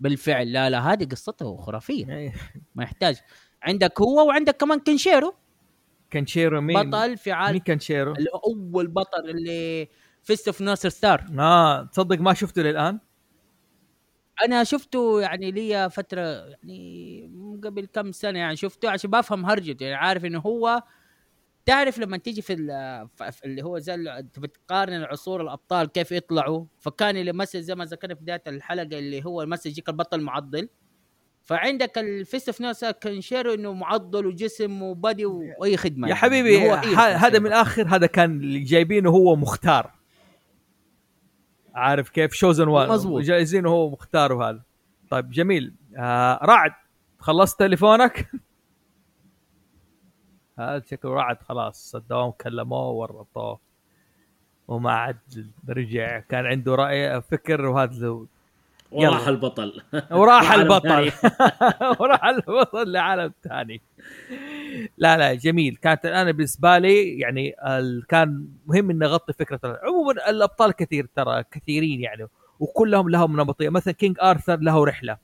بالفعل. لا لا هذه قصته خرافية. إيه. ما يحتاج. عندك هو وعندك كمان كنشيرو كانشيرو مين؟ بطل في مين عالم اللي هو أول بطل اللي فيست اوف ناصر ستار آه تصدق ما شفته للآن؟ أنا شفته يعني لي فترة يعني قبل كم سنة يعني شفته عشان بفهم هرجته يعني عارف إنه هو تعرف لما تيجي في, اللي هو زي تقارن العصور الأبطال كيف يطلعوا فكان اللي مثل زي ما ذكرنا في بداية الحلقة اللي هو مثل يجيك البطل معضل. فعندك ال Fist في نفسه كنشيرو إنه معضل وجسم و body وأي خدمة يا يعني. حبيبي هو إيه هذا من الآخر هذا كان اللي جايبينه هو مختار. عارف كيف؟ chosen one مظبوط. جايبينه هو مختار وهذا. طيب جميل. آه رعد خلصت تليفونك؟ هذا شكله رعد خلاص الدوام كلموه ورطوه. وما عاد رجع. كان عنده رأي فكر وهذا وراح. البطل. وراح البطل. وراح البطل لعالم ثاني. لا لا جميل. كانت أنا بالنسبة لي يعني ال- كان مهم إني أغطي فكرة عموما الأبطال كثير ترى كثيرين يعني. وكلهم لهم نمطية. مثلا كينج ارثر له رحلة.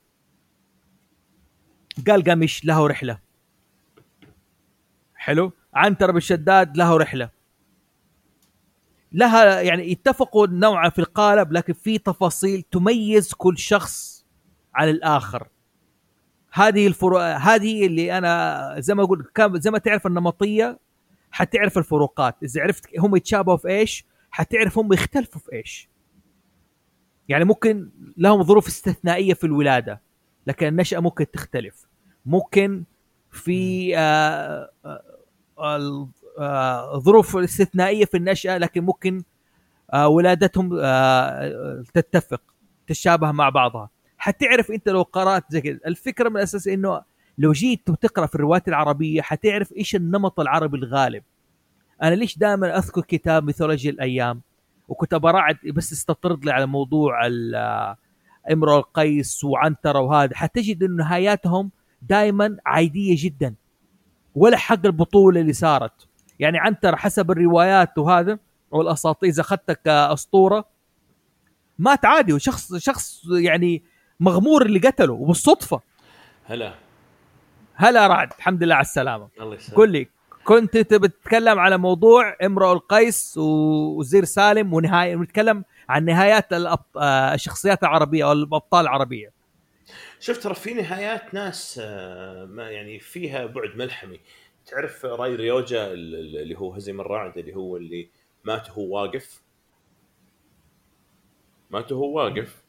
قلقمش له رحلة. حلو؟ عنتر بالشداد له رحلة. لها يعني يتفقوا نوعا في القالب لكن في تفاصيل تميز كل شخص عن الآخر. هذه الفروق هذه اللي أنا زي ما أقول زي ما تعرف النمطية حتعرف الفروقات. إذا عرفت هم يتشابهوا في إيش حتعرف هم يختلفوا في إيش. يعني ممكن لهم ظروف استثنائية في الولادة لكن النشأة ممكن تختلف. ممكن في آه آه ظروف استثنائية في النشأة لكن ممكن آه ولادتهم آه تتفق تتشابه مع بعضها. حتعرف أنت لو قرأت زي كذا الفكرة من الأساس إنه لو جيت تقرا في الروايات العربية حتعرف إيش النمط العربي الغالب. أنا ليش دائما أذكر كتاب ميثولوجيا الأيام؟ وكنت براعد بس استطرد لي على موضوع آه، امرؤ القيس وعنترة وهذا. حتجد إنه نهاياتهم دائما عادية جدا. ولا حق البطولة اللي صارت. يعني عنتر حسب الروايات وهذا والأساطير إذا أخذتك كاسطوره مات عادي وشخص شخص يعني مغمور اللي قتله وبالصدفة. هلا. هلا رعد. الحمد لله على السلامة. الله يسلمك. قل لي كنت بتتكلم على موضوع امرؤ القيس وزير سالم ونهاية بنتكلم عن نهايات آه، الشخصيات العربية أو الابطال العربية. شوف ترى في نهايات ناس آه، ما يعني فيها بعد ملحمي. تعرف راي ريوجا ال- ال- اللي هو هزيم الرعد اللي هو اللي مات وهو واقف؟ مات وهو واقف.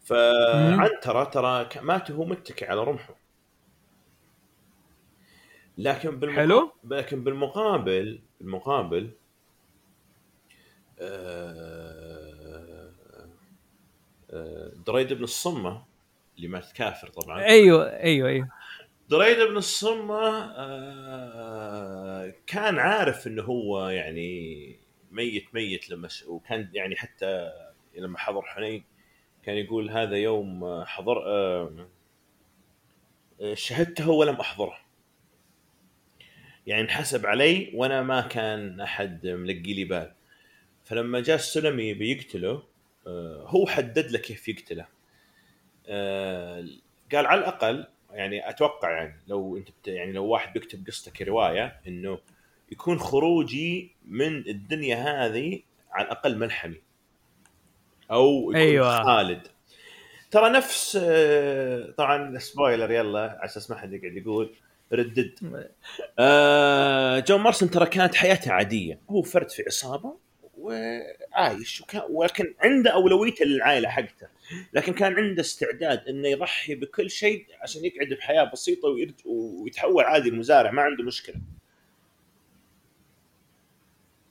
فعنترة ترى مات وهو متكئ على رمحه. لكن بالمقابل حلو. لكن بالمقابل بالمقابل آه، آه، دريد بن الصمة اللي مات كافر طبعا. أيوه أيوه أيوه. دريد بن الصمة آه، كان عارف إنه هو يعني ميت ميت لما. وكان يعني حتى لما حضر حنين كان يقول هذا يوم حضر آه، آه، شهدته ولم أحضره. يعني انحسب علي وأنا ما كان أحد ملقي لي بال فلما جاء السلمي بيقتله هو حدد له كيف يقتله. قال على الأقل يعني أتوقع يعني لو أنت بت يعني لو واحد بيكتب قصته كروايه إنه يكون خروجي من الدنيا هذه على الأقل ملحمي. أو يكون أيوة. خالد. ترى نفس آه، طبعا spoiler يلا على أساس ما حد يقعد يقول Red Dead. آه جون مارستون ترى كانت حياته عادية. هو فرد في عصابة وعايش وكان ولكن عنده اولويته للعائلة حقته. لكن كان عنده استعداد إنه يضحي بكل شيء عشان يقعد بحياة بسيطة ويرج... ويتحول عادي لمزارع ما عنده مشكلة.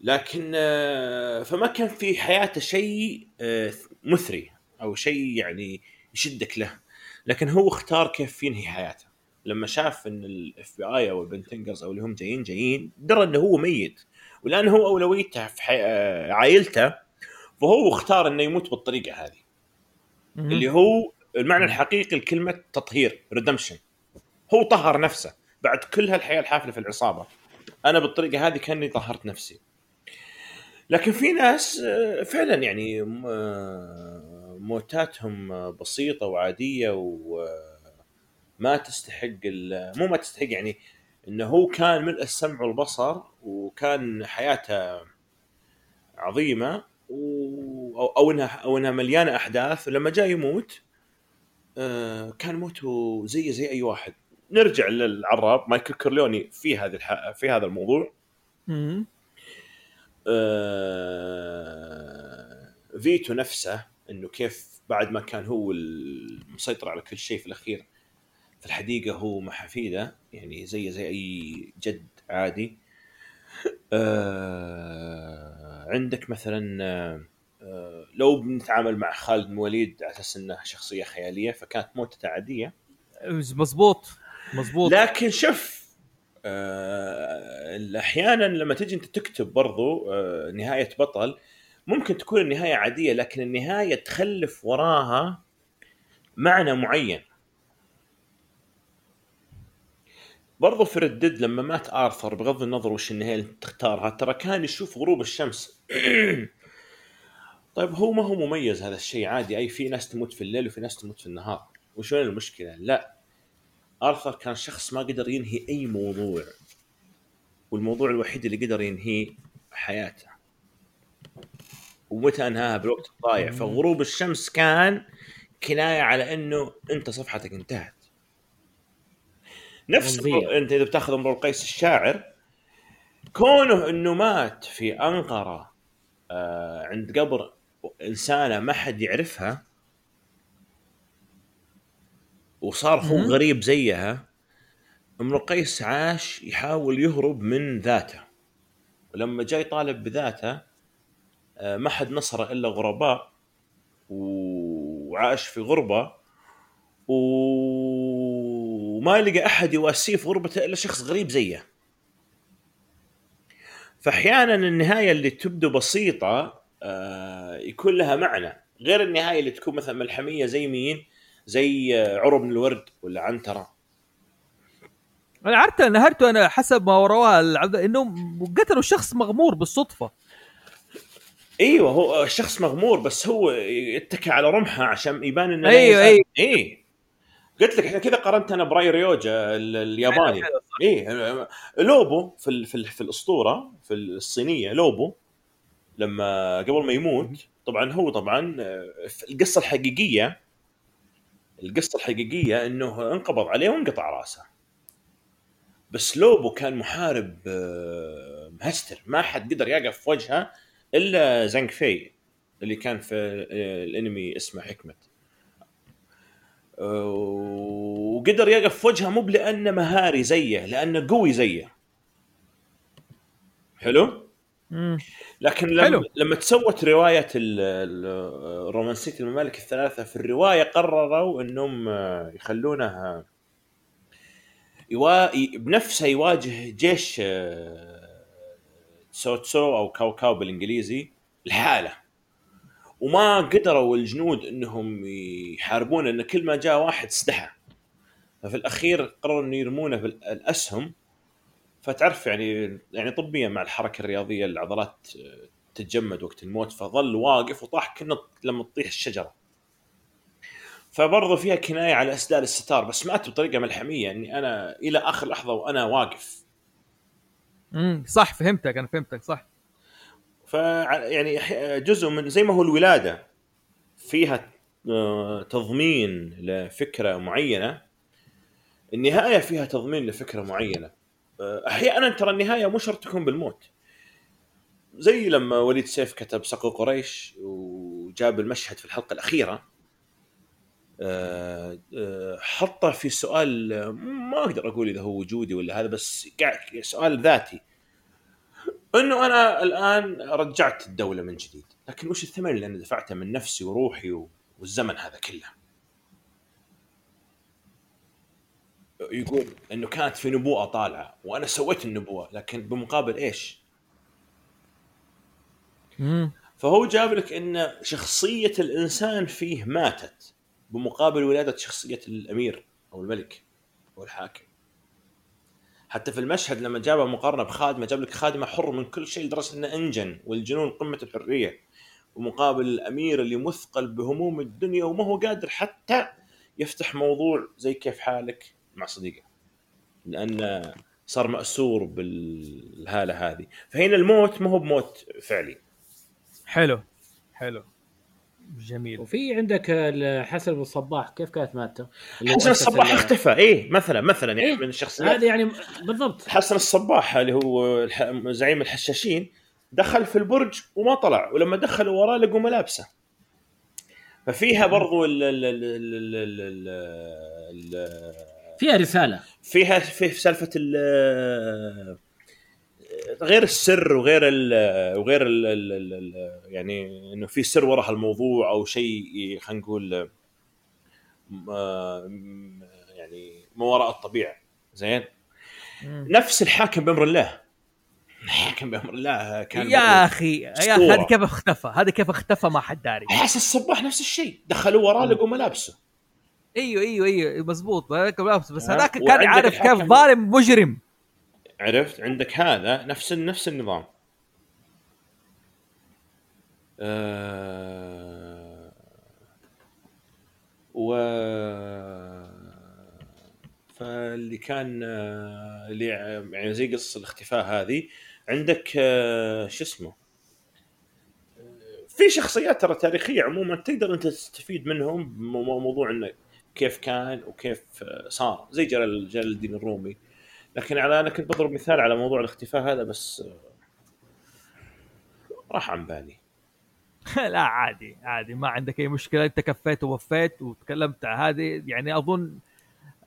لكن آه، فما كان في حياته شيء آه، مثري أو شيء يعني يشدك له. لكن هو اختار كيف ينهي حياته. لما شاف إن ال FBI أو ال Pinkertons أو اللي هم جايين جايين درى إنه هو ميت. ولان هو أولويته في. آه، عائلته. فهو اختار إنه يموت بالطريقة هذه. اللي هو المعنى الحقيقي لكلمة تطهير redemption هو طهر نفسه بعد كل هالحياة الحافلة في العصابة. أنا بالطريقة هذه كأني طهرت نفسي. لكن في ناس آه، فعلا يعني آه، موتاتهم آه، بسيطة وعادية وما تستحق ال- مو ما تستحق يعني إنه هو كان ملء السمع والبصر وكان حياته عظيمة. أو أو انها أو إنها مليانة أحداث. ولما جاء يموت آه، كان موته زي زي أي واحد. نرجع للعراب. مايكل كورليوني في هذه الح... في هذا الموضوع. آه، فيتو نفسه إنه كيف بعد ما كان هو المسيطر على كل شيء في الأخير في الحديقة هو مع حفيده يعني زي زي أي جد عادي. آه، عندك مثلا آه، آه، لو بنتعامل مع خالد بن وليد على أساس انه شخصية خيالية فكانت موتته عادية. مزبوط مزبوط لكن شوف آه، أحيانا لما تجي أنت تكتب برضو نهاية بطل ممكن تكون النهاية عادية لكن النهاية تخلف وراها معنى معين. برضو في ردد لما مات آرثر بغض النظر وش النهاية اللي تختارها ترى كان يشوف غروب الشمس. طيب هو ما هو مميز هذا الشيء؟ عادي أي في ناس تموت في الليل وفي ناس تموت في النهار. وش وين المشكلة؟ لا. آرثر كان شخص ما قدر ينهي أي موضوع. والموضوع الوحيد اللي قدر ينهيه حياته. ومتى انهاها؟ بالوقت الضايع. فغروب الشمس كان كناية على إنه أنت صفحتك انتهت. نفس. انت إذا بتاخذ امرؤ القيس الشاعر كونه إنه مات في أنقرة آه عند قبر إنسانة ما حد يعرفها وصار هو. غريب زيها امرؤ القيس عاش يحاول يهرب من ذاته ولما جاي يطالب بذاته آه، ما حد نصره إلا غرباء وعاش في غربة و- وما لقى أحد يواسيه في غربته إلا شخص غريب زيه. فأحيانا النهاية اللي تبدو بسيطة آه، يكون لها معنى. غير النهاية اللي تكون مثلا ملحمية زي مين؟ زي آه، عرب بن الورد ولا عنترة. أنا عرفت نهرته أنا حسب ما رواه إنه قتلوا شخص مغمور بالصدفة. إيوه هو الشخص مغمور بس هو يتكى على رمحه عشان يبان إنه أيوة، أيوة. اي قلت لك إحنا كذا قارنت أنا برأي ريوجا ال- الياباني. إيه لوبو في ال- في, ال- في الأسطورة في الصينية لوبو لما قبل ما يموت طبعا هو طبعا آه، في القصة الحقيقية القصة الحقيقية إنه انقبض عليه وانقطع رأسه. بس لوبو كان محارب آه، مهستر ما حد قدر يقف في وجهه إلا زانغ في اللي كان في آه، الأنمي اسمه حكمه وقدر يقف في وجهه مو لأنه مهاري زيه لأنه قوي زيه حلو مم. لكن لما حلو. لما تسوت رواية ال- ال- رومانسيه الممالك الثلاثة في الرواية قرروا إنهم آه، يخلونه يوا... بنفسه يواجه جيش آه، تسوتسو أو كاو كاو بالإنجليزي الحاله وما قدروا الجنود إنهم يحاربونه ان كل ما جاء واحد استحى ففي الأخير قرروا إنه يرمونه بالاسهم فتعرف يعني يعني طبيا مع الحركة الرياضية العضلات آه، تتجمد وقت الموت فظل واقف وطاح كنا لما تطيح الشجرة. فبرضه فيها كناية على أسدال الستار بس مات بطريقة ملحمية إني أنا إلى آخر لحظة وأنا واقف. مم. صح فهمتك أنا فهمتك صح. ف يعني أح- جزء من زي ما هو الولادة فيها آه، تضمين لفكرة معينة النهاية فيها تضمين لفكرة معينة. آه، أحيانا ترى النهاية مو شرط تكون بالموت. زي لما وليد سيف كتب سقو قريش وجاب المشهد في الحلقة الأخيرة آه، حطه في سؤال ما أقدر أقول إذا هو وجودي ولا هذا بس سؤال ذاتي. انه أنا الان رجعت الدولة من جديد لكن وش الثمن اللي أنا دفعته من نفسي وروحي و- والزمن هذا كله يقول إنه كانت في نبوءة طالعة وأنا سويت النبوه لكن بمقابل إيش؟ مم. فهو جاب لك إن شخصية الإنسان فيه ماتت بمقابل ولادة شخصية الأمير أو الملك أو الحاكم حتى في المشهد لما جاب مقارنة بخادمه جاب لك خادمة حر من كل شيء لدرجة إنه أنجن والجنون قمة الحرية. ومقابل الأمير اللي مثقل بهموم الدنيا وما هو قادر حتى يفتح موضوع زي كيف حالك مع صديقه. لأنه صار مأسور بالهالة هذه. فهنا الموت ما هو بموت فعلي. حلو حلو. جميل. وفي عندك حسن الصباح كيف كانت؟ اللي هو حسن الصباح ال- اختفى. إيه مثلا مثلا يعني إيه، من الشخصيات هذا يعني بالضبط. حسن الصباح اللي هو الح- زعيم الحشاشين دخل في البرج وما طلع. ولما دخلوا وراه لقوا ملابسه. ففيها برضو ال ال ال ال ال ال ال فيها رسالة. فيها في سالفة ال غير السر وغير ال وغير ال ال ال ال يعني إنه في سر وراء الموضوع أو شيء خلينا نقول م- يعني ما وراء الطبيعة. زين. نفس الحاكم بأمر الله. حكم بأمر الله كان يا أخي يا أخي. هذا كيف اختفى؟ هذا كيف اختفى ما حد داري. أحس الصباح نفس الشيء. دخلوا وراه لقوا ملابسه. أيوه أيوه أيوه مزبوط. لابس بس؟ هذاك كان يعرف كيف. ظالم مجرم. عرفت؟ عندك هذا نفس نفس النظام. آه و فاللي كان آه، اللي يعني زي قصة الاختفاء هذه عندك آه، شو اسمه؟ في شخصيات ترى تاريخية عموما تقدر أنت تستفيد منهم مو- موضوع إنه كيف كان وكيف صار. زي جلال الدين الرومي. لكن على أنا كنت بضرب مثال على موضوع الاختفاء هذا بس آه، راح عن بالي. لا عادي عادي ما عندك أي مشكلة. أنت كفيت ووفيت وتكلمت هذه يعني أظن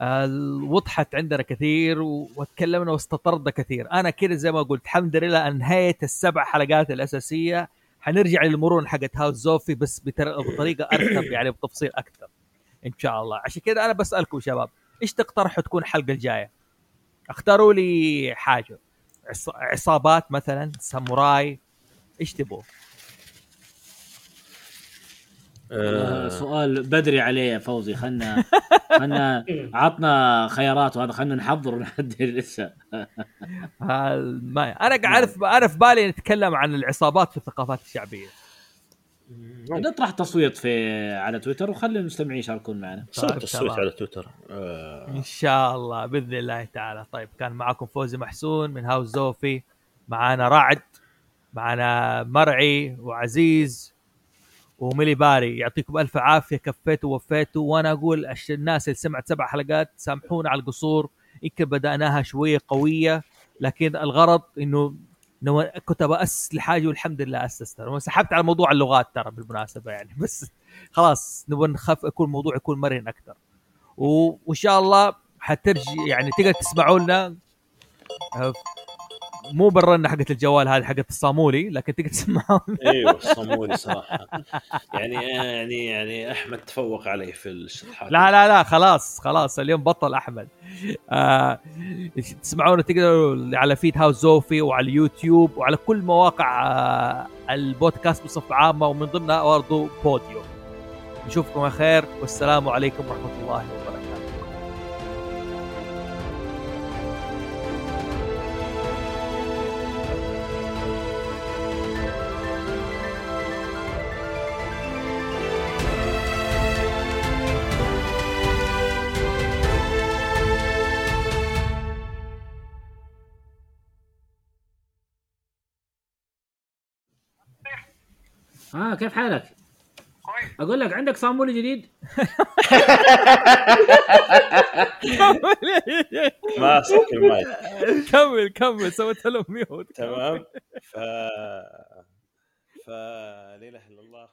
آه، وضحت عندنا كثير وتكلمنا واستطردنا كثير. أنا كذا زي ما قلت الحمد لله انهيت السبع حلقات الأساسية. حنرجع للمرونه حقت هاوس زوفي بس بطريقة ارتب يعني بتفصيل أكثر إن شاء الله. عشان كذا أنا بسألكم شباب إيش تقترحوا تكون الحلقة الجاية؟ اختاروا لي حاجة. عص- عصابات مثلا ساموراي. إيش تبغوا؟ آه، سؤال بدري عليه يا فوزي. خلنا خلنا عطنا خيارات وهذا خلنا نحضر ونحدد لسه. هال- ما أنا قاعد اعرف أنا في بالي نتكلم عن العصابات في الثقافات الشعبية. نطرح تصويت في على تويتر وخلي المستمعين يشاركون معنا. صوت طيب، الصوت تمام. على تويتر. آه، إن شاء الله بإذن الله تعالى. طيب كان معكم فوزي محسون من هاوس زوفي. معانا رعد معانا مرعي وعزيز وميلي باري. يعطيكم ألف عافية كفيتوا ووفيتوا. وأنا أقول الناس اللي سمعت سبع حلقات سامحونا على القصور. يمكن بدأناها شوية قوية لكن الغرض إنه إنه كنت بأسس لحاجه والحمد لله اسستها وسحبت على موضوع اللغات ترى بالمناسبة يعني. بس خلاص نبغى نخف يكون الموضوع يكون مرن أكثر و- وإن شاء الله حترجي يعني تقدر تسمعوا لنا مو بالرنه حقت الجوال هذه حقت الصامولي لكن تقدر تسمعوا أيوه الصمولي صراحة. يعني يعني يعني أحمد تفوق عليه في الشطحات. لا لا لا خلاص خلاص اليوم بطل أحمد. آه تسمعونا تقدروا على فيد هاوس زوفي وعلى اليوتيوب وعلى كل مواقع آه البودكاست بصفة عامة ومن ضمنها برضه بوديو نشوفكم على خير والسلام عليكم ورحمة الله وبركاته. آه كيف حالك؟ أقول لك عندك صامولي جديد؟ ما سكر المايك. كمل كمل سويت له ميوت. تمام. ف ف لا إله إلا الله.